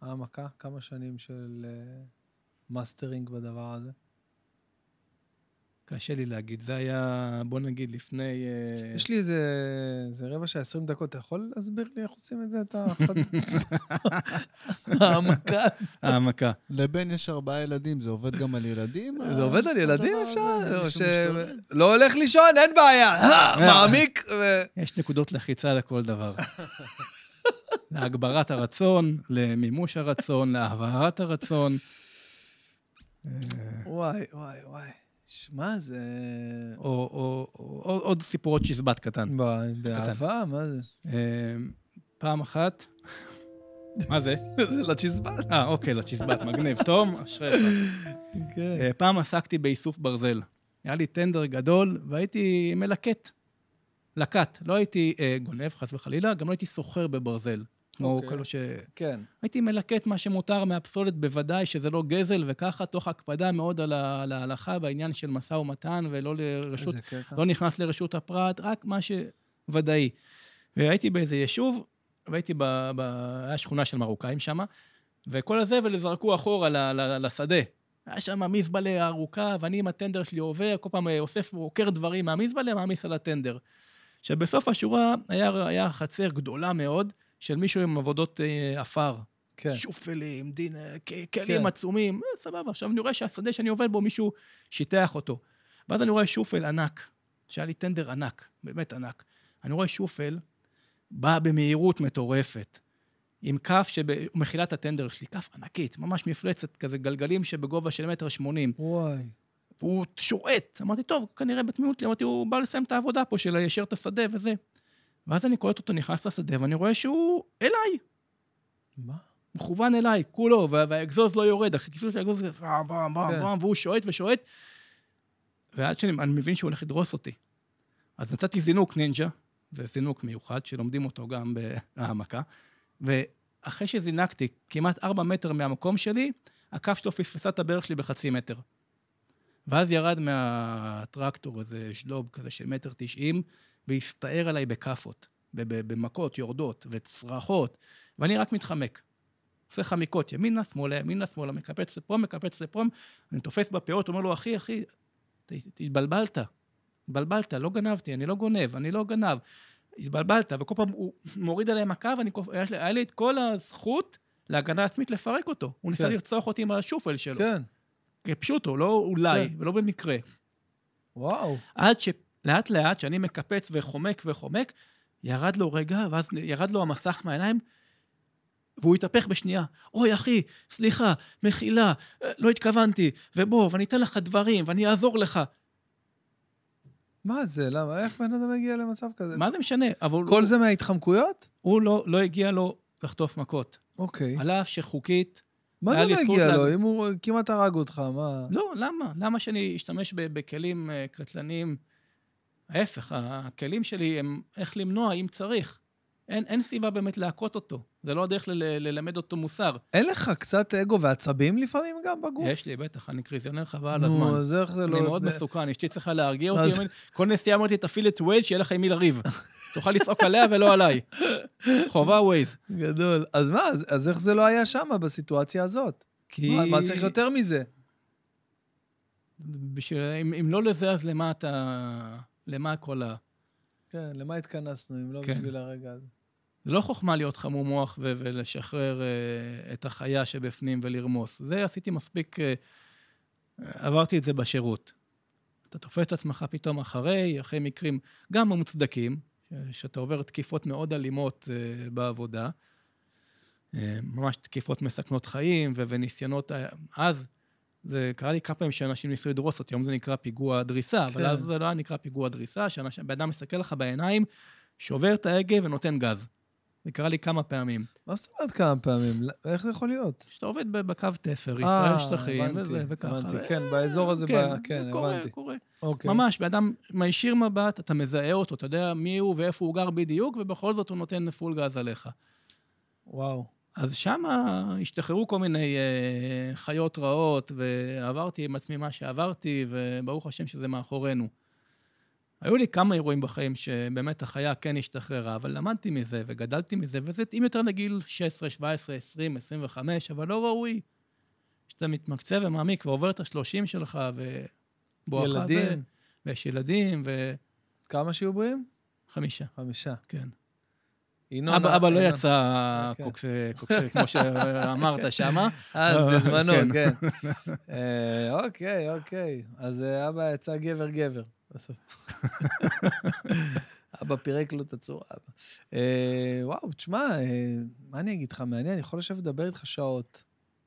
העמקה? כמה שנים של אה, מאסטרינג בדבר הזה? קשה לי להגיד. זה היה, בוא נגיד, לפני... אה, יש לי איזה, איזה רבע שעה, 20 דקות, אתה יכול להסביר לי איך עושים את זה? אתה... העמקה. העמקה. לבן יש ארבעה ילדים, זה עובד גם על ילדים? זה עובד על ילדים אפשר? לא הולך לישון, אין בעיה. אה, מעמיק. יש נקודות לחיצה לכל דבר. להגברת הרצון, למימוש הרצון, להבהרת הרצון. וואי, וואי, וואי. שמע, זה... או, או, או, או עוד סיפורות שזבת קטן. ב- באהבה, מה זה? אה, פעם אחת, מה זה? זה לצ'יזבט. אה, אוקיי, לצ'יזבט, מגניב. תום, אשריך. כן. אה, פעם עסקתי באיסוף ברזל. היה לי טנדר גדול, והייתי מלקט. לקט. לא הייתי אה, גונב, חס וחלילה, גם לא הייתי סוחר בברזל. כמו אוקיי. כאלו ש... כן. הייתי מלקט מה שמותר מהפסולת, בוודאי שזה לא גזל, וככה, תוך הקפדה מאוד על ה- על ההלכה בעניין של משא ומתן, ולא לרשות. לא נכנס לרשות הפרט, רק מה שוודאי. והייתי באיזה יישוב, והייתי ב... ב... היה שכונה של מרוקאים שם, וכל הזבל זרקו אחורה ל... ל... לשדה. היה שם מזבלה ארוכה, ואני עם הטנדר שלי עובר, כל פעם אה, אוסף ועוקר דברים מהמזבלה, מעמיס על הטנדר. שבסוף השורה היה, היה חצר גדולה מאוד של מישהו עם עבודות אה, עפר. כן. שופלים, דין, אה, כ- כלים כן. עצומים, אה, סבבה. עכשיו אני רואה שהשדה שאני עובד בו, מישהו שיטח אותו. ואז אני רואה שופל ענק, שהיה לי טנדר ענק, באמת ענק. אני רואה שופל, בא במהירות מטורפת, עם כף שמכילה את הטנדר שלי, כף ענקית, ממש מפלצת, כזה גלגלים שבגובה של מטר שמונים. וואי. והוא שועט. אמרתי, טוב, כנראה בתמימות לי, אמרתי, הוא בא לסיים את העבודה פה של ליישר את השדה וזה. ואז אני קולט אותו נכנס לשדה, ואני רואה שהוא אליי, מה? מכוון אליי, כולו, וה- והאגזוז לא יורד, החיפול של האגזוז, פעם, פעם, פעם, כן. פעם, והוא שועט ושועט. ועד שאני אני מבין שהוא הולך לדרוס אותי. אז נתתי זינוק נינג'ה, וזינוק מיוחד, שלומדים אותו גם בהעמקה, ואחרי שזינקתי כמעט ארבע מטר מהמקום שלי, הכף שלו פספסה את הברך שלי בחצי מטר. ואז ירד מהטרקטור איזה שלוב כזה של מטר תשעים, והסתער עליי בכאפות, במכות יורדות וצרחות, ואני רק מתחמק. עושה חמיקות, ימינה, שמאלה, ימינה, שמאלה, מקפץ לפה, מקפץ לפה, אני תופס בפאות, אומר לו, אחי, אחי, התבלבלת, התבלבלת, לא גנבתי, אני לא גונב, אני לא גנב. התבלבלת, וכל פעם הוא מוריד עליי מכה, ואני, היה לי- את כל הזכות להגנה עצמית לפרק אותו. הוא ניסה כן. לרצוח אותי עם השופל שלו. כן. כפשוטו, לא אולי, כן. ולא במקרה. וואו. עד שלאט לאט, שאני מקפץ וחומק וחומק, ירד לו רגע, ואז ירד לו המסך מהעיניים, והוא יתהפך בשנייה. אוי, אחי, סליחה, מחילה, אה, לא התכוונתי, ובוא, ואני אתן לך דברים, ואני אעזור לך. מה זה? למה? איך בן אדם מגיע למצב כזה? מה זה משנה? אבל כל הוא, זה מההתחמקויות? הוא לא, לא הגיע לו לחטוף מכות. אוקיי. על אף שחוקית, מה זה לא הגיע לה- לו? אם הוא כמעט הרג אותך, מה? לא, למה? למה שאני אשתמש בכלים אה, קטלניים? ההפך, הכלים שלי הם איך למנוע אם צריך. אין, אין סיבה באמת להכות אותו. זה לא הדרך ל- ללמד אותו מוסר. אין לך קצת אגו ועצבים לפעמים גם בגוף? יש לי, בטח, אני קריזיונר חבל על הזמן. נו, אז איך זה לא... אני מאוד מסוכן, אשתי צריכה להרגיע אותי. כל נסיעה אומרת לי, תפעיל את ווייז, שיהיה לך עם מי לריב. תוכל לצעוק עליה ולא עליי. חובה ווייז. גדול. אז מה, אז- אז איך זה לא היה שם בסיטואציה הזאת? כי... מה מה צריך יותר מזה? בשביל... אם, אם לא לזה, אז למה אתה... למה כל ה... כן, למה התכנסנו אם לא כן. בשביל הרגע הזה? זה לא חוכמה להיות חמום מוח ו- ולשחרר uh, את החיה שבפנים ולרמוס. זה עשיתי מספיק, uh, עברתי את זה בשירות. אתה תופס את עצמך פתאום אחרי, אחרי מקרים גם המוצדקים, ש- שאתה עובר תקיפות מאוד אלימות uh, בעבודה, uh, ממש תקיפות מסכנות חיים ו- וניסיונות, אז זה קרה לי כמה פעמים שאנשים ניסו לדרוס אותי, היום זה נקרא פיגוע דריסה, אבל כן. אז זה לא היה נקרא פיגוע דריסה, שבן אדם מסתכל לך בעיניים, שובר את ההגה ונותן גז. זה קרה לי כמה פעמים. מה זאת אומרת כמה פעמים? איך זה יכול להיות? שאתה עובד בקו תפר, ישראל אה, שטחים, הבנתי, וזה, וככה. הבנתי, כן, באזור הזה, כן, כן, זה קורה, הבנתי. קורה. אוקיי. ממש, בן אדם מישיר מבט, אתה מזהה אותו, אתה יודע מי הוא ואיפה הוא גר בדיוק, ובכל זאת הוא נותן פול גז עליך. וואו. אז שם השתחררו כל מיני אה, חיות רעות, ועברתי עם עצמי מה שעברתי, וברוך השם שזה מאחורינו. היו לי כמה אירועים בחיים שבאמת החיה כן השתחררה, אבל למדתי מזה וגדלתי מזה, וזה התאים יותר לגיל 16, 17, 20, 25, אבל לא ראוי. שאתה מתמקצע ומעמיק ועובר את השלושים שלך, ובואכה זה, ילדים, ויש ילדים, כמה שיהיו בריאים? וחמישה, חמישה. כן. ינון... אבא, אבא לא יצא כן. קוקס, כמו שאמרת שמה. אז בזמנו, כן. כן. אה, אוקיי, אוקיי. אז אה, אבא יצא גבר-גבר. בסוף. אבא פירק לו את הצורה. אה, וואו, תשמע, אה, מה אני אגיד לך? מעניין, אני יכול לשבת לדבר איתך שעות.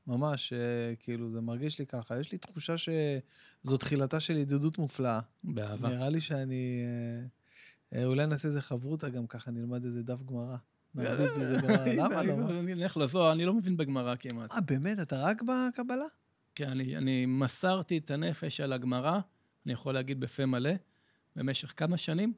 ממש, אה, כאילו, זה מרגיש לי ככה. יש לי תחושה שזו תחילתה של ידידות מופלאה. באהבה. נראה לי שאני... אה, אולי נעשה איזה חברותא גם ככה, נלמד איזה דף גמרא. איזה גמרא. למה לא? אני אלך לזוהר, אני לא מבין בגמרא כמעט. אה, באמת? אתה רק בקבלה? כן, אני מסרתי את הנפש על הגמרא, אני יכול להגיד בפה מלא, במשך כמה שנים,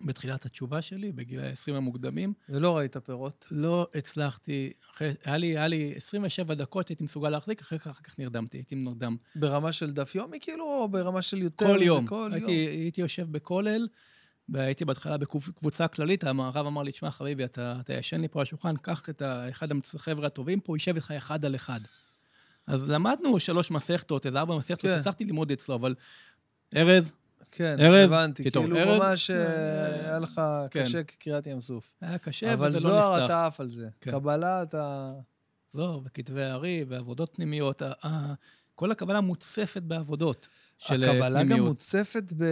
בתחילת התשובה שלי, בגיל ה-20 המוקדמים, ולא ראית פירות. לא הצלחתי, אחרי, היה לי, היה לי 27 דקות, הייתי מסוגל להחזיק, אחרי כך, אחר כך נרדמתי, הייתי נרדם. ברמה של דף יומי כאילו, או ברמה של יותר? כל? יום. כל הייתי, יום. הייתי יושב בכולל, והייתי בהתחלה בקבוצה כללית, הרב אמר לי, תשמע, חביבי, אתה, אתה ישן לי פה על השולחן, קח את אחד החבר'ה הטובים פה, יישב איתך אחד על אחד. אז למדנו שלוש מסכתות, איזה ארבע מסכתות, כן. הצלחתי ללמוד אצלו, אבל ארז, כן, ארז, הבנתי. כאילו, ארז? ממש אה, היה לך כן. קשה כקריעת ים סוף. היה קשה, אבל וזה לא זוהר, נפתח. אתה עף על זה. כן. קבלה, אתה... זוהר וכתבי הארי ועבודות פנימיות. כל הקבלה מוצפת בעבודות של אה, הקבלה גם פנימיות. מוצפת ב...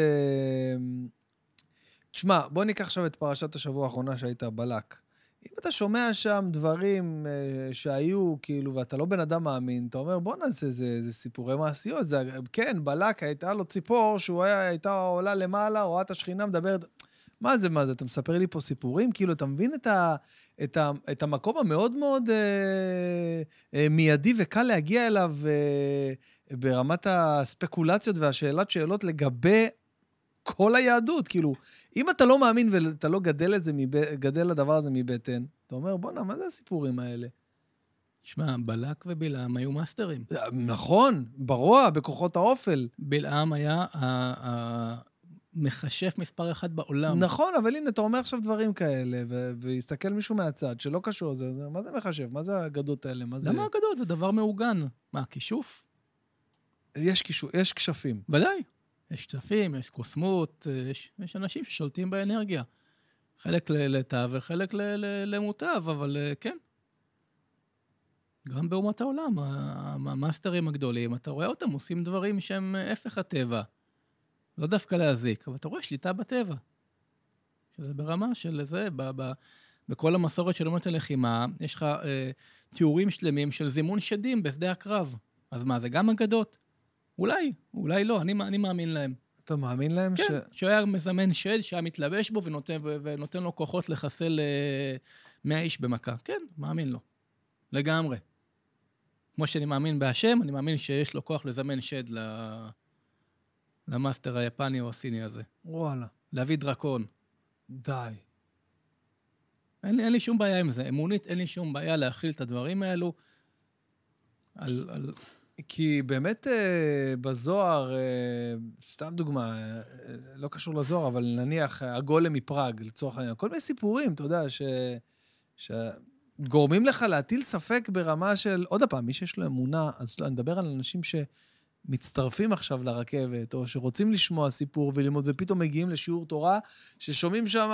תשמע, בוא ניקח עכשיו את פרשת השבוע האחרונה שהייתה בלק. אם אתה שומע שם דברים אה, שהיו, כאילו, ואתה לא בן אדם מאמין, אתה אומר, בוא נעשה זה, זה סיפורי מעשיות. זה, כן, בלק, הייתה לו ציפור שהוא היה, הייתה עולה למעלה, רואה את השכינה, מדברת... מה זה, מה זה, אתה מספר לי פה סיפורים? כאילו, אתה מבין את, ה, את, ה, את המקום המאוד מאוד אה, אה, מיידי וקל להגיע אליו אה, ברמת הספקולציות והשאלת שאלות לגבי כל היהדות. כאילו, אם אתה לא מאמין ואתה לא גדל, את זה מב... גדל לדבר הזה מבטן, אתה אומר, בואנה, מה זה הסיפורים האלה? שמע, בלק ובלעם היו מאסטרים. נכון, ברוע, בכוחות האופל. בלעם היה המכשף מספר אחת בעולם. נכון, אבל הנה, אתה אומר עכשיו דברים כאלה, ו- ויסתכל מישהו מהצד שלא קשור לזה, זה- מה זה מחשב? מה זה האגדות האלה? מה זה... למה אגדות? זה דבר מעוגן. מה, כישוף? יש קישור, יש כשפים. ודאי. יש כספים, יש קוסמות, יש, יש אנשים ששולטים באנרגיה. חלק ל- לתו וחלק למוטב, אבל אה, כן. גם באומות העולם, המאסטרים הגדולים, אתה רואה אותם עושים דברים שהם אה, הפך הטבע. לא דווקא להזיק, אבל אתה רואה שליטה בטבע. שזה ברמה של זה, ב- ב- בכל המסורת של אומות הלחימה, יש לך אה, תיאורים שלמים של זימון שדים בשדה הקרב. אז מה, זה גם אגדות? אולי, אולי לא, אני, אני מאמין להם. אתה מאמין להם? כן, ש... שהוא היה מזמן שד, שהיה מתלבש בו ונותן, ונותן לו כוחות לחסל אה, 100 איש במכה. כן, מאמין לו. לגמרי. כמו שאני מאמין בהשם, אני מאמין שיש לו כוח לזמן שד ל... למאסטר היפני או הסיני הזה. וואלה. להביא דרקון. די. אין, אין לי שום בעיה עם זה. אמונית, אין לי שום בעיה להכיל את הדברים האלו. על, על... כי באמת אה, בזוהר, אה, סתם דוגמה, אה, לא קשור לזוהר, אבל נניח הגולם מפראג, לצורך העניין, כל מיני סיפורים, אתה יודע, ש... שגורמים לך להטיל ספק ברמה של, עוד פעם, מי שיש לו אמונה, אז אני מדבר על אנשים שמצטרפים עכשיו לרכבת, או שרוצים לשמוע סיפור וללמוד, ופתאום מגיעים לשיעור תורה, ששומעים שם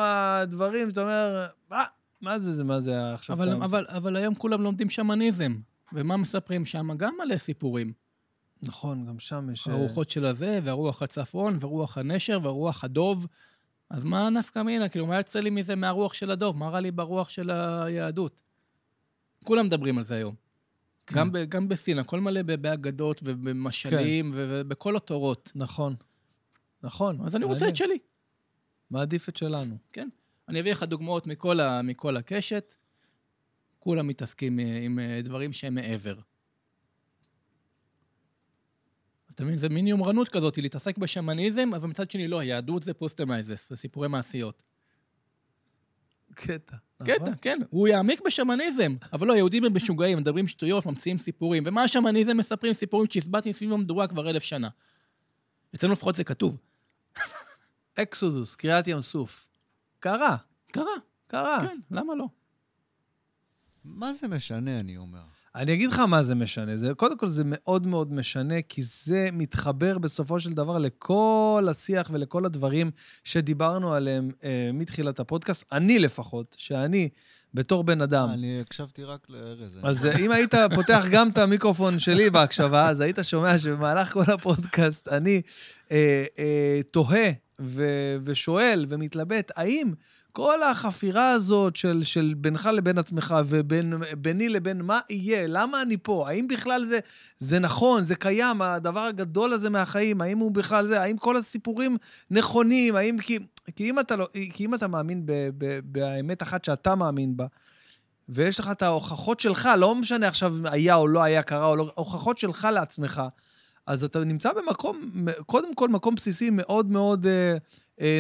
דברים, אתה אומר, מה, מה זה, זה, מה זה עכשיו? אבל, אבל, אבל היום כולם לומדים שמניזם. ומה מספרים שם? גם מלא סיפורים. נכון, גם שם יש... אה, הרוחות של הזה, והרוח הצפון, ורוח הנשר, ורוח הדוב. אז מה נפקא מינה? כאילו, מה יוצא לי מזה מהרוח של הדוב? מה רע לי ברוח של היהדות? כולם מדברים על זה היום. כן. גם, ב, גם בסין, הכל מלא באגדות ובמשלים כן. ובכל התורות. נכון. נכון. אז אני רוצה מעניין. את שלי, מעדיף את שלנו. כן. אני אביא לך דוגמאות מכל, ה, מכל הקשת. כולם מתעסקים אה, עם אה, דברים שהם מעבר. אז אתה מבין, זה מין יומרנות כזאת, להתעסק בשמניזם, אבל מצד שני לא, היהדות זה בובע מייסעס, זה סיפורי מעשיות. קטע. קטע, נכון? כן. הוא יעמיק בשמניזם, אבל לא, היהודים הם משוגעים, מדברים שטויות, ממציאים סיפורים. ומה השמניזם מספרים? סיפורים שהסבטתי סביב המדורה כבר אלף שנה. אצלנו לפחות זה כתוב. אקסודוס, קריעת ים סוף. קרה, קרה, קרה. כן, למה לא? מה זה משנה, אני אומר? אני אגיד לך מה זה משנה. זה, קודם כל, זה מאוד מאוד משנה, כי זה מתחבר בסופו של דבר לכל השיח ולכל הדברים שדיברנו עליהם אה, מתחילת הפודקאסט. אני לפחות, שאני, בתור בן אדם, אני הקשבתי רק לארז. אז אה, אם היית פותח גם את המיקרופון שלי בהקשבה, אז היית שומע שבמהלך כל הפודקאסט אני אה, אה, תוהה ו- ושואל ומתלבט, האם כל החפירה הזאת של, של בינך לבין עצמך וביני לבין מה יהיה, למה אני פה, האם בכלל זה, זה נכון, זה קיים, הדבר הגדול הזה מהחיים, האם הוא בכלל זה, האם כל הסיפורים נכונים, האם... כי, כי, אם, אתה לא, כי אם אתה מאמין ב, ב, באמת אחת שאתה מאמין בה, ויש לך את ההוכחות שלך, לא משנה עכשיו היה או לא היה, קרה או לא, הוכחות שלך לעצמך, אז אתה נמצא במקום, קודם כל מקום בסיסי מאוד מאוד אה,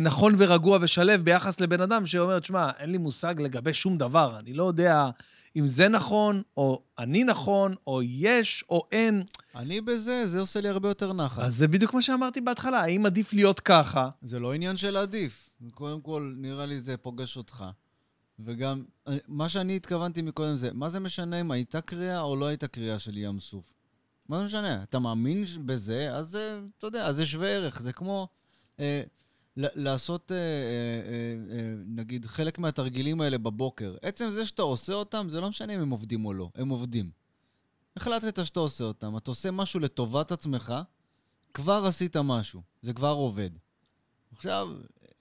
נכון ורגוע ושלב ביחס לבן אדם שאומר, תשמע, אין לי מושג לגבי שום דבר, אני לא יודע אם זה נכון, או אני נכון, או יש, או אין. אני בזה, זה עושה לי הרבה יותר נחת. אז זה בדיוק מה שאמרתי בהתחלה, האם עדיף להיות ככה? זה לא עניין של עדיף. קודם כל, נראה לי זה פוגש אותך. וגם, אה, מה שאני התכוונתי מקודם זה, מה זה משנה אם הייתה קריאה או לא הייתה קריאה של ים סוף? מה זה משנה? אתה מאמין בזה, אז אה, אתה יודע, אז זה שווה ערך. זה כמו אה, לעשות, אה, אה, אה, אה, נגיד, חלק מהתרגילים האלה בבוקר. עצם זה שאתה עושה אותם, זה לא משנה אם הם עובדים או לא, הם עובדים. החלטת שאתה עושה אותם, אתה עושה משהו לטובת עצמך, כבר עשית משהו, זה כבר עובד. עכשיו,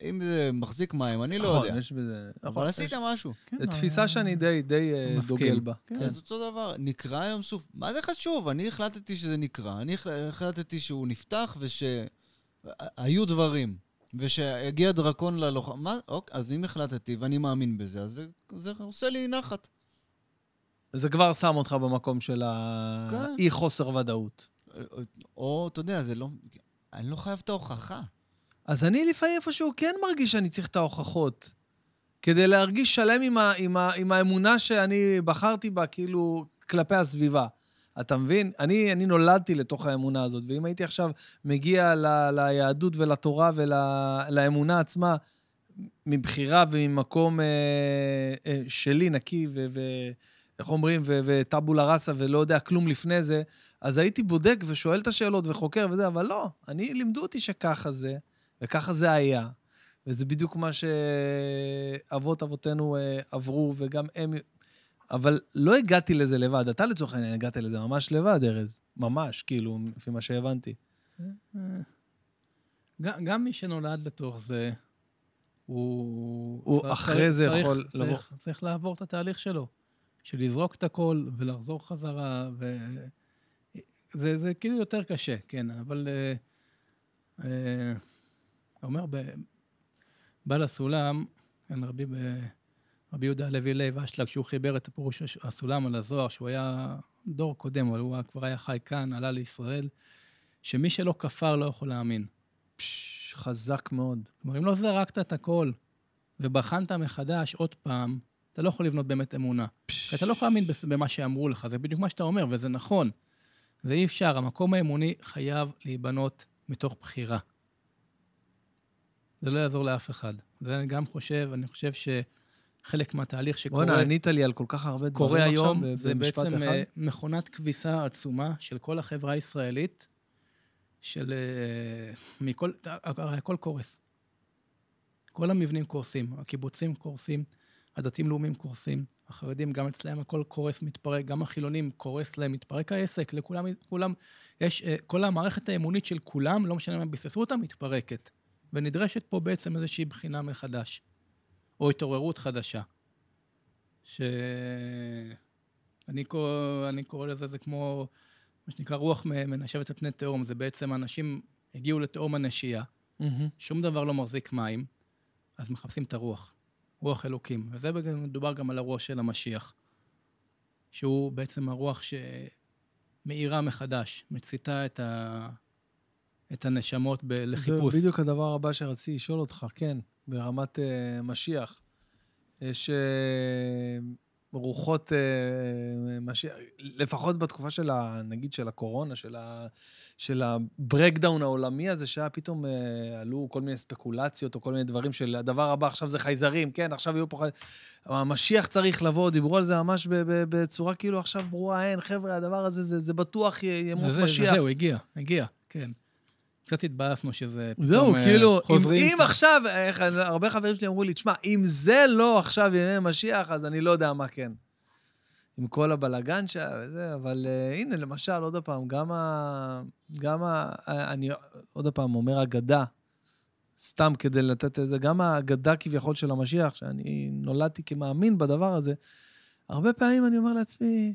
אם זה מחזיק מים, אני לא יודע. נכון, יש בזה... נכון, אבל יש- עשית משהו. כן, זו תפיסה שאני די, די אה. דוגל בה. כן. אז אותו דבר, נקרא ים סוף. מה זה חשוב? אני החלטתי שזה נקרא. אני החל- החלטתי שהוא נפתח ושהיו דברים. ושיגיע דרקון ללוחם. מה? אוקיי, אז אם החלטתי ואני מאמין בזה, אז זה, זה עושה לי נחת. זה כבר שם אותך במקום של כן. האי חוסר ודאות. או, או, אתה יודע, זה לא... אני לא חייב את ההוכחה. אז אני לפעמים איפשהו כן מרגיש שאני צריך את ההוכחות. כדי להרגיש שלם עם, ה, עם, ה, עם האמונה שאני בחרתי בה, כאילו, כלפי הסביבה. אתה מבין? אני, אני נולדתי לתוך האמונה הזאת, ואם הייתי עכשיו מגיע ל, ליהדות ולתורה ולאמונה עצמה, מבחירה וממקום אה, אה, שלי, נקי, ו... ו איך אומרים, ו- וטבולה ראסה ולא יודע כלום לפני זה, אז הייתי בודק ושואל את השאלות וחוקר וזה, אבל לא, אני, לימדו אותי שככה זה, וככה זה היה. וזה בדיוק מה שאבות אבותינו אה, עברו, וגם הם... אבל לא הגעתי לזה לבד. אתה לצורך העניין הגעת לזה ממש לבד, ארז. ממש, כאילו, לפי מה שהבנתי. גם, גם מי שנולד לתוך זה, הוא... הוא צריך- אחרי זה צריך- יכול צריך- לבוא. צריך לעבור את התהליך שלו, של לזרוק את הכל ולחזור חזרה, ו... זה, זה כאילו יותר קשה, כן, אבל... אה, אה, אומר, ב- בעל הסולם, כן, רבי, ב- רבי יהודה הלוי לייב אשלג, שהוא חיבר את הפירוש הסולם על הזוהר, שהוא היה דור קודם, אבל הוא כבר היה חי כאן, עלה לישראל, שמי שלא כפר לא יכול להאמין. פש, חזק מאוד. כלומר, אם לא זרקת את הכל ובחנת מחדש עוד פעם, אתה לא יכול לבנות באמת אמונה. כי אתה לא יכול להאמין במה שאמרו לך, זה בדיוק מה שאתה אומר, וזה נכון. זה אי אפשר, המקום האמוני חייב להיבנות מתוך בחירה. זה לא יעזור לאף אחד. זה אני גם חושב, אני חושב שחלק מהתהליך שקורה בואנה, ענית לי על כל כך הרבה דברים קורה היום, עכשיו זה במשפט בעצם אחד. אה, מכונת כביסה עצומה של כל החברה הישראלית, של... אה, מכל... הרי הכל קורס. כל המבנים קורסים, הקיבוצים קורסים, הדתיים-לאומיים קורסים, החרדים, גם אצלם הכל קורס, מתפרק, גם החילונים קורס להם, מתפרק העסק, לכולם, כולם, יש, אה, כל המערכת האמונית של כולם, לא משנה מה ביססו אותה, מתפרקת. ונדרשת פה בעצם איזושהי בחינה מחדש, או התעוררות חדשה. ש... אני קורא, אני קורא לזה, זה כמו מה שנקרא רוח מנשבת על פני תהום, זה בעצם אנשים הגיעו לתהום הנשייה, מהמם. שום דבר לא מחזיק מים, אז מחפשים את הרוח, רוח אלוקים. וזה מדובר גם על הרוח של המשיח, שהוא בעצם הרוח שמאירה מחדש, מציתה את, ה... את הנשמות ב... לחיפוש. זה בדיוק הדבר הבא שרציתי לשאול אותך, כן, ברמת uh, משיח. יש uh, רוחות uh, משיח, לפחות בתקופה של, ה, נגיד, של הקורונה, של, ה, של הברקדאון העולמי הזה, שהיה פתאום, uh, עלו כל מיני ספקולציות או כל מיני דברים של הדבר הבא, עכשיו זה חייזרים, כן, עכשיו יהיו פה חי... המשיח צריך לבוא, דיברו על זה ממש ב- ב- בצורה כאילו עכשיו ברורה, אין, חבר'ה, הדבר הזה, זה, זה בטוח ימות משיח. וזהו, הגיע, הגיע, כן. קצת התבאסנו שזה פתאום זהו, אה, כאילו, אם, חוזרים. אם עכשיו, איך, הרבה חברים שלי אמרו לי, תשמע, אם זה לא עכשיו ימי משיח, אז אני לא יודע מה כן. עם כל הבלגן שהיה וזה, אבל uh, הנה, למשל, עוד פעם, גם ה... גם ה... אני עוד פעם אומר אגדה, סתם כדי לתת את זה, גם האגדה כביכול של המשיח, שאני נולדתי כמאמין בדבר הזה, הרבה פעמים אני אומר לעצמי,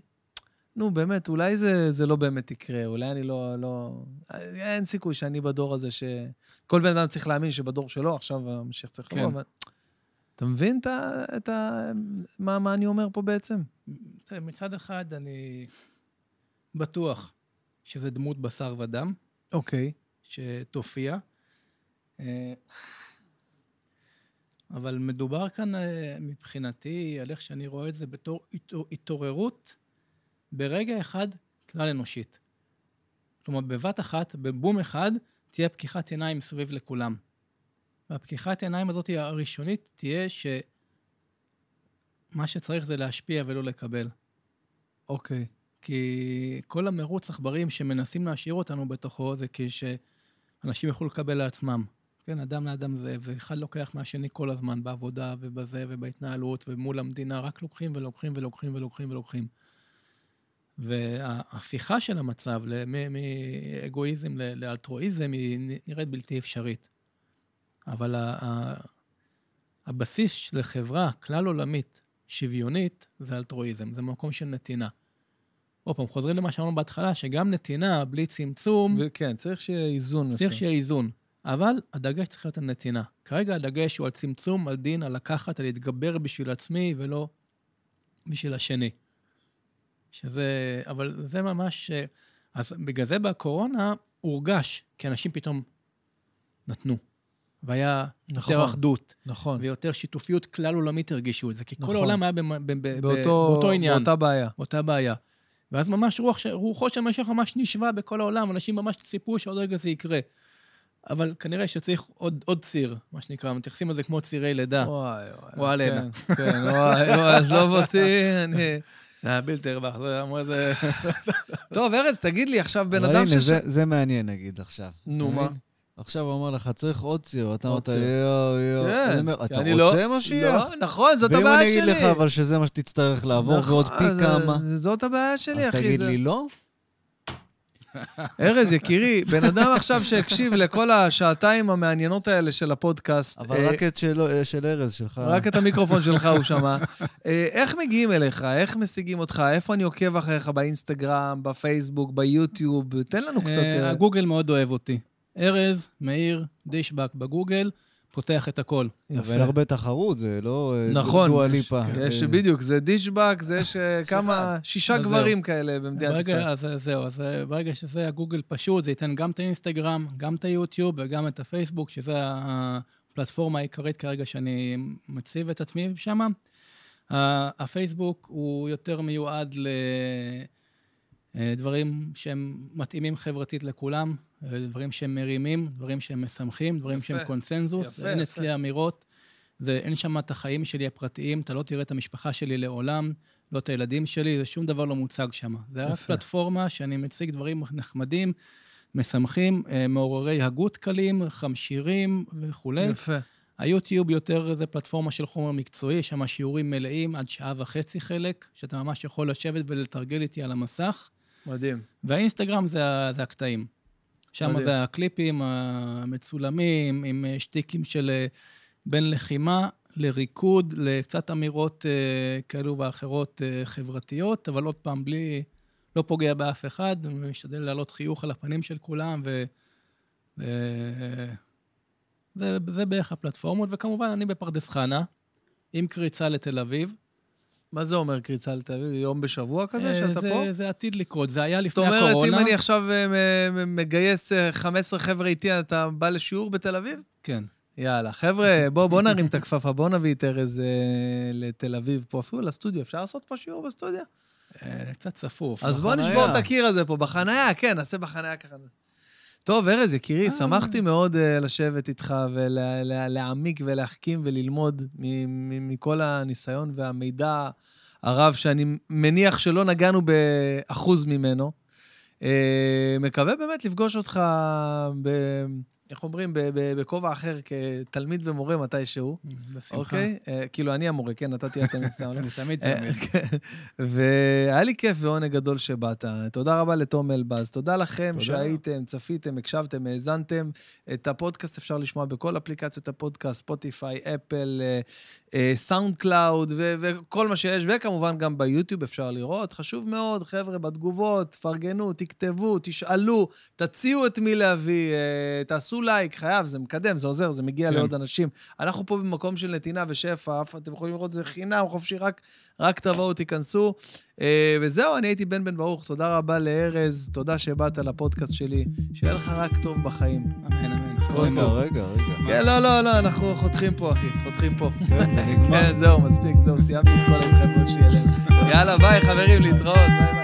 נו, באמת, אולי זה, זה לא באמת יקרה, אולי אני לא, לא... אין סיכוי שאני בדור הזה ש... כל בן אדם צריך להאמין שבדור שלו, עכשיו המשיח צריך כן. לבוא, אבל... אתה מבין את ה... את ה... מה, מה אני אומר פה בעצם? תראה, מצד אחד אני בטוח שזה דמות בשר ודם אוקיי. שתופיע, אה, אבל מדובר כאן אה, מבחינתי על איך שאני רואה את זה בתור התעור- התעוררות ברגע אחד כלל אנושית. כלומר, בבת אחת, בבום אחד, תהיה פקיחת עיניים מסביב לכולם. והפקיחת עיניים הזאת הראשונית תהיה שמה שצריך זה להשפיע ולא לקבל. אוקיי. כי כל המרוץ עכברים שמנסים להשאיר אותנו בתוכו זה כשאנשים יוכלו לקבל לעצמם. כן, אדם לאדם זה, ואחד לוקח מהשני כל הזמן בעבודה ובזה ובהתנהלות ומול המדינה, רק לוקחים ולוקחים ולוקחים ולוקחים ולוקחים. וההפיכה של המצב מאגואיזם לאלטרואיזם היא נראית בלתי אפשרית. אבל הבסיס של חברה כלל עולמית שוויונית זה אלטרואיזם, זה מקום של נתינה. עוד פעם, חוזרים למה שאמרנו בהתחלה, שגם נתינה בלי צמצום, וכן, צריך שיהיה איזון. צריך. שיהיה איזון. אבל הדגש צריך להיות על נתינה. כרגע הדגש הוא על צמצום, על דין, על לקחת, על להתגבר בשביל עצמי ולא בשביל השני. שזה, אבל זה ממש, אה, אז בגלל זה בקורונה הורגש, כי אנשים פתאום נתנו. והיה נכון. יותר אחדות, נכון. ויותר שיתופיות כלל עולמית הרגישו את זה, כי כל נכון. העולם היה במ- ב- ב- באותו, באותו עניין. באותה בעיה. אותה בעיה. ואז ממש רוח, רוחו של המשיח ממש נשבה בכל העולם, אנשים ממש ציפו שעוד רגע זה יקרה. אבל כנראה שצריך עוד, עוד ציר, מה שנקרא, מתייחסים לזה כמו צירי לידה. וואי, וואי. וואלנה. כן, כן, וואי, וואי, עזוב אותי, אני... זה היה בלתי רווח, זה אמרו זה... טוב, ארז, תגיד לי, עכשיו בן אדם הנה, שש... זה- זה מעניין, נגיד, עכשיו. נו, אתה מה? עכשיו הוא אומר לך, צריך עוד ציר, ואתה עוד אמרת. יואו, יואו. כן, אני אתה אני לא- רוצה משיח? לא, נכון, זאת ואם הבעיה אני שלי. אגיד לך, אבל שזה מה שתצטרך לעבור, נכון, ועוד פי זה- כמה, זה- זאת הבעיה שלי, אז אחי. תגיד זה- לי לא? ארז, יקירי, בן אדם עכשיו שהקשיב לכל השעתיים המעניינות האלה של הפודקאסט, אבל אה, רק את של אה, של ארז, שלך. רק את המיקרופון שלך הוא שמע. אה, איך מגיעים אליך? איך משיגים אותך? איפה אני עוקב אחריך? באינסטגרם, בפייסבוק, ביוטיוב? תן לנו קצת... הגוגל מאוד אוהב אותי. ארז, מאיר, דישבק בגוגל, פותח את הכל. יפה. אבל הרבה תחרות, זה לא אה, נכון, דואה יש- ליפה. יש אה, בדיוק, זה דישבק, זה יש אה, כמה, שישה גברים כאלה במדינת ברגע, ישראל. אז זהו, אז אה, ברגע שזה הגוגל פשוט, זה ייתן גם את האינסטגרם, גם את היוטיוב וגם את הפייסבוק, שזה הפלטפורמה העיקרית כרגע שאני מציב את עצמי שם. הפייסבוק הוא יותר מיועד לדברים שהם מתאימים חברתית לכולם, אה, דברים שהם מרימים, דברים שהם משמחים, דברים יפה, שהם קונצנזוס. יפה, אין יפה. אצלי אמירות. זה, אין שם את החיים שלי הפרטיים, אתה לא תראה את המשפחה שלי לעולם, לא את הילדים שלי, זה שום דבר לא מוצג שם. זה יפה. הפלטפורמה שאני מציג דברים נחמדים, משמחים, אה, מעוררי הגות קלים, חמשירים וכולי. יפה. היוטיוב יותר זה פלטפורמה של חומר מקצועי, יש שם שיעורים מלאים עד שעה וחצי חלק, שאתה ממש יכול לשבת ולתרגל איתי על המסך. מדהים. והאינסטגרם זה, זה הקטעים. שם מדהים. זה הקליפים המצולמים, עם אה, שטיקים של אה, בין לחימה לריקוד, לקצת אמירות אה, כאלו ואחרות חברתיות, אבל עוד פעם, בלי, לא פוגע באף אחד, ומשתדל להעלות חיוך על הפנים של כולם, ו... ו... זה, זה בערך הפלטפורמות, וכמובן, אני בפרדס חנה, עם קריצה לתל אביב. מה זה אומר קריצה לתל אביב? יום בשבוע כזה אה, שאתה זה, פה? זה עתיד לקרות, זה היה זאת לפני אומרת, הקורונה. אם אני עכשיו אה, מגייס אה, 15 חבר'ה איתי, אתה בא לשיעור בתל אביב? כן. יאללה, חבר'ה, בואו בוא נרים את הכפפה, בואו נביא את ארז אה, לתל אביב פה, אפילו לסטודיו. אפשר לעשות פה שיעור בסטודיו? אה, קצת צפוף. אז בואו. נשבור את הקיר הזה פה, בחנייה, כן, נעשה בחנייה ככה. טוב, ארז, יקירי, אה. שמחתי מאוד אה, לשבת איתך ולהעמיק ולהחכים וללמוד מ- מ- מכל הניסיון והמידע הרב, שאני מניח שלא נגענו באחוז ממנו. אה, מקווה באמת לפגוש אותך, ב, איך אומרים, בכובע אחר, כתלמיד ומורה מתישהו. בשמחה. אוקיי? אה, כאילו, אני המורה, כן, נתתי לתלמיד סתם. אני תמיד אה, תמיד. כן. והיה לי כיף ועונג גדול שבאת. תודה רבה לתום אלבז. תודה לכם. שהייתם, צפיתם, הקשבתם, האזנתם. את הפודקאסט אפשר לשמוע בכל אפליקציות הפודקאסט, ספוטיפיי, אפל, אה, סאונד קלאוד וכל מה שיש, וכמובן גם ביוטיוב אפשר לראות. חשוב מאוד, חבר'ה, בתגובות, תפרגנו, תכתבו, תשאלו, תציעו את מי להביא, אה, תעשו לייק, חייב, זה מקדם, זה עוזר, זה מגיע כן. לעוד אנשים. אנחנו פה במקום של נתינה ושפע, אתם יכולים לראות את זה חינם, חופשי, רק, רק תבואו, תיכנסו. אה, וזהו, אני הייתי בן בן ברוך, תודה רבה לארז, תודה שבאת לפודקאסט שלי, שיהיה לך רק טוב בחיים. אמן, אמן. רגע. רגע, רגע. כן, לא, לא, לא, אנחנו חותכים פה, אחי, חותכים פה. כן. כן, זהו, מספיק, זהו, סיימתי את כל ההתחייבות שלי אליהם. יאללה, ביי, חברים, להתראות, ביי.